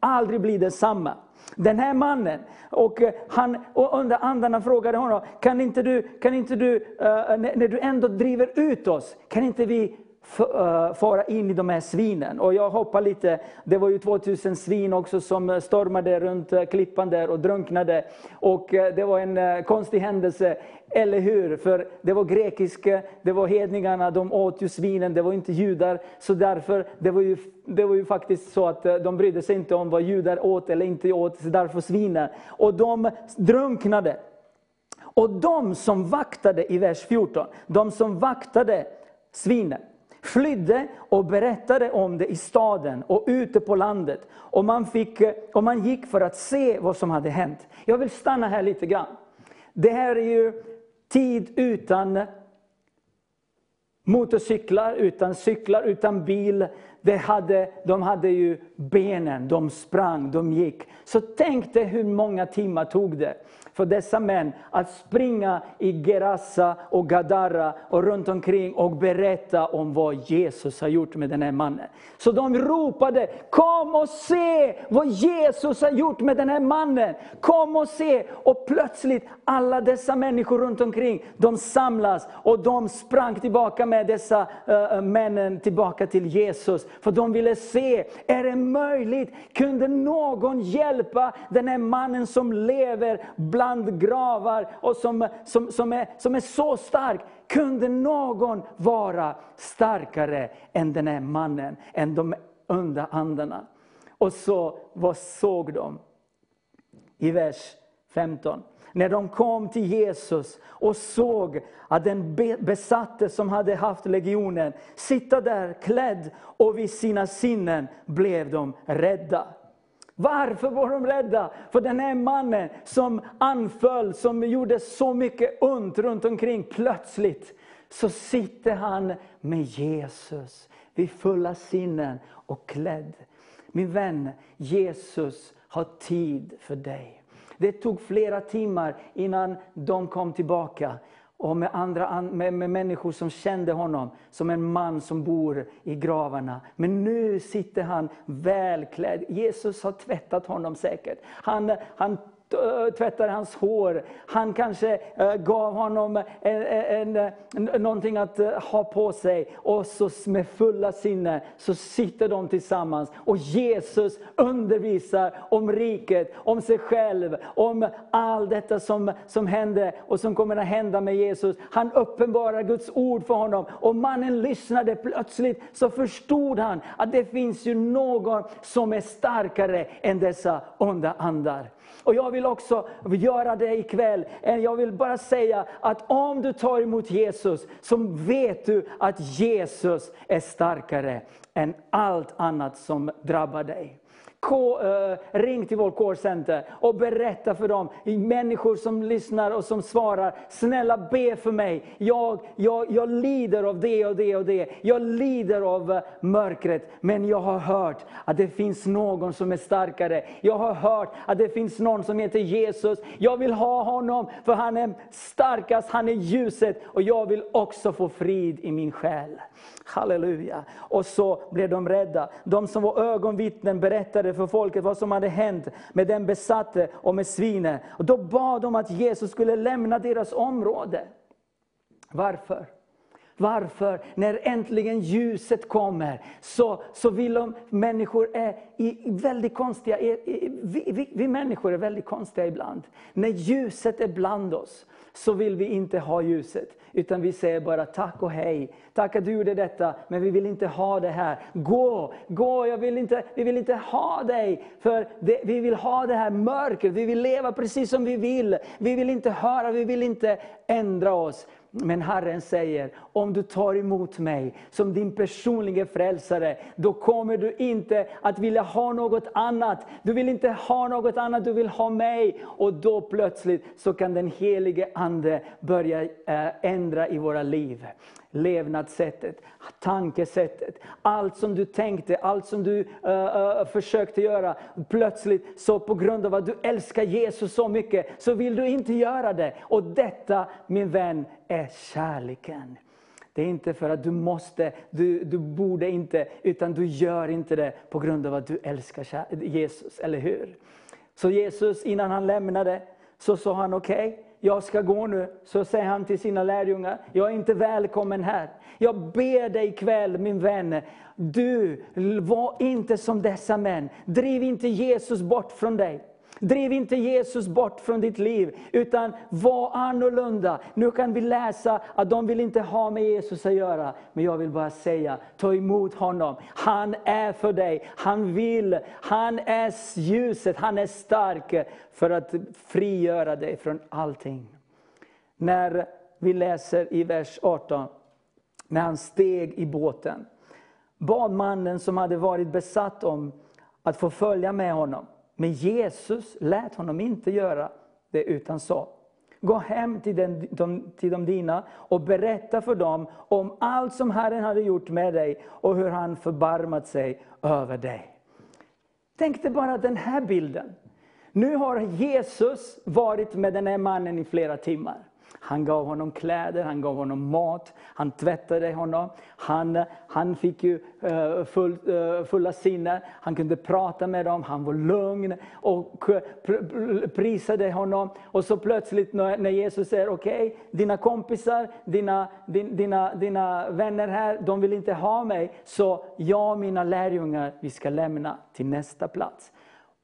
aldrig bli densamma. Den här mannen, och eh, han, och under andarna frågade honom, kan inte du, kan inte du eh, eh, när när du ändå driver ut oss, kan inte vi Eh, fara in i de här svinen. Och jag hoppar lite, det var ju 2000 svin också som stormade runt eh, klippan där och drunknade. Och eh, det var en konstig händelse, eller hur? För det var grekiska, det var hedningarna, de åt ju svinen, det var inte judar. Så därför, det var ju, det var ju faktiskt så att de brydde sig inte om vad judar åt eller inte åt, så därför svinen. Och de drunknade. Och de som vaktade i vers 14, de som vaktade svinen, flydde och berättade om det i staden och ute på landet. Och man, fick, och man gick för att se vad som hade hänt. Jag vill stanna här lite grann. Det här är ju tid utan motorcyklar, utan cyklar, utan bil. Det hade, de hade ju benen, de sprang, de gick. Så tänk dig hur många timmar tog det för dessa män att springa i Gerasa och Gadara och runt omkring och berätta om vad Jesus har gjort med den här mannen. Så de ropade, kom och se vad Jesus har gjort med den här mannen. Kom och se! Och plötsligt alla dessa människor runt omkring, de samlas och de sprang tillbaka med dessa uh, männen tillbaka till Jesus. För de ville se, är det möjligt? Kunde någon hjälpa den här mannen som lever bland gravar och som, som, som, är, som är så stark? Kunde någon vara starkare än den här mannen, än de onda andarna? Och så, vad såg de? I vers 15 när de kom till Jesus och såg att den besatte som hade haft legionen sitta där klädd och vid sina sinnen blev de rädda. Varför var de rädda? För den här mannen som anföll, som gjorde så mycket ont runt omkring, plötsligt så sitter han med Jesus vid fulla sinnen och klädd. Min vän, Jesus har tid för dig. Det tog flera timmar innan de kom tillbaka. Och med, andra, med, med människor som kände honom som en man som bor i gravarna. Men nu sitter han välklädd. Jesus har tvättat honom säkert. Han, han Eh, tvättade hans hår. Han kanske eh, gav honom eh, en, en, en, någonting att ha på sig. Och så med fulla sinne så sitter de tillsammans. Och Jesus undervisar om riket, om sig själv, om allt detta som, som hände och som kommer att hända med Jesus. Han uppenbarar Guds ord för honom. Och mannen lyssnade. Plötsligt så förstod han att det finns ju någon som är starkare än dessa onda andar. Och jag vill också göra det ikväll. Eh, jag vill bara säga att om du tar emot Jesus, så vet du att Jesus är starkare än allt annat som drabbar dig. Eh, ring till vårt callcenter och berätta för dem, människor som lyssnar och som svarar, snälla be för mig. Jag, jag, jag lider av det och det och det. Jag lider av eh, mörkret, men jag har hört att det finns någon som är starkare. Jag har hört att det finns någon som heter Jesus. Jag vill ha honom, för han är starkast, han är ljuset. Och jag vill också få frid i min själ. Halleluja. Och så blev de rädda. De som var ögonvittnen berättade för folket vad som hade hänt med den besatte och med svinen. Och då bad de att Jesus skulle lämna deras område. Varför? Varför? När äntligen ljuset kommer, så, så vill de, människor är i, väldigt konstiga, i, i, vi, vi, vi människor är väldigt konstiga ibland. När ljuset är bland oss, så vill vi inte ha ljuset. Utan vi säger bara tack och hej. Tack att du gjorde detta, men vi vill inte ha det här. Gå, gå, jag vill inte, vi vill inte ha dig. För det, vi vill ha det här mörkret, vi vill leva precis som vi vill. Vi vill inte höra, vi vill inte ändra oss. Men Herren säger, om du tar emot mig som din personliga frälsare, då kommer du inte att vilja ha något annat. Du vill inte ha något annat, du vill ha mig. Och då plötsligt så kan den helige Ande börja eh, ändra i våra liv. Levnadssättet, tankesättet, allt som du tänkte, allt som du uh, uh, försökte göra. Plötsligt, så på grund av att du älskar Jesus så mycket, så vill du inte göra det. Och detta, min vän, är kärleken. Det är inte för att du måste, du, du borde inte, utan du gör inte det på grund av att du älskar Jesus, eller hur? Så Jesus, innan han lämnade, så sa han okej, okay, jag ska gå nu. Så säger han till sina lärjungar, jag är inte välkommen här. Jag ber dig ikväll min vän, du var inte som dessa män. Driv inte Jesus bort från dig. Driv inte Jesus bort från ditt liv, utan var annorlunda. Nu kan vi läsa att de vill inte ha med Jesus att göra. Men jag vill bara säga, ta emot honom. Han är för dig, han vill, han är ljuset, han är stark för att frigöra dig från allting. När vi läser i vers 18, när han steg i båten, bad mannen som hade varit besatt om att få följa med honom. Men Jesus lät honom inte göra det utan sa, gå hem till, den, de, till de dina och berätta för dem om allt som Herren hade gjort med dig och hur han förbarmat sig över dig. Tänk dig bara den här bilden. Nu har Jesus varit med den här mannen i flera timmar. Han gav honom kläder, han gav honom mat, han tvättade honom. Han, han fick ju eh, full, eh, fulla sinne, han kunde prata med dem, han var lugn och prisade honom. Och så plötsligt när, Jesus säger, okej, okay, dina kompisar, dina, din, dina, dina vänner här, de vill inte ha mig. Så jag och mina lärjungar, vi ska lämna till nästa plats.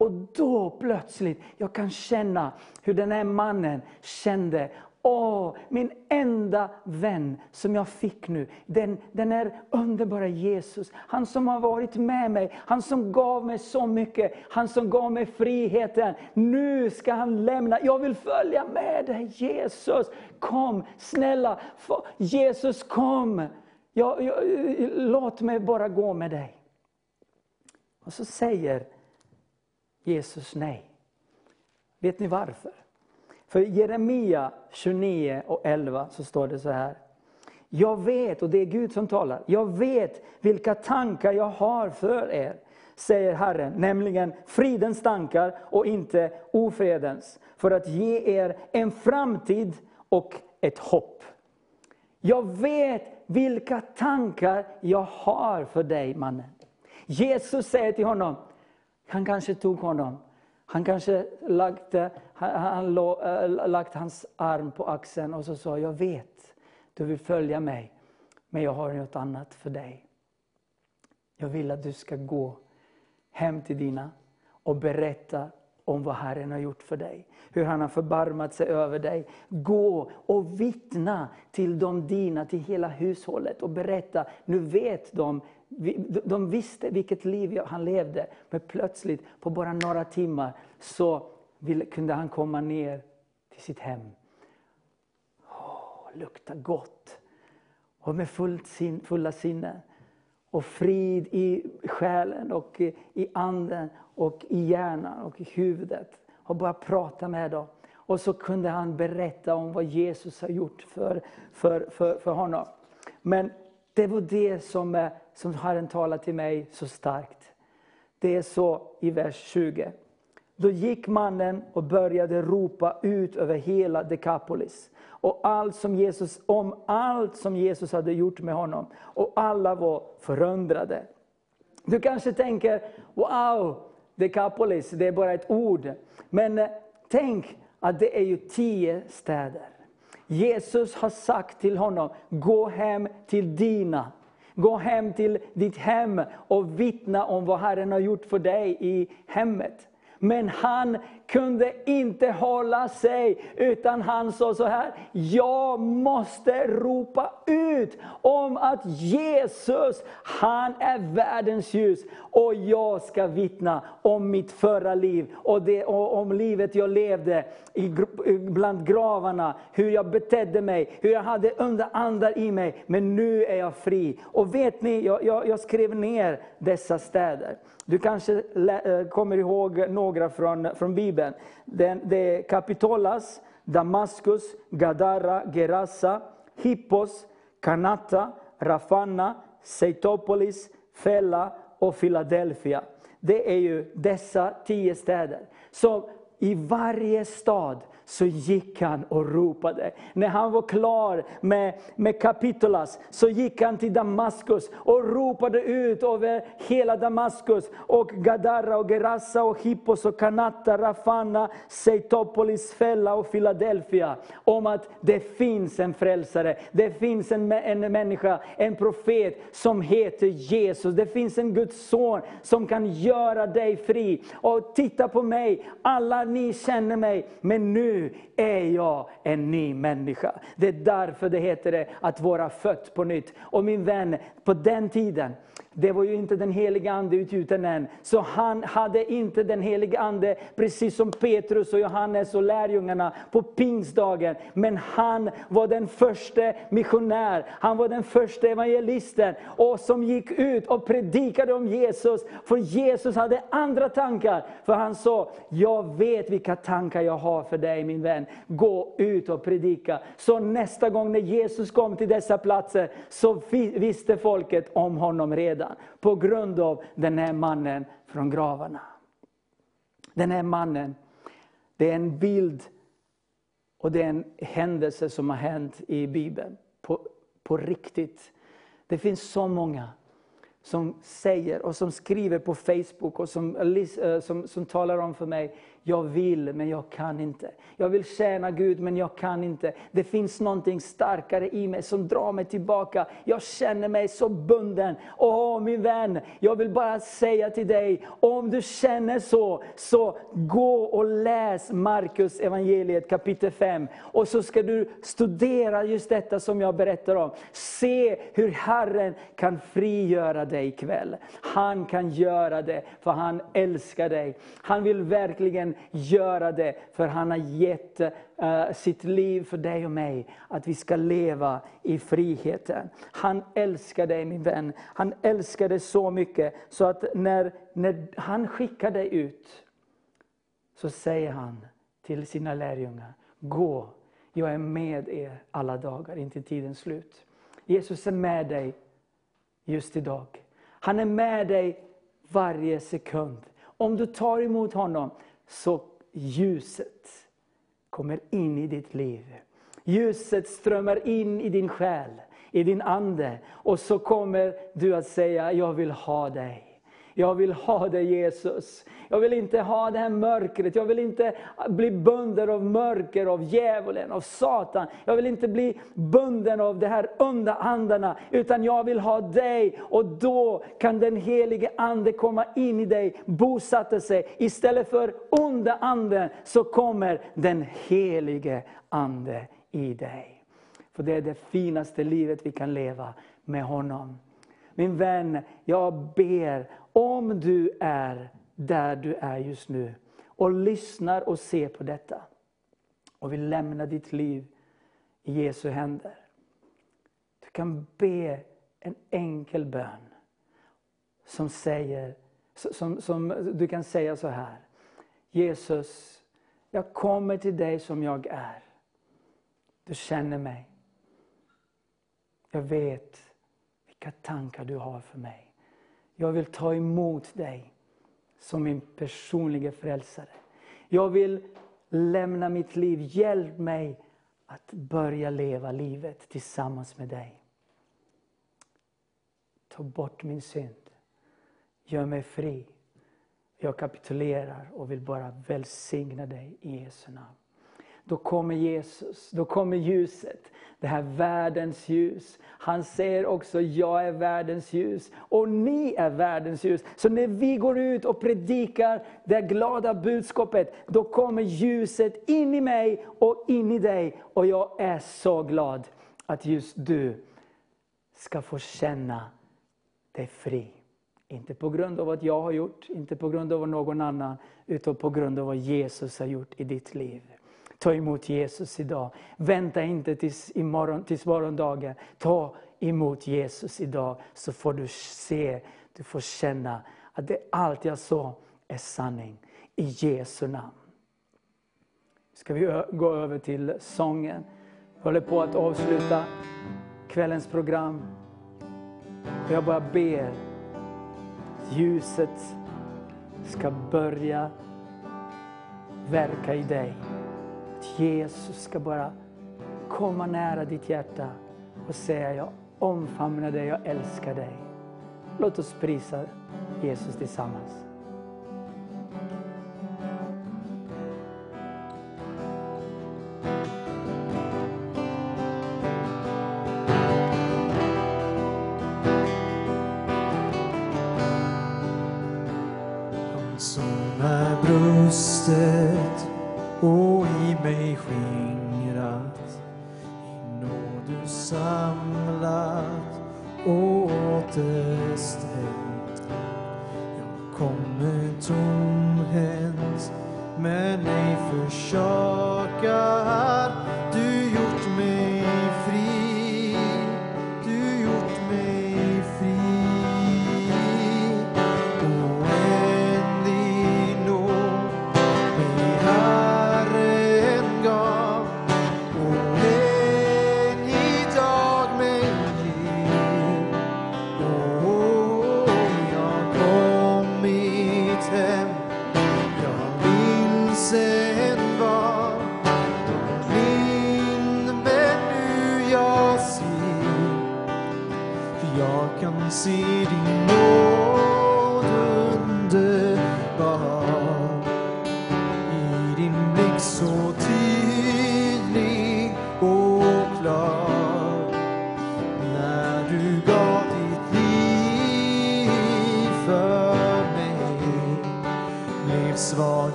Och då plötsligt, jag kan känna hur den här mannen kände, Åh, min enda vän som jag fick nu, den, den är underbara Jesus. Han som har varit med mig, han som gav mig så mycket, han som gav mig friheten. Nu ska han lämna, jag vill följa med dig Jesus. Kom, snälla, Jesus kom. Jag, jag, låt mig bara gå med dig. Och så säger Jesus nej. Vet ni varför? För Jeremia 29 och 11 så står det så här. Jag vet, och det är Gud som talar, jag vet vilka tankar jag har för er, säger Herren, nämligen fridens tankar och inte ofredens, för att ge er en framtid och ett hopp. Jag vet vilka tankar jag har för dig, mannen. Jesus säger till honom, han kanske tog honom han kanske lagt, han, han eh, lagt hans arm på axeln och så sa, jag vet, du vill följa mig, men jag har något annat för dig. Jag vill att du ska gå hem till dina och berätta om vad Herren har gjort för dig. Hur han har förbarmat sig över dig. Gå och vittna till de dina, till hela hushållet och berätta. Nu vet de de visste vilket liv han levde, men plötsligt på bara några timmar så kunde han komma ner till sitt hem. Oh, lukta gott. Och med fullt sin, fulla sinne. Och frid i själen och i anden och i hjärnan och i huvudet. Och bara prata med dem. Och så kunde han berätta om vad Jesus har gjort för, för, för, för honom. Men det var det som, eh, som Herren talade till mig så starkt. Det är så i vers 20. Då gick mannen och började ropa ut över hela Dekapolis. Och allt som Jesus, om allt som Jesus hade gjort med honom. Och alla var förundrade. Du kanske tänker, wow, Dekapolis, det är bara ett ord. Men eh, tänk att det är ju tio städer. Jesus har sagt till honom, gå hem till dina. Gå hem till ditt hem och vittna om vad Herren har gjort för dig i hemmet. Men han kunde inte hålla sig, utan han sa så här, jag måste ropa ut om att Jesus, han är världens ljus. Och jag ska vittna om mitt förra liv, och, det, och om livet jag levde i, bland gravarna, hur jag betedde mig, hur jag hade onda andar i mig. Men nu är jag fri. Och vet ni, jag, jag, jag skrev ner dessa städer. Du kanske lä- eh, kommer ihåg några från, från Bibeln. Den, det är Kapitolas, Damaskus, Gadara, Gerasa, Hippos, Kanata, Rafanna, Seitopolis, Fela och Philadelphia. Det är ju dessa tio städer. Så i varje stad så gick han och ropade. När han var klar med, med Kapitulas så gick han till Damaskus och ropade ut över hela Damaskus. Och Gadara och Gerasa och Hippos och Kanata, Rafanna, Seitopolis, Fella och Philadelphia. Om att det finns en frälsare, det finns en, en människa, en profet som heter Jesus. Det finns en Guds son som kan göra dig fri. Och titta på mig, alla ni känner mig, men nu är jag en ny människa. Det är därför det heter det att vara född på nytt. Och min vän, på den tiden, det var ju inte den heliga Ande utgjuten än. Så han hade inte den heliga Ande, precis som Petrus och Johannes och lärjungarna på pingstdagen. Men han var den första missionär, han var den första evangelisten. Och som gick ut och predikade om Jesus. För Jesus hade andra tankar. För han sa, jag vet vilka tankar jag har för dig min vän. Gå ut och predika. Så nästa gång när Jesus kom till dessa platser, så visste folket om honom redan. På grund av den här mannen från gravarna. Den här mannen, det är en bild och det är en händelse som har hänt i Bibeln. På, på riktigt. Det finns så många som säger och som skriver på Facebook och som, eh, eh, som, som talar om för mig, jag vill men jag kan inte. Jag vill tjäna Gud men jag kan inte. Det finns någonting starkare i mig som drar mig tillbaka. Jag känner mig så bunden. Åh min vän, jag vill bara säga till dig, om du känner så, så gå och läs Markus evangeliet kapitel 5. Och så ska du studera just detta som jag berättar om. Se hur Herren kan frigöra dig ikväll. Han kan göra det, för han älskar dig. Han vill verkligen göra det, för han har gett uh, sitt liv för dig och mig. Att vi ska leva i friheten. Han älskar dig min vän. Han älskar dig så mycket, så att när, när han skickar dig ut, så säger han till sina lärjungar, gå, jag är med er alla dagar intill tidens slut. Jesus är med dig just idag. Han är med dig varje sekund. Om du tar emot honom, så ljuset kommer in i ditt liv. Ljuset strömmar in i din själ, i din ande. Och så kommer du att säga, jag vill ha dig. Jag vill ha dig Jesus. Jag vill inte ha det här mörkret. Jag vill inte bli bunden av mörker, av djävulen, av Satan. Jag vill inte bli bunden av de här onda andarna. Utan jag vill ha dig. Och då kan den helige Ande komma in i dig, bosätta sig. Istället för onda anden så kommer den helige Ande i dig. För det är det finaste livet vi kan leva med honom. Min vän, jag ber om du är där du är just nu och lyssnar och ser på detta och vill lämna ditt liv i Jesu händer. Du kan be en enkel bön som säger, som, som du kan säga så här. Jesus, jag kommer till dig som jag är. Du känner mig. Jag vet vilka tankar du har för mig. Jag vill ta emot dig som min personliga frälsare. Jag vill lämna mitt liv. Hjälp mig att börja leva livet tillsammans med dig. Ta bort min synd. Gör mig fri. Jag kapitulerar och vill bara välsigna dig i Jesu namn då kommer Jesus, då kommer ljuset. Det här världens ljus. Han säger också, jag är världens ljus och ni är världens ljus. Så när vi går ut och predikar det glada budskapet, då kommer ljuset in i mig och in i dig. Och jag är så glad att just du ska få känna dig fri. Inte på grund av vad jag har gjort, inte på grund av vad någon annan, utan på grund av vad Jesus har gjort i ditt liv. Ta emot Jesus idag. Vänta inte tills, imorgon, tills morgondagen. Ta emot Jesus idag så får du se, du får känna att det allt jag sa är sanning. I Jesu namn. Ska vi gå över till sången. Vi håller på att avsluta kvällens program. Jag bara ber att ljuset ska börja verka i dig. Att Jesus ska bara komma nära ditt hjärta och säga jag omfamnar dig, jag älskar dig. Låt oss prisa Jesus tillsammans.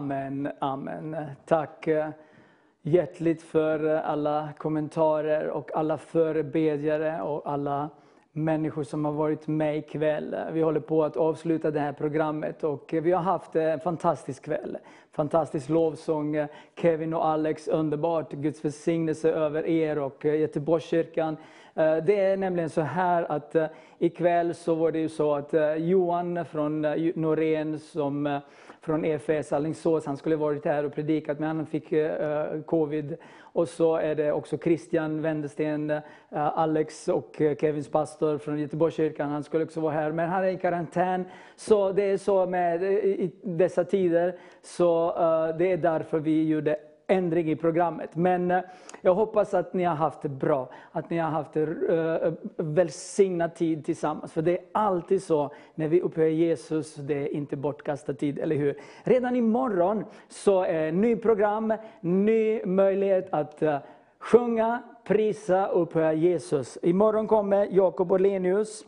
Amen, amen. Tack eh, hjärtligt för alla kommentarer och alla förebedjare och alla människor som har varit med ikväll. Vi håller på att avsluta det här programmet och vi har haft en fantastisk kväll. Fantastisk lovsång. Kevin och Alex, underbart. Guds välsignelse över er och eh, Göteborgskyrkan. Eh, det är nämligen så här att ikväll så var det ju så att Johan från Norén som från EFS Alingsås, han skulle varit här och predikat men han fick eh, eh, covid. Och så är det också Christian Wendersten, eh, Alex och Kevins pastor från Göteborgskyrkan, han skulle också vara här. Men han är i karantän. Så det är så med i dessa tider, så det är därför vi gjorde ändring i programmet. Men eh, jag hoppas att ni har haft det bra, att ni har haft en välsignad tid tillsammans. För det är alltid så när vi upphöjer Jesus, det är inte bortkastad tid, eller hur? Redan imorgon så är ny program, ny möjlighet att sjunga, prisa och upphöja Jesus. Imorgon kommer Jakob Orlenius,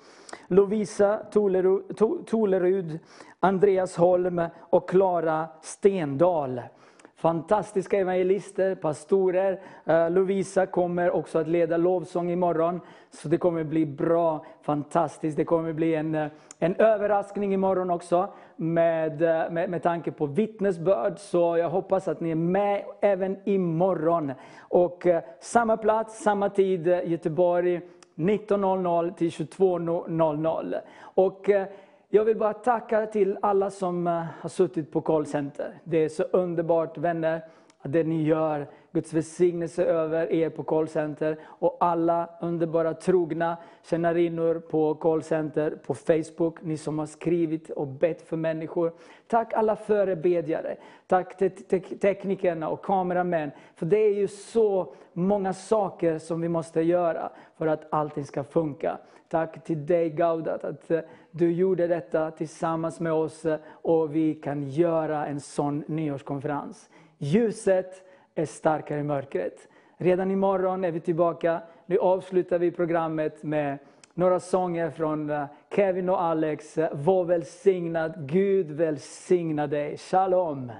Lovisa Tolerud, Tolerud, Andreas Holm och Klara Stendahl. Fantastiska evangelister, pastorer. Eh, Lovisa kommer också att leda lovsång imorgon. Så det kommer bli bra, fantastiskt. Det kommer bli en, eh, en överraskning imorgon också med, eh, med, med tanke på vittnesbörd. Så jag hoppas att ni är med även imorgon. Och eh, samma plats, samma tid, Göteborg 19.00 till 22.00. Och eh, jag vill bara tacka till alla som eh, har suttit på callcenter. Det är så underbart vänner, att det ni gör. Guds välsignelse över er på callcenter och alla underbara trogna tjänarinnor på callcenter, på Facebook, ni som har skrivit och bett för människor. Tack alla förebedjare, tack te- te- teknikerna och kameramän. För det är ju så många saker som vi måste göra för att allting ska funka. Tack till dig Gaudat att eh, du gjorde detta tillsammans med oss eh, och vi kan göra en sån nyårskonferens. Ljuset är starkare i mörkret. Redan imorgon är vi tillbaka. Nu avslutar vi programmet med några sånger från eh, Kevin och Alex. Var välsignad, Gud välsigna dig. Shalom!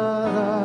Hans